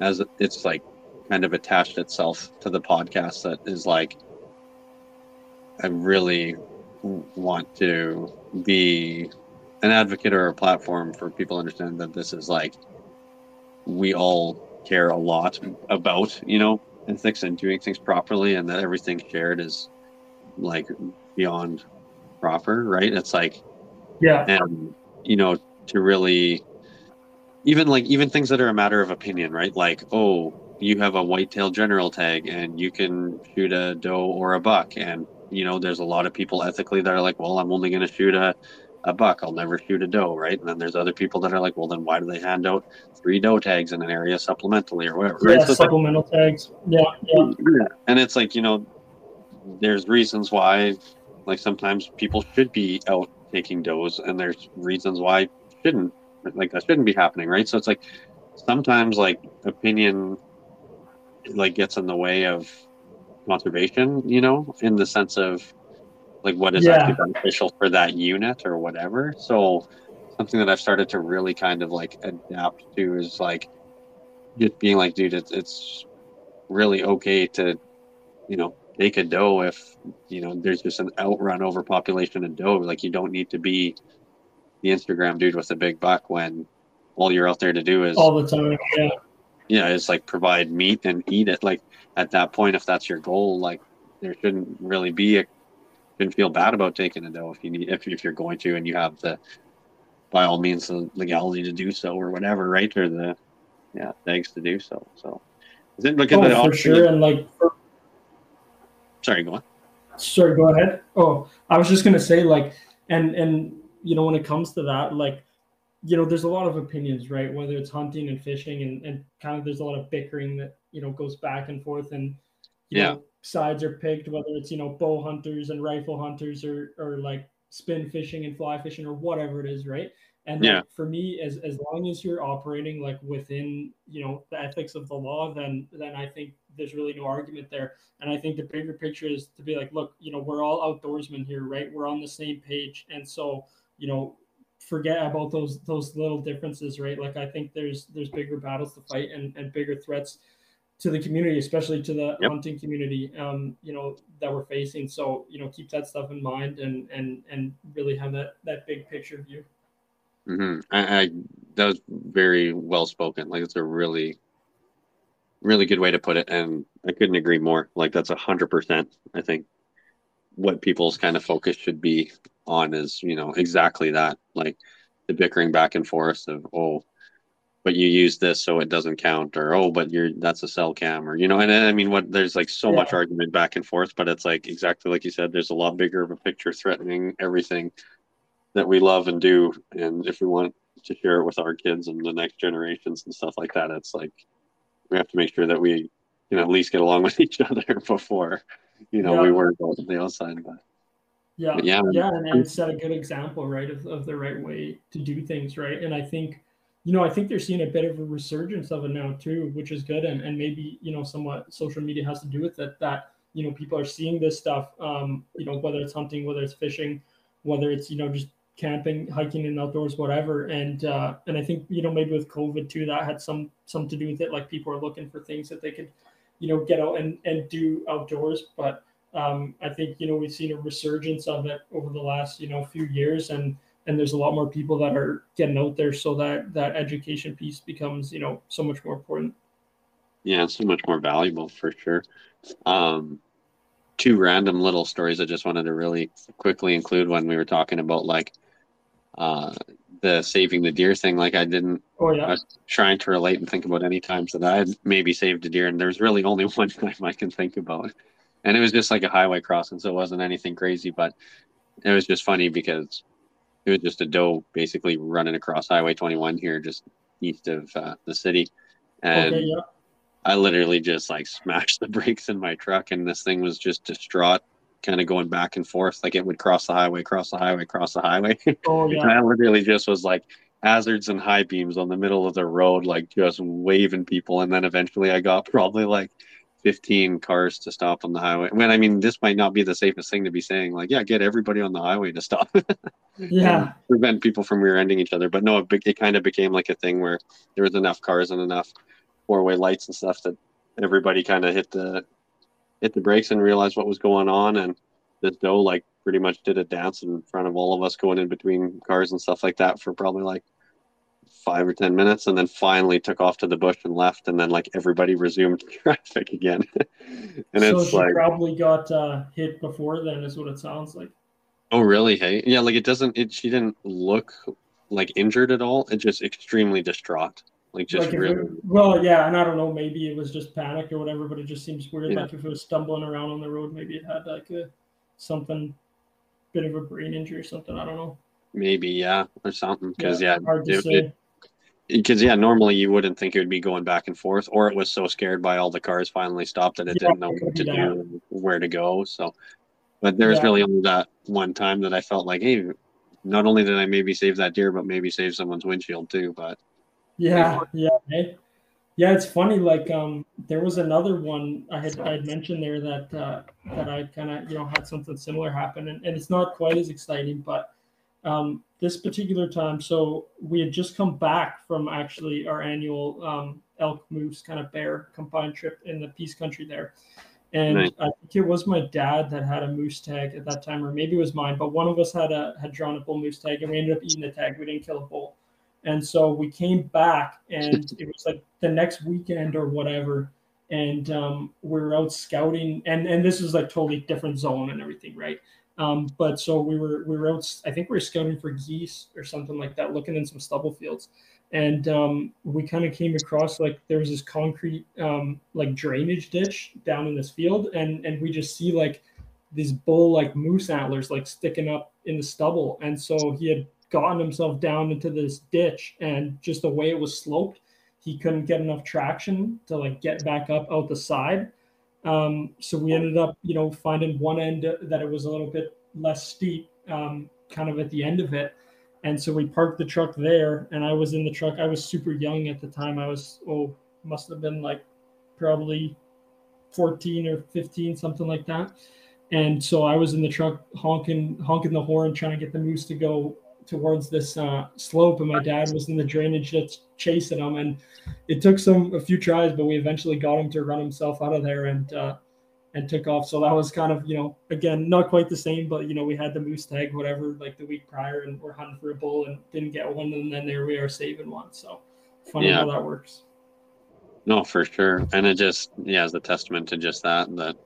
as it's like kind of attached itself to the podcast that is like I really want to be an advocate or a platform for people to understand that this is like we all care a lot about, you know, ethics and doing things properly, and that everything shared is like beyond proper, right? It's like, yeah, and you know, to really even like even things that are a matter of opinion, right? Like, oh, you have a whitetail general tag and you can shoot a doe or a buck, and you know, there's a lot of people ethically that are like, well, I'm only going to shoot a a buck. I'll never shoot a doe, right? And then there's other people that are like, well, then why do they hand out three doe tags in an area supplementally or whatever? Right? Yeah, so supplemental like, tags. Yeah, yeah, yeah. And it's like you know, there's reasons why, like sometimes people should be out taking does, and there's reasons why shouldn't. Like that shouldn't be happening, right? So it's like sometimes like opinion like gets in the way of conservation, you know, in the sense of like what is yeah. actually beneficial for that unit or whatever. So something that I've started to really kind of like adapt to is like just being like, dude, it's it's really okay to, you know, take a doe if you know there's just an outrun overpopulation of doe. Like you don't need to be the Instagram dude with a big buck when all you're out there to do is all the time. Yeah. Yeah, it's like provide meat and eat it. Like at that point, if that's your goal, like there shouldn't really be a shouldn't feel bad about taking a doe if you need if, if you're going to and you have the by all means the legality to do so or whatever, right? Or the yeah, thanks to do so. So is it look at oh, the for sure and like for, sorry, go on. Sorry, go ahead. Oh, I was just gonna say like and and you know when it comes to that, like you know, there's a lot of opinions, right? Whether it's hunting and fishing and, and kind of there's a lot of bickering that, you know, goes back and forth and you yeah. know, sides are picked, whether it's you know bow hunters and rifle hunters or or like spin fishing and fly fishing or whatever it is, right? And yeah. like, for me, as as long as you're operating like within you know the ethics of the law, then then I think there's really no argument there. And I think the bigger picture is to be like, look, you know, we're all outdoorsmen here, right? We're on the same page, and so you know forget about those those little differences right like i think there's there's bigger battles to fight and, and bigger threats to the community, especially to the yep. hunting community, um, you know, that we're facing. So, you know, keep that stuff in mind and and and really have that that big picture view. Mm-hmm. I, I that was very well spoken. Like it's a really, really good way to put it, and I couldn't agree more. Like that's a hundred percent. I think what people's kind of focus should be on is you know exactly that, like the bickering back and forth of oh but you use this so it doesn't count or oh but you're that's a cell cam or you know and i mean what there's like so yeah. much argument back and forth but it's like exactly like you said there's a lot bigger of a picture threatening everything that we love and do and if we want to share it with our kids and the next generations and stuff like that it's like we have to make sure that we can at least get along with each other before you know yeah. we worry about the outside but yeah but yeah yeah and, and set a good example right of, of the right way to do things right and i think you know, I think they're seeing a bit of a resurgence of it now too, which is good. And, and maybe, you know, somewhat social media has to do with it that, you know, people are seeing this stuff, um, you know, whether it's hunting, whether it's fishing, whether it's, you know, just camping, hiking in outdoors, whatever. And, uh, and I think, you know, maybe with COVID too, that had some, some to do with it. Like people are looking for things that they could, you know, get out and, and do outdoors. But, um, I think, you know, we've seen a resurgence of it over the last, you know, few years and, and there's a lot more people that are getting out there so that that education piece becomes you know so much more important yeah it's so much more valuable for sure um two random little stories I just wanted to really quickly include when we were talking about like uh, the saving the deer thing. Like I didn't. Oh yeah. I was trying to relate and think about any times that I had maybe saved a deer, and there's really only one time I can think about, and it was just like a highway crossing, so it wasn't anything crazy, but it was just funny because it was just a doe basically running across Highway 21 here, just east of uh, the city, and. Okay, yeah. I literally just like smashed the brakes in my truck, and this thing was just distraught, kind of going back and forth. Like it would cross the highway, cross the highway, cross the highway. Oh and yeah. I literally just was like hazards and high beams on the middle of the road, like just waving people. And then eventually I got probably like 15 cars to stop on the highway. When I mean, this might not be the safest thing to be saying, like, yeah, get everybody on the highway to stop. Yeah. prevent people from rear-ending each other. But no, it, it kind of became like a thing where there was enough cars and enough four-way lights and stuff that everybody kind of hit the hit the brakes and realized what was going on. And the doe like pretty much did a dance in front of all of us going in between cars and stuff like that for probably like five or ten minutes and then finally took off to the bush and left and then like everybody resumed traffic again and so it's she like probably got uh, hit before then, is what it sounds like. Oh, really? Hey, yeah. Like it doesn't. It she didn't look like injured at all. It just extremely distraught. Like just like really. it, well, yeah, and I don't know, maybe it was just panic or whatever, but it just seems weird. Yeah. Like if it was stumbling around on the road, maybe it had like a something, bit of a brain injury or something. I don't know. Maybe yeah, or something. Because yeah, hard to say. it- because yeah, normally you wouldn't think it would be going back and forth, or it was so scared by all the cars finally stopped that it Yeah, didn't know what to do, where to go. So, but there was Yeah. really only that one time that I felt like, hey, not only did I maybe save that deer, but maybe save someone's windshield too. But Yeah, yeah, eh? yeah. It's funny. Like, um, there was another one I had I had mentioned there that uh, that I kind of you know had something similar happen, and, and it's not quite as exciting, but um, this particular time, so we had just come back from actually our annual um, elk moose kind of bear combined trip in the Peace Country there. And Nice. I think it was my dad that had a moose tag at that time, or maybe it was mine. But one of us had a had drawn a bull moose tag, and we ended up eating the tag. We didn't kill a bull, and so we came back, and it was like the next weekend or whatever, and um, we were out scouting, and and this was like totally different zone and everything, right? Um, but so we were we were out. I think we were scouting for geese or something like that, looking in some stubble fields, and um, we kind of came across like there was this concrete um, like drainage ditch down in this field, and and we just see like these bull like moose antlers like sticking up in the stubble, and so he had gotten himself down into this ditch, and just the way it was sloped, he couldn't get enough traction to like get back up out the side. Um, so we ended up, you know, finding one end that it was a little bit less steep, um, kind of at the end of it. And so we parked the truck there, and I was in the truck. I was super young at the time. I was, oh, must have been like probably 14 or 15, something like that. And so I was in the truck honking, honking the horn, trying to get the moose to go towards this uh, slope, and my dad was in the drainage that's chasing him. And it took some a few tries, but we eventually got him to run himself out of there and uh, and took off. So that was kind of you know again not quite the same, but you know we had the moose tag whatever like the week prior, and we're hunting for a bull and didn't get one, and then there we are saving one. So funny Yeah. how that works. No, for sure. And it just, yeah, is a testament to just that, that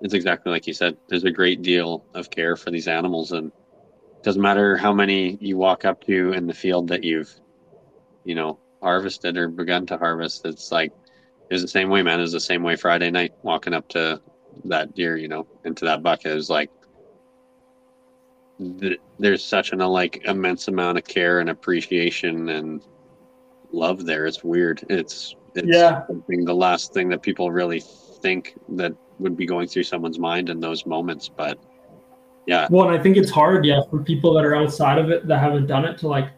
it's exactly like you said. There's a great deal of care for these animals. And it doesn't matter how many you walk up to in the field that you've, you know, harvested or begun to harvest. It's like, it was the same way, man. It was the same way Friday night walking up to that deer, you know, into that bucket. It was like, th- there's such an like immense amount of care and appreciation and love there. It's weird. It's it's Yeah. something the last thing that people really think that would be going through someone's mind in those moments. But yeah, Well, and I think it's hard, yeah, for people that are outside of it that haven't done it to like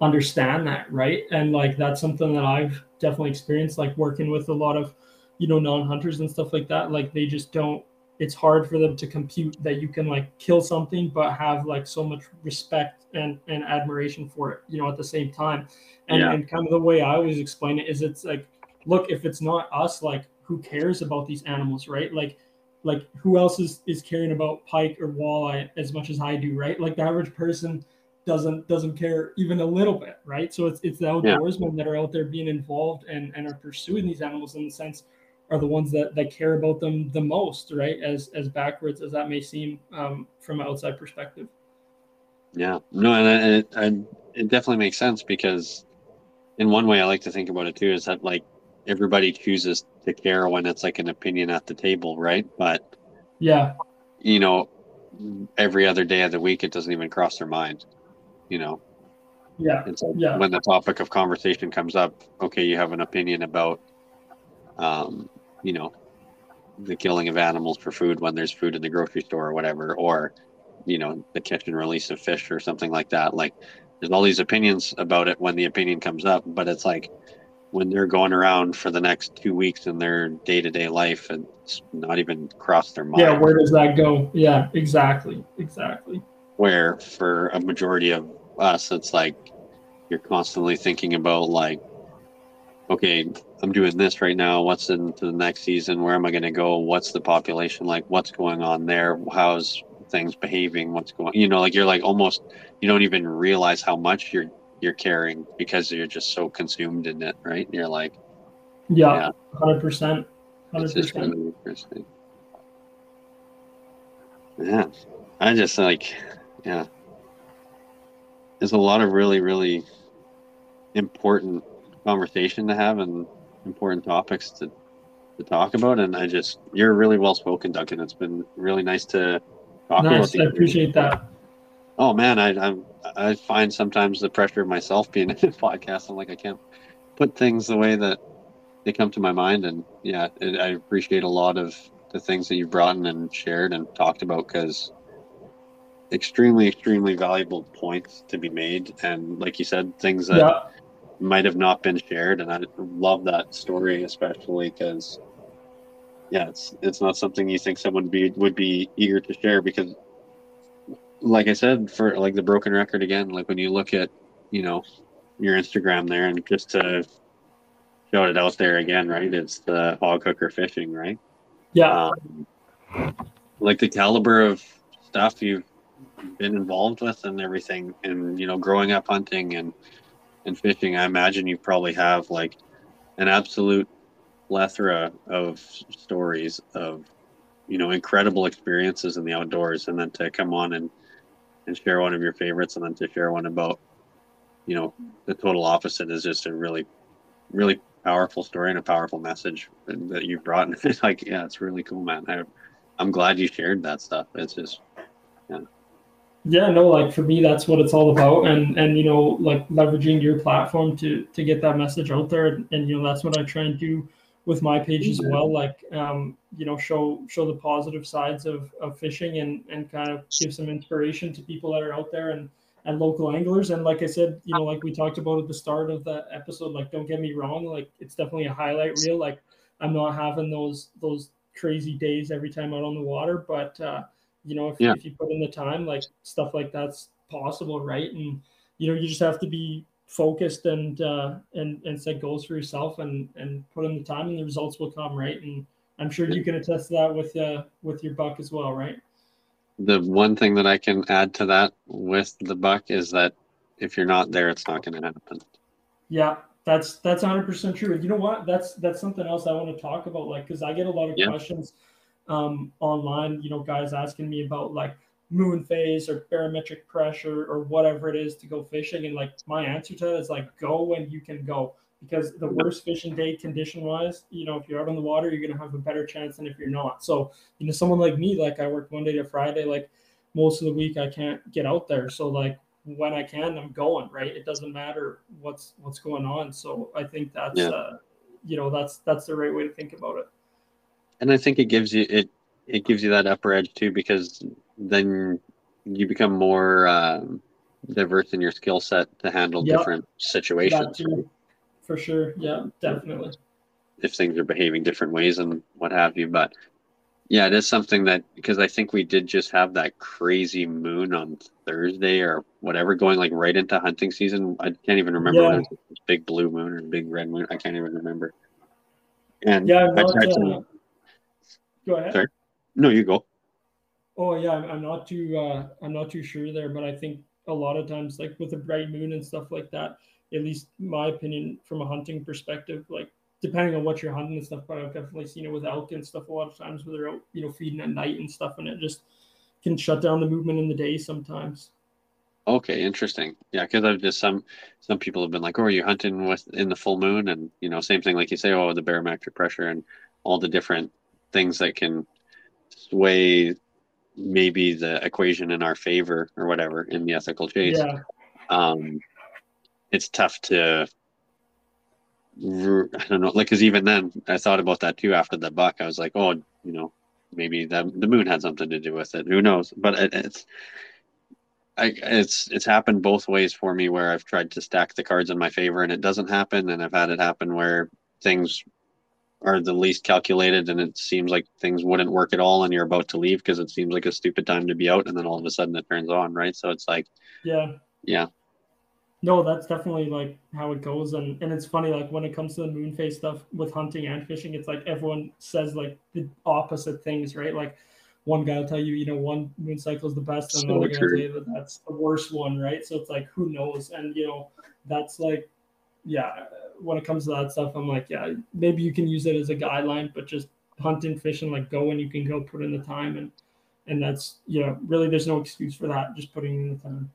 understand that, right? And like that's something that I've definitely experienced, like working with a lot of, you know, non-hunters and stuff like that. Like they just don't. It's hard for them to compute that you can like kill something, but have like so much respect and and admiration for it, you know, at the same time. And Yeah. and kind of the way I always explain it is, it's like, look, if it's not us, like who cares about these animals, right? Like like who else is is caring about pike or walleye as much as I do, right? Like the average person doesn't doesn't care even a little bit, right? So it's it's the outdoorsmen that are out there being involved and and are pursuing these animals in the sense are the ones that that care about them the most, right? As as backwards as that may seem um, from an outside perspective. Yeah, no, and it, and it definitely makes sense because in one way I like to think about it too is that like everybody chooses to care when it's like an opinion at the table, right? But yeah, you know, every other day of the week it doesn't even cross their mind, you know. Yeah. It's like yeah. when the topic of conversation comes up, okay, you have an opinion about um, you know, the killing of animals for food when there's food in the grocery store or whatever, or you know, the catch and release of fish or something like that. Like there's all these opinions about it when the opinion comes up, but it's like when they're going around for the next two weeks in their day to day life, and it's not even crossed their mind. Yeah, where does that go? Yeah, exactly, exactly. Where for a majority of us, it's like you're constantly thinking about like, okay, I'm doing this right now. What's into the next season? Where am I going to go? What's the population like? What's going on there? How's things behaving? What's going? You know, like you're like almost you don't even realize how much you're you're caring because you're just so consumed in it, right? You're like, yeah, hundred percent, hundred percent. interesting. Yeah, I just like, yeah. There's a lot of really, really important conversation to have and important topics to to talk about. And I just, you're really well spoken, Duncan. It's been really nice to talk nice. about. I appreciate that. Oh man, I I'm, I find sometimes the pressure of myself being in a podcast. I'm like I can't put things the way that they come to my mind, and yeah, it, I appreciate a lot of the things that you've brought in and shared and talked about because extremely extremely valuable points to be made and like you said things that yeah. might have not been shared and i love that story especially because yeah it's it's not something you think someone would be would be eager to share because like I said, for like the broken record again, like when you look at, you know, your Instagram there and just to shout it out there again, right? It's the hog hooker fishing, right? Yeah. Um, like the caliber of stuff you've been involved with and everything, and you know, growing up hunting and and fishing, I imagine you probably have like an absolute plethora of stories of you know incredible experiences in the outdoors, and then to come on and and share one of your favorites and then to share one about you know the total opposite is just a really really powerful story and a powerful message that you brought. And it's like yeah it's really cool man. I, i'm glad you shared that stuff. It's just yeah yeah no like for me that's what it's all about. And and you know like leveraging your platform to to get that message out there. And, and you know that's what i try and do with my page as well. Like um, you know show show the positive sides of, of fishing and and kind of give some inspiration to people that are out there and and local anglers. And like i said you know like we talked about at the start of the episode like don't get me wrong like it's definitely a highlight reel. Like i'm not having those those crazy days every time out on the water. But uh you know if, yeah. if you put in the time like stuff like that's possible right? And you know you just have to be focused and uh, and and set goals for yourself and and put in the time and the results will come right? And i'm sure you can attest to that with uh with your buck as well right? The one thing that i can add to that with the buck is that if you're not there it's not going to happen. Yeah that's that's 100% true. You know what? That's that's something else i want to talk about like because i get a lot of yeah. questions um online you know guys asking me about like moon phase or barometric pressure or whatever it is to go fishing. And like my answer to that is like go when you can go because the worst fishing day condition wise, you know, if you're out on the water, you're gonna have a better chance than if you're not. So, you know, someone like me, like I work Monday to Friday, like most of the week I can't get out there. So like when I can, I'm going, right? It doesn't matter what's what's going on. So I think that's yeah. uh, you know, that's that's the right way to think about it. And I think it gives you it it gives you that upper edge too because then you become more um, diverse in your skill set to handle yep. different situations. For sure. Yeah, definitely. If things are behaving different ways and what have you. But yeah, it is something that because I think we did just have that crazy moon on Thursday or whatever going like right into hunting season. I can't even remember yeah. big blue moon or big red moon. I can't even remember. And yeah, I not, uh, go ahead. Sorry. No, you go. Oh yeah, I'm, I'm not too uh, I'm not too sure there, but I think a lot of times, like with a bright moon and stuff like that, at least my opinion from a hunting perspective, like depending on what you're hunting and stuff. But I've definitely seen it with elk and stuff a lot of times where they're out, you know, feeding at night and stuff, and it just can shut down the movement in the day sometimes. Okay, interesting. Yeah, because I've just some some people have been like, "Oh, are you hunting with in the full moon?" And you know, same thing like you say, "Oh, the barometric pressure and all the different things that can sway maybe the equation in our favor or whatever in the ethical chase." Yeah, Um, it's tough to. I don't know, like, because even then, I thought about that too after the buck. I was like, "Oh, you know, maybe the the moon had something to do with it. Who knows?" But it, it's I, it's it's happened both ways for me where I've tried to stack the cards in my favor and it doesn't happen, and I've had it happen where things are the least calculated and it seems like things wouldn't work at all and you're about to leave because it seems like a stupid time to be out and then all of a sudden it turns on right? So it's like yeah, yeah. No, that's definitely like how it goes, and and it's funny like when it comes to the moon phase stuff with hunting and fishing, it's like everyone says like the opposite things, right? Like one guy will tell you, you know, one moon cycle is the best, and So another guy will tell you that that's the worst one, right? So it's like who knows, and you know, that's like, yeah, when it comes to that stuff, I'm like, yeah, maybe you can use it as a guideline, but just hunting, fishing, like go and you can go put in the time, and and that's you know, really, there's no excuse for that, just putting in the time.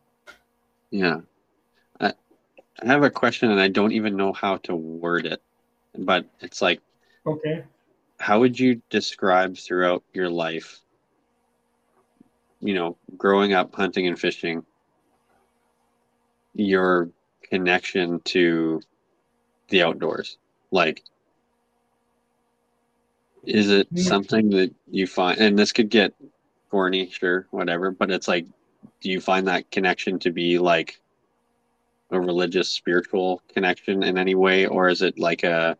yeah I, I have a question and I don't even know how to word it but it's like Okay. how would you describe throughout your life you know growing up hunting and fishing your connection to the outdoors. Like is it something that you find and this could get corny sure whatever but it's like do you find that connection to be like a religious spiritual connection in any way or is it like a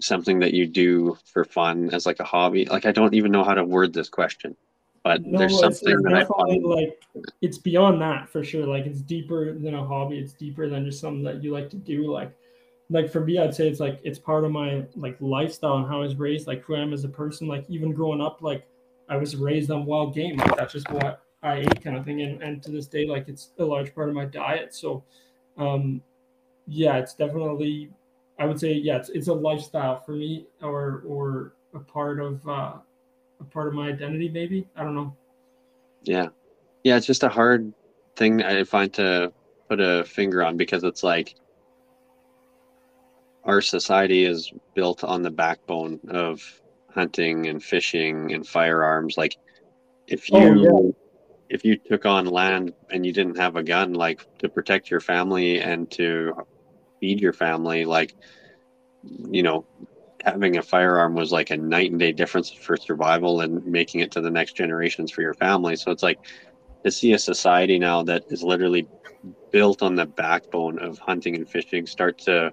something that you do for fun as like a hobby? Like i don't even know how to word this question but No, there's something it's that i definitely find like it's beyond that for sure. Like it's deeper than a hobby. It's deeper than just something that you like to do. Like, like for me, I'd say it's like it's part of my like lifestyle and how I was raised. Like who I am as a person. Like even growing up, like I was raised on wild game. Like that's just what I ate, kind of thing. And and to this day, like it's a large part of my diet. So, um, yeah, it's definitely. I would say yeah, it's it's a lifestyle for me, or or a part of uh, a part of my identity. Maybe I don't know. Yeah. Yeah, it's just a hard thing I find to put a finger on because it's like our society is built on the backbone of hunting and fishing and firearms. Like if oh, you Oh, if you took on land and you didn't have a gun like to protect your family and to feed your family, like you know, having a firearm was like a night and day difference for survival and making it to the next generations for your family. So it's like to see a society now that is literally built on the backbone of hunting and fishing start to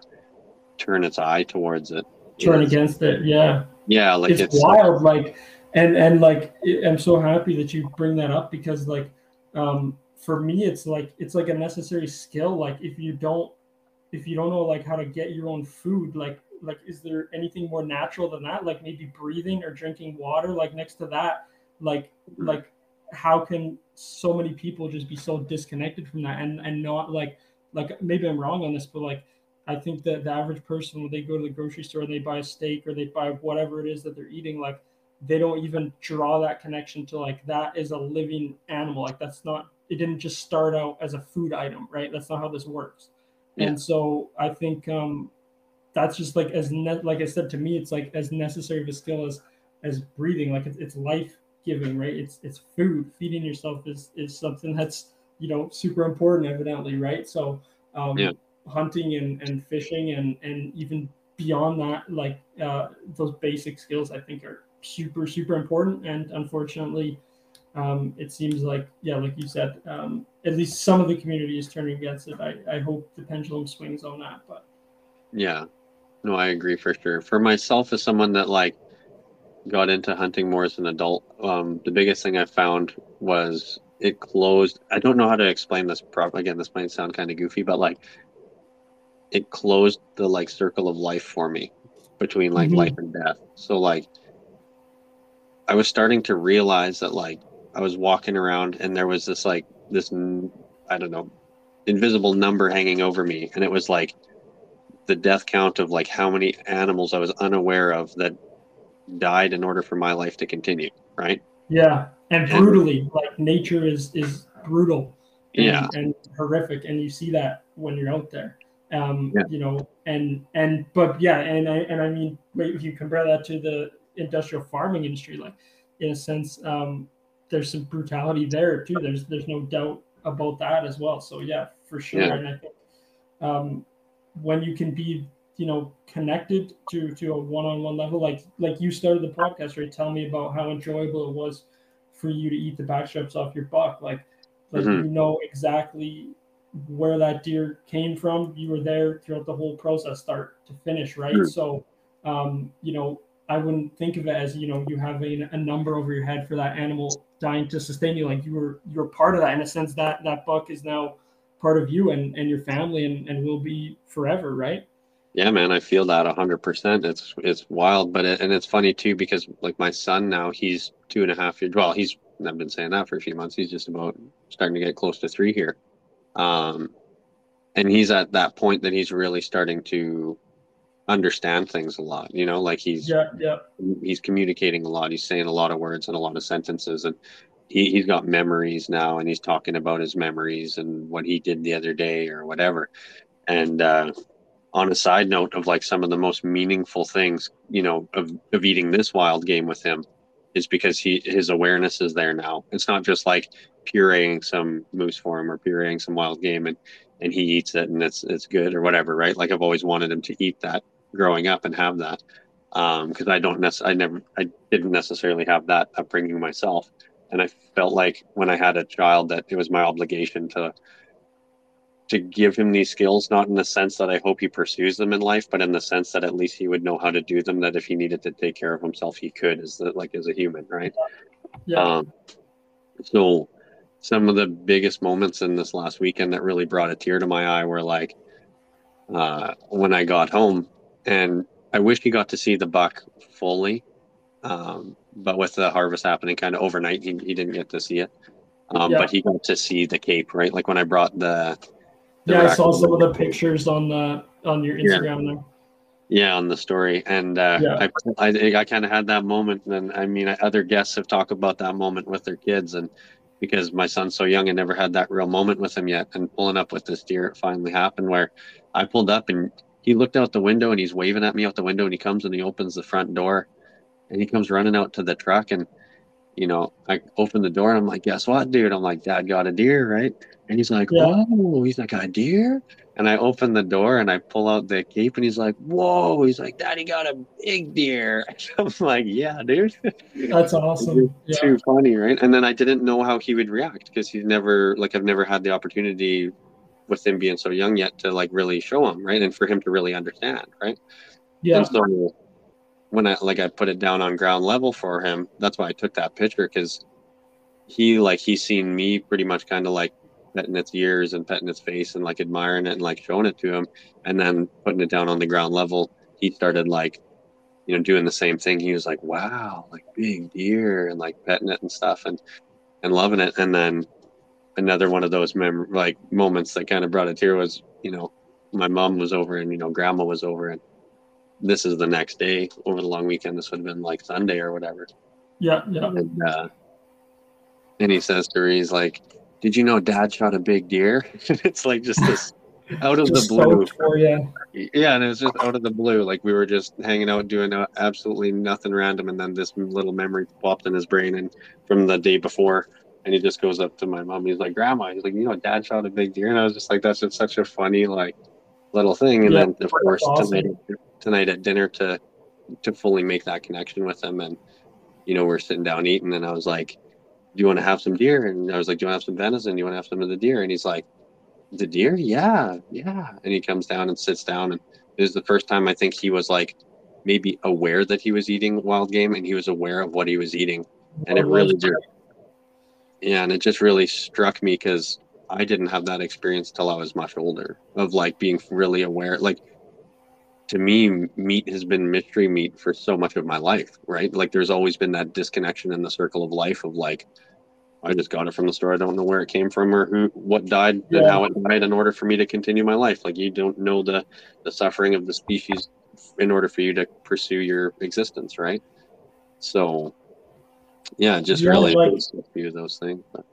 turn its eye towards it. turn is- against it. Yeah, Yeah, like it's, it's, wild. Like, and and like, I'm so happy that you bring that up because like, um, for me, it's like it's like a necessary skill. Like, if you don't, if you don't know like how to get your own food, like like is there anything more natural than that? Like maybe breathing or drinking water. Like next to that, like like how can so many people just be so disconnected from that and and not like like maybe I'm wrong on this, but like I think that the average person when they go to the grocery store and they buy a steak or they buy whatever it is that they're eating, like they don't even draw that connection to like that is a living animal. Like that's not it didn't just start out as a food item, right? That's not how this works. Yeah. And so I think um that's just like as ne- like I said to me, it's like as necessary of a skill as as breathing. Like it's, it's life giving, right? It's it's food. Feeding yourself is is something that's you know super important, evidently, right? So um, Yeah. hunting and, and fishing and and even beyond that, like uh, those basic skills, I think are super super important. And unfortunately, um, it seems like yeah, like you said, um, at least some of the community is turning against it. I, I hope the pendulum swings on that, but Yeah. No, I agree for sure. For myself as someone that like got into hunting more as an adult, um, the biggest thing I found was it closed. I don't know how to explain this properly. Again, this might sound kind of goofy, but like it closed the like circle of life for me between like Mhm. life and death. So like I was starting to realize that like I was walking around and there was this like this I don't know invisible number hanging over me and it was like the death count of like how many animals I was unaware of that died in order for my life to continue, right? Yeah, and brutally, like nature is is brutal. And, Yeah. and horrific, and you see that when you're out there. Um, Yeah. you know, and and but yeah, and I and I mean, if you compare that to the industrial farming industry, like in a sense, um, there's some brutality there too. There's there's no doubt about that as well. So yeah, for sure. Yeah. And I think um, when you can be you know connected to to a one-on-one level like like you started the podcast right? Tell me about how enjoyable it was for you to eat the backstraps off your buck. Like like Mhm. you know exactly where that deer came from. You were there throughout the whole process start to finish right? Mhm. so um you know i wouldn't think of it as you know you having a number over your head for that animal dying to sustain you. Like you were you're part of that in a sense. That that buck is now part of you and and your family and and will be forever right Yeah, man, I feel that a hundred percent. It's it's wild, but it, and it's funny too because like my son now, he's two and a half years. Well, he's I've been saying that for a few months. He's just about starting to get close to three here, um, and he's at that point that he's really starting to understand things a lot. You know, like he's yeah yeah he's communicating a lot. He's saying a lot of words and a lot of sentences, and he, he's got memories now, and he's talking about his memories and what he did the other day or whatever. And uh, on a side note of like some of the most meaningful things, you know, of, of eating this wild game with him is because he his awareness is there now. It's not just like pureeing some moose for him or pureeing some wild game and and he eats it and it's it's good or whatever, right? Like I've always wanted him to eat that growing up and have that um because i don't necessarily i never i didn't necessarily have that upbringing myself and i felt like when i had a child that it was my obligation to to give him these skills not in the sense that i hope he pursues them in life but in the sense that at least he would know how to do them that if he needed to take care of himself he could as the, like as a human right? Yeah. Um, so some of the biggest moments in this last weekend that really brought a tear to my eye were like uh, when I got home, and I wish he got to see the buck fully, um, but with the harvest happening kind of overnight, he, he didn't get to see it. Um, Yeah. But he got to see the cape, right? Like when I brought the, the yeah i saw some of the pictures on the on your Yeah. instagram there Yeah, on the story, and uh, Yeah. I I, I kind of had that moment, and I mean, other guests have talked about that moment with their kids, and because my son's so young, I never had that real moment with him yet. And pulling up with this deer, it finally happened where I pulled up and he looked out the window and he's waving at me out the window, and he comes and he opens the front door, and he comes running out to the truck, and you know, I open the door and I'm like, guess what, dude? I'm like, Dad got a deer, right? And he's like, Yeah. oh, he's like, a deer? And I open the door and I pull out the cape and he's like, whoa. He's like, Daddy got a big deer. I'm like, yeah, dude. that's awesome yeah Too funny, right? And then I didn't know how he would react because he's never, like, I've never had the opportunity with him being so young yet to, like, really show him, right? And for him to really understand, right? yeah And so when I like I put it down on ground level for him, that's why I took that picture because he like he's seen me pretty much kind of like petting its ears and petting its face and like admiring it and like showing it to him, and then putting it down on the ground level, he started like you know doing the same thing. He was like, "Wow, like big deer," and like petting it and stuff and and loving it. And then another one of those mem- like moments that kind of brought a tear was you know my mom was over and you know grandma was over and this is the next day over the long weekend. This would have been like Sunday or whatever. yeah yeah And uh, and he says to her, he's like, "Did you know Dad shot a big deer?" it's like just this out of the blue. for you Yeah, and it was just out of the blue. Like we were just hanging out doing uh, absolutely nothing random, and then this little memory popped in his brain, and from the day before. And he just goes up to my mom. He's like, "Grandma," he's like, "You know, Dad shot a big deer," and I was just like, "That's just such a funny like little thing." And Yeah, then, of course, awesome. tonight tonight at dinner to to fully make that connection with him, and you know, we're sitting down eating, and I was like, "Do you want to have some deer?" And I was like, "Do you want to have some venison? Do you want to have some of the deer?" And he's like, "The deer? Yeah, yeah." And he comes down and sits down, and it was the first time I think he was like maybe aware that he was eating wild game, and he was aware of what he was eating, and it really just yeah, and it just really struck me because I didn't have that experience till I was much older of like being really aware. Like to me, meat has been mystery meat for so much of my life, right? Like there's always been that disconnection in the circle of life of like, I just got it from the store. I don't know where it came from or who, what died Yeah. and how it died in order for me to continue my life. Like you don't know the, the suffering of the species in order for you to pursue your existence, right? So, yeah, just Yeah, really like- a few of those things. But,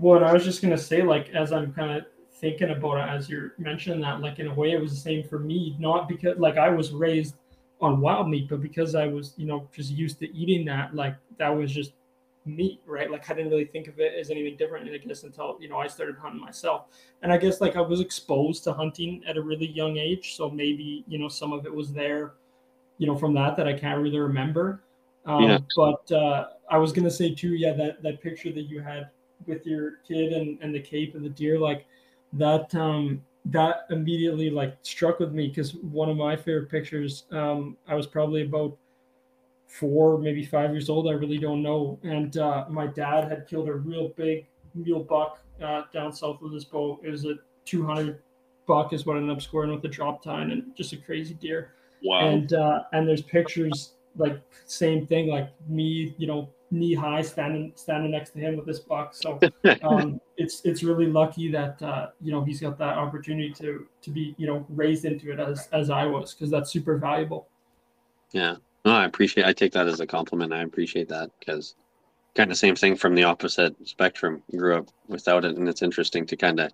What I was just gonna say, like as I'm kind of thinking about it, as you're mentioning that, like in a way, it was the same for me. Not because like I was raised on wild meat, but because I was, you know, just used to eating that. Like that was just meat, right? Like I didn't really think of it as anything different, and I guess, until you know I started hunting myself. And I guess like I was exposed to hunting at a really young age, so maybe you know some of it was there, you know, from that that I can't really remember. Um, Yeah. But uh, I was gonna say too, yeah, that that picture that you had with your kid and, and the cape and the deer, like that um that immediately like struck with me because one of my favorite pictures, um, I was probably about four, maybe five years old. I really don't know. And uh, my dad had killed a real big mule buck uh, down south of this bow. It was a 200 buck, is what I ended up scoring with the drop tine and just a crazy deer. wow. And uh, and there's pictures like same thing, like me, you know, knee high standing standing next to him with this buck. So um, it's it's really lucky that uh, you know he's got that opportunity to to be you know raised into it as as I was because that's super valuable. Yeah. No, I appreciate I take that as a compliment. I appreciate that because kind of same thing from the opposite spectrum. Grew up without it and it's interesting to kind of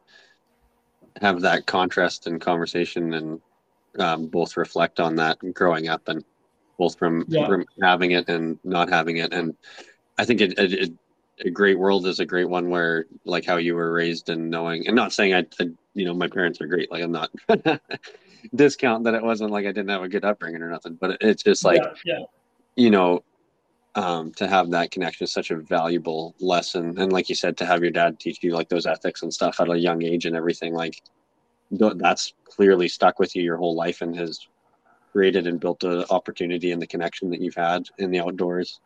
have that contrast in conversation and um, both reflect on that growing up and both from, Yeah. from having it and not having it. And I think it, it, it a great world is a great one where like how you were raised and knowing and not saying I, I you know my parents are great like I'm not discount that it wasn't like I didn't have a good upbringing or nothing but it's just like yeah, yeah, you know um, to have that connection is such a valuable lesson and like you said to have your dad teach you like those ethics and stuff at a young age and everything like th- that's clearly stuck with you your whole life and has created and built the opportunity and the connection that you've had in the outdoors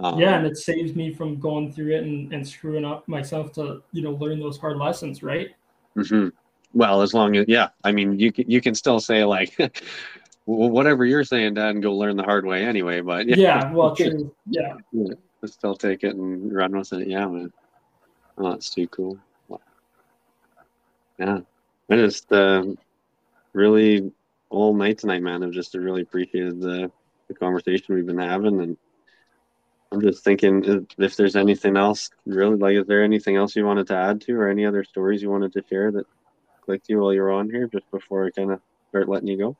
um, yeah, and it saves me from going through it and, and screwing up myself to you know learn those hard lessons, right? hmm Well, as long as yeah, I mean, you can you can still say like, whatever you're saying, Dad, and go learn the hard way anyway. But yeah, Yeah, well, true. Yeah, but still take it and run with it. Yeah, man. Oh, that's too cool. Yeah, I just uh, really all night tonight, man. I've just really appreciated the the conversation we've been having, and I'm just thinking if, if there's anything else, really, like, is there anything else you wanted to add to, or any other stories you wanted to share that clicked you while you were on here, just before I kind of start letting you go?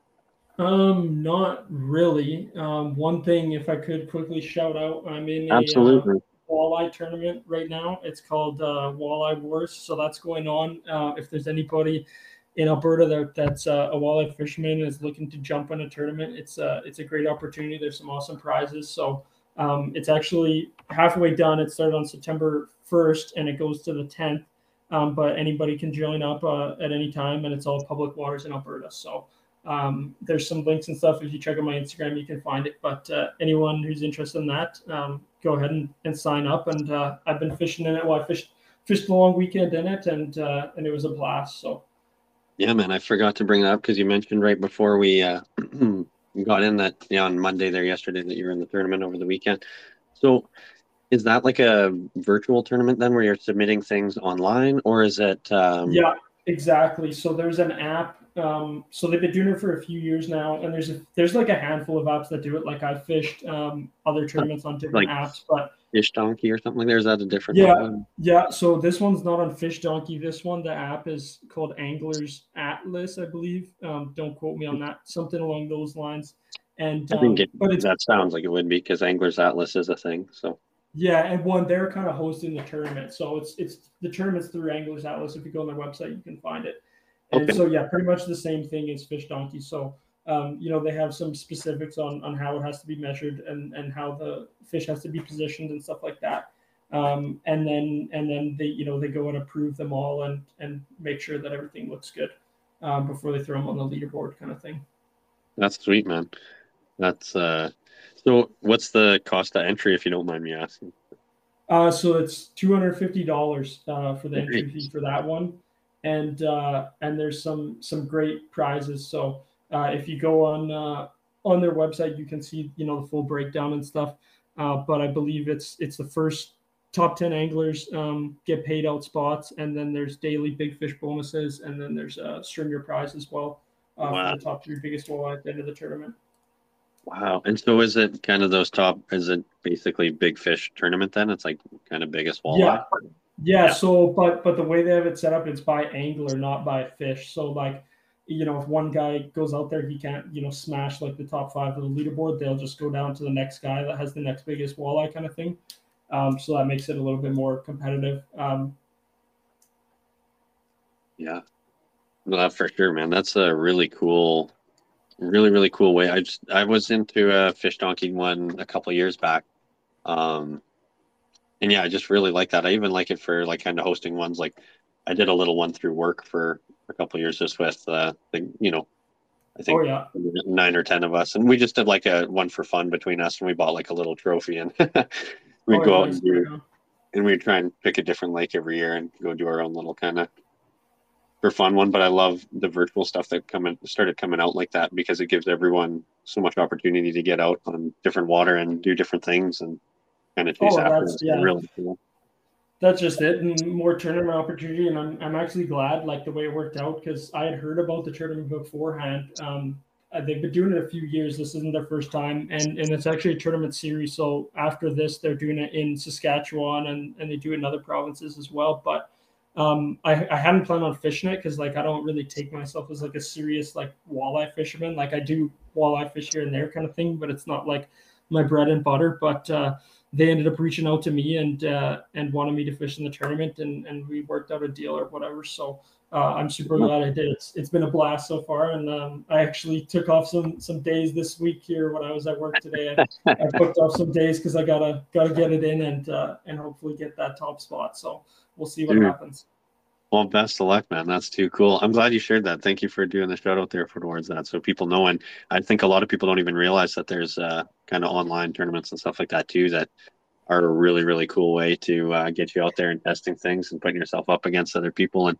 um, not really. Um, one thing, if I could quickly shout out, I'm in a uh, Absolutely. walleye tournament right now. It's called uh, Walleye Wars, so that's going on. Uh, if there's anybody in Alberta that, that's uh, a walleye fisherman is looking to jump on a tournament, it's a it's a great opportunity. There's some awesome prizes. So um, it's actually halfway done. It started on September 1st and it goes to the 10th. Um, but anybody can join up uh, at any time, and it's all public waters in Alberta. So um, there's some links and stuff. If you check out my Instagram, you can find it. But uh, anyone who's interested in that, um, go ahead and, and sign up. And uh, I've been fishing in it. Well, I fished fished a long weekend in it, and uh, and it was a blast. So Yeah, man, I forgot to bring that up because you mentioned right before we uh, got in that yeah, on Monday there yesterday that you were in the tournament over the weekend. So is that like a virtual tournament then where you're submitting things online or is it um yeah, exactly. So there's an app. Um, so they've been doing it for a few years now, and there's a, there's like a handful of apps that do it. Like I fished um, other tournaments on different Like- apps, but Fish Donkey or something like is that a different Yeah. one? Yeah, so this one's not on Fish Donkey. This one, the app is called Anglers Atlas, I believe. Um, don't quote me on that. Something along those lines. And I um, think it, but that sounds like it would be because Anglers Atlas is a thing. So yeah, and one they're kind of hosting the tournament, so it's it's the tournament's through Anglers Atlas. If you go on their website, you can find it. And Okay. so yeah, pretty much the same thing as Fish Donkey. So um, you know they have some specifics on on how it has to be measured and and how the fish has to be positioned and stuff like that. Um, and then and then they you know they go and approve them all and and make sure that everything looks good um, before they throw them on the leaderboard kind of thing. that's sweet, man. That's uh so what's the cost of entry if you don't mind me asking? Uh, so it's two hundred fifty dollars uh, for the entry fee for that one, and uh, and there's some some great prizes. So uh, if you go on uh, on their website, you can see you know the full breakdown and stuff. Uh, but I believe it's it's the first top 10 anglers um, get paid out spots. And then there's daily big fish bonuses. And then there's a stringer prize as well uh, wow. for the top three biggest walleye at the end of the tournament. Wow. And so is it kind of those top is it basically big fish tournament then? It's like kind of biggest walleye? Yeah. yeah yeah. so but but the way they have it set up it's by angler not by fish. So like you know, if one guy goes out there, he can't, you know, smash like the top five of the leaderboard. They'll just go down to the next guy that has the next biggest walleye kind of thing. Um, so that makes it a little bit more competitive. Um, yeah, no, for sure, man. That's a really cool, really really cool way. I just I was into a fish donkey one a couple years back, um, and yeah, I just really like that. I even like it for like kind of hosting ones. Like I did a little one through work for a couple years just with uh, the you know I think oh, yeah. nine or ten of us, and we just did like a one for fun between us, and we bought like a little trophy, and we'd oh, go out and do, and we'd try and pick a different lake every year and go do our own little kind of for fun one. But I love the virtual stuff that coming started coming out like that because it gives everyone so much opportunity to get out on different water and do different things and kind of chase oh, after. Yeah. Really cool that's just it and more tournament opportunity and i'm, I'm actually glad like the way it worked out because i had heard about the tournament beforehand um, uh, they've been doing it a few years this isn't their first time and and it's actually a tournament series so after this they're doing it in saskatchewan and and they do it in other provinces as well but um, I, I hadn't planned on fishing it because like I don't really take myself as like a serious like walleye fisherman. Like I do walleye fish here and there kind of thing, but it's not like my bread and butter. But uh, they ended up reaching out to me and uh, and wanted me to fish in the tournament, and and we worked out a deal or whatever. So uh, I'm super glad I did. It's it's been a blast so far, and um, I actually took off some some days this week here when I was at work today. I, I booked off some days because I gotta gotta get it in and uh, and hopefully get that top spot. So we'll see what Dude. happens. Well, best of luck, man. That's too cool. I'm glad you shared that. Thank you for doing the shout out there for towards that, so people know. And I think a lot of people don't even realize that there's uh, kind of online tournaments and stuff like that too that are a really really cool way to uh, get you out there and testing things and putting yourself up against other people and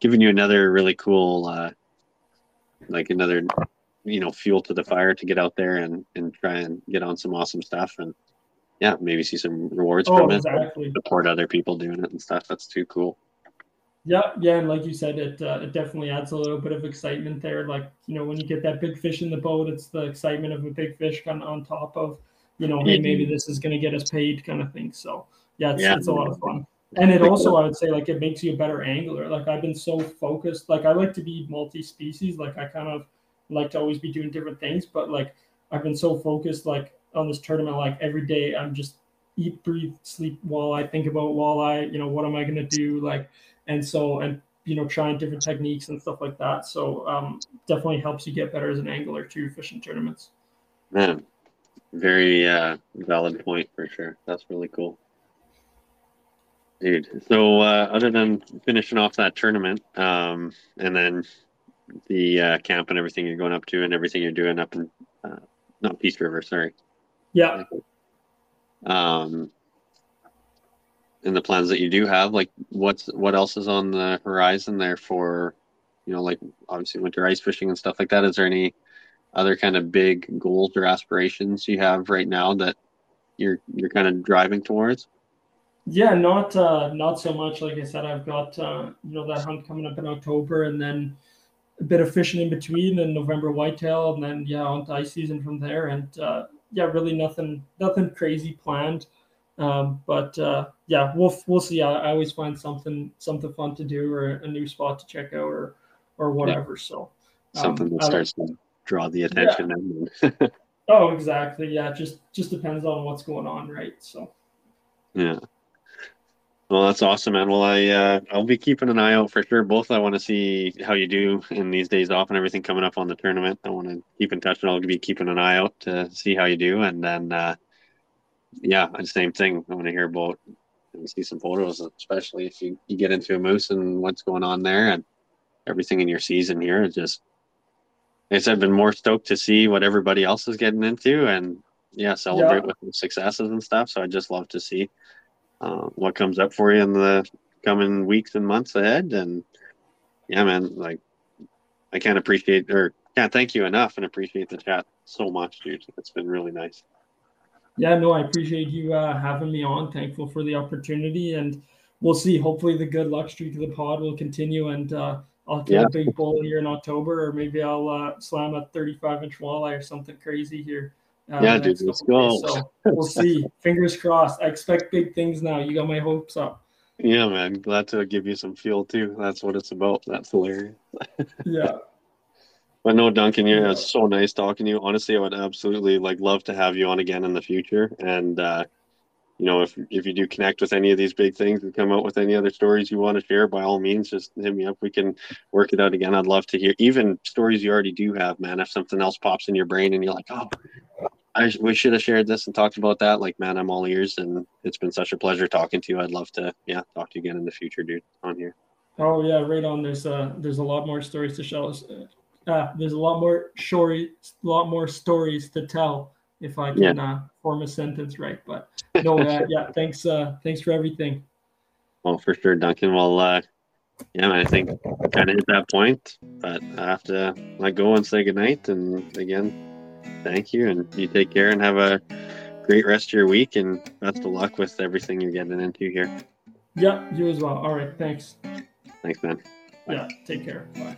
giving you another really cool uh, like another you know fuel to the fire to get out there and and try and get on some awesome stuff and yeah maybe see some rewards oh, from exactly. it support other people doing it and stuff that's too cool yeah, yeah, and like you said, it uh, it definitely adds a little bit of excitement there. Like you know, when you get that big fish in the boat, it's the excitement of a big fish kind of on top of, you know, hey, maybe this is going to get us paid, kind of thing. So yeah, it's, yeah. it's a lot of fun. And it also, I would say, like it makes you a better angler. Like I've been so focused. Like I like to be multi-species. Like I kind of like to always be doing different things. But like I've been so focused, like on this tournament, like every day I'm just eat, breathe, sleep walleye, think about walleye. You know, what am I going to do? Like and so and you know trying different techniques and stuff like that. So um, definitely helps you get better as an angler too, fishing tournaments. Man, very uh, valid point for sure. That's really cool, dude. So uh, other than finishing off that tournament, um, and then the uh, camp and everything you're going up to, and everything you're doing up in uh, not Peace River, sorry. Yeah. Um, in the plans that you do have like what's what else is on the horizon there for you know like obviously winter ice fishing and stuff like that? Is there any other kind of big goals or aspirations you have right now that you're you're kind of driving towards? Yeah not uh not so much. Like i said i've got uh you know that hunt coming up in october and then a bit of fishing in between and november whitetail and then yeah on ice season from there. And uh yeah really nothing nothing crazy planned um, but uh, yeah, we'll we'll see. I, I, always find something something fun to do or a new spot to check out or or whatever. Yeah. So um, something that starts to draw the attention. Yeah. oh, exactly. Yeah, just just depends on what's going on, right? So yeah. Well, that's awesome, man. Well, I uh, I'll be keeping an eye out for sure. Both, I want to see how you do in these days off and everything coming up on the tournament. I want to keep in touch, and I'll be keeping an eye out to see how you do, and then uh, yeah, same thing. I want to hear about and see some photos, especially if you, you get into a moose and what's going on there and everything in your season here. It's just, I guess I've been more stoked to see what everybody else is getting into and yeah, celebrate yeah. with successes and stuff. So I just love to see uh, what comes up for you in the coming weeks and months ahead. And yeah, man, like I can't appreciate or can't thank you enough and appreciate the chat so much, dude. It's been really nice. Yeah, no, I appreciate you uh, having me on. Thankful for the opportunity, and we'll see. Hopefully, the good luck streak of the pod will continue, and uh, I'll kill Yeah. a big bull here in October, or maybe I'll uh, slam a 35 inch walleye or something crazy here. uh, Yeah, dude, let's go. So we'll see. Fingers crossed. I expect big things now. You got my hopes up. Yeah, man. Glad to give you some fuel too. That's what it's about. That's hilarious. Yeah. But no, Duncan, yeah, it's so nice talking to you. Honestly, I would absolutely like love to have you on again in the future. And uh, you know, if if you do connect with any of these big things and come out with any other stories you want to share, by all means, just hit me up. We can work it out again. I'd love to hear even stories you already do have, man. If something else pops in your brain and you're like, oh, I we should have shared this and talked about that. Like, man, I'm all ears, and it's been such a pleasure talking to you. I'd love to, yeah, talk to you again in the future, dude, on here. Oh yeah, right on. There's uh there's a lot more stories to tell. Uh, there's a lot more stories, a lot more stories to tell if I can uh, form a sentence right. But no, uh, yeah, thanks. Uh, thanks for everything. Well, for sure, Duncan. Well, uh, yeah, I think kind of hit that point, but I have to let go and say goodnight. And again, thank you, and you take care and have a great rest of your week, and best of luck with everything you're getting into here. Yeah, you as well. All right, thanks. Thanks, man. Bye. Yeah, take care. Bye.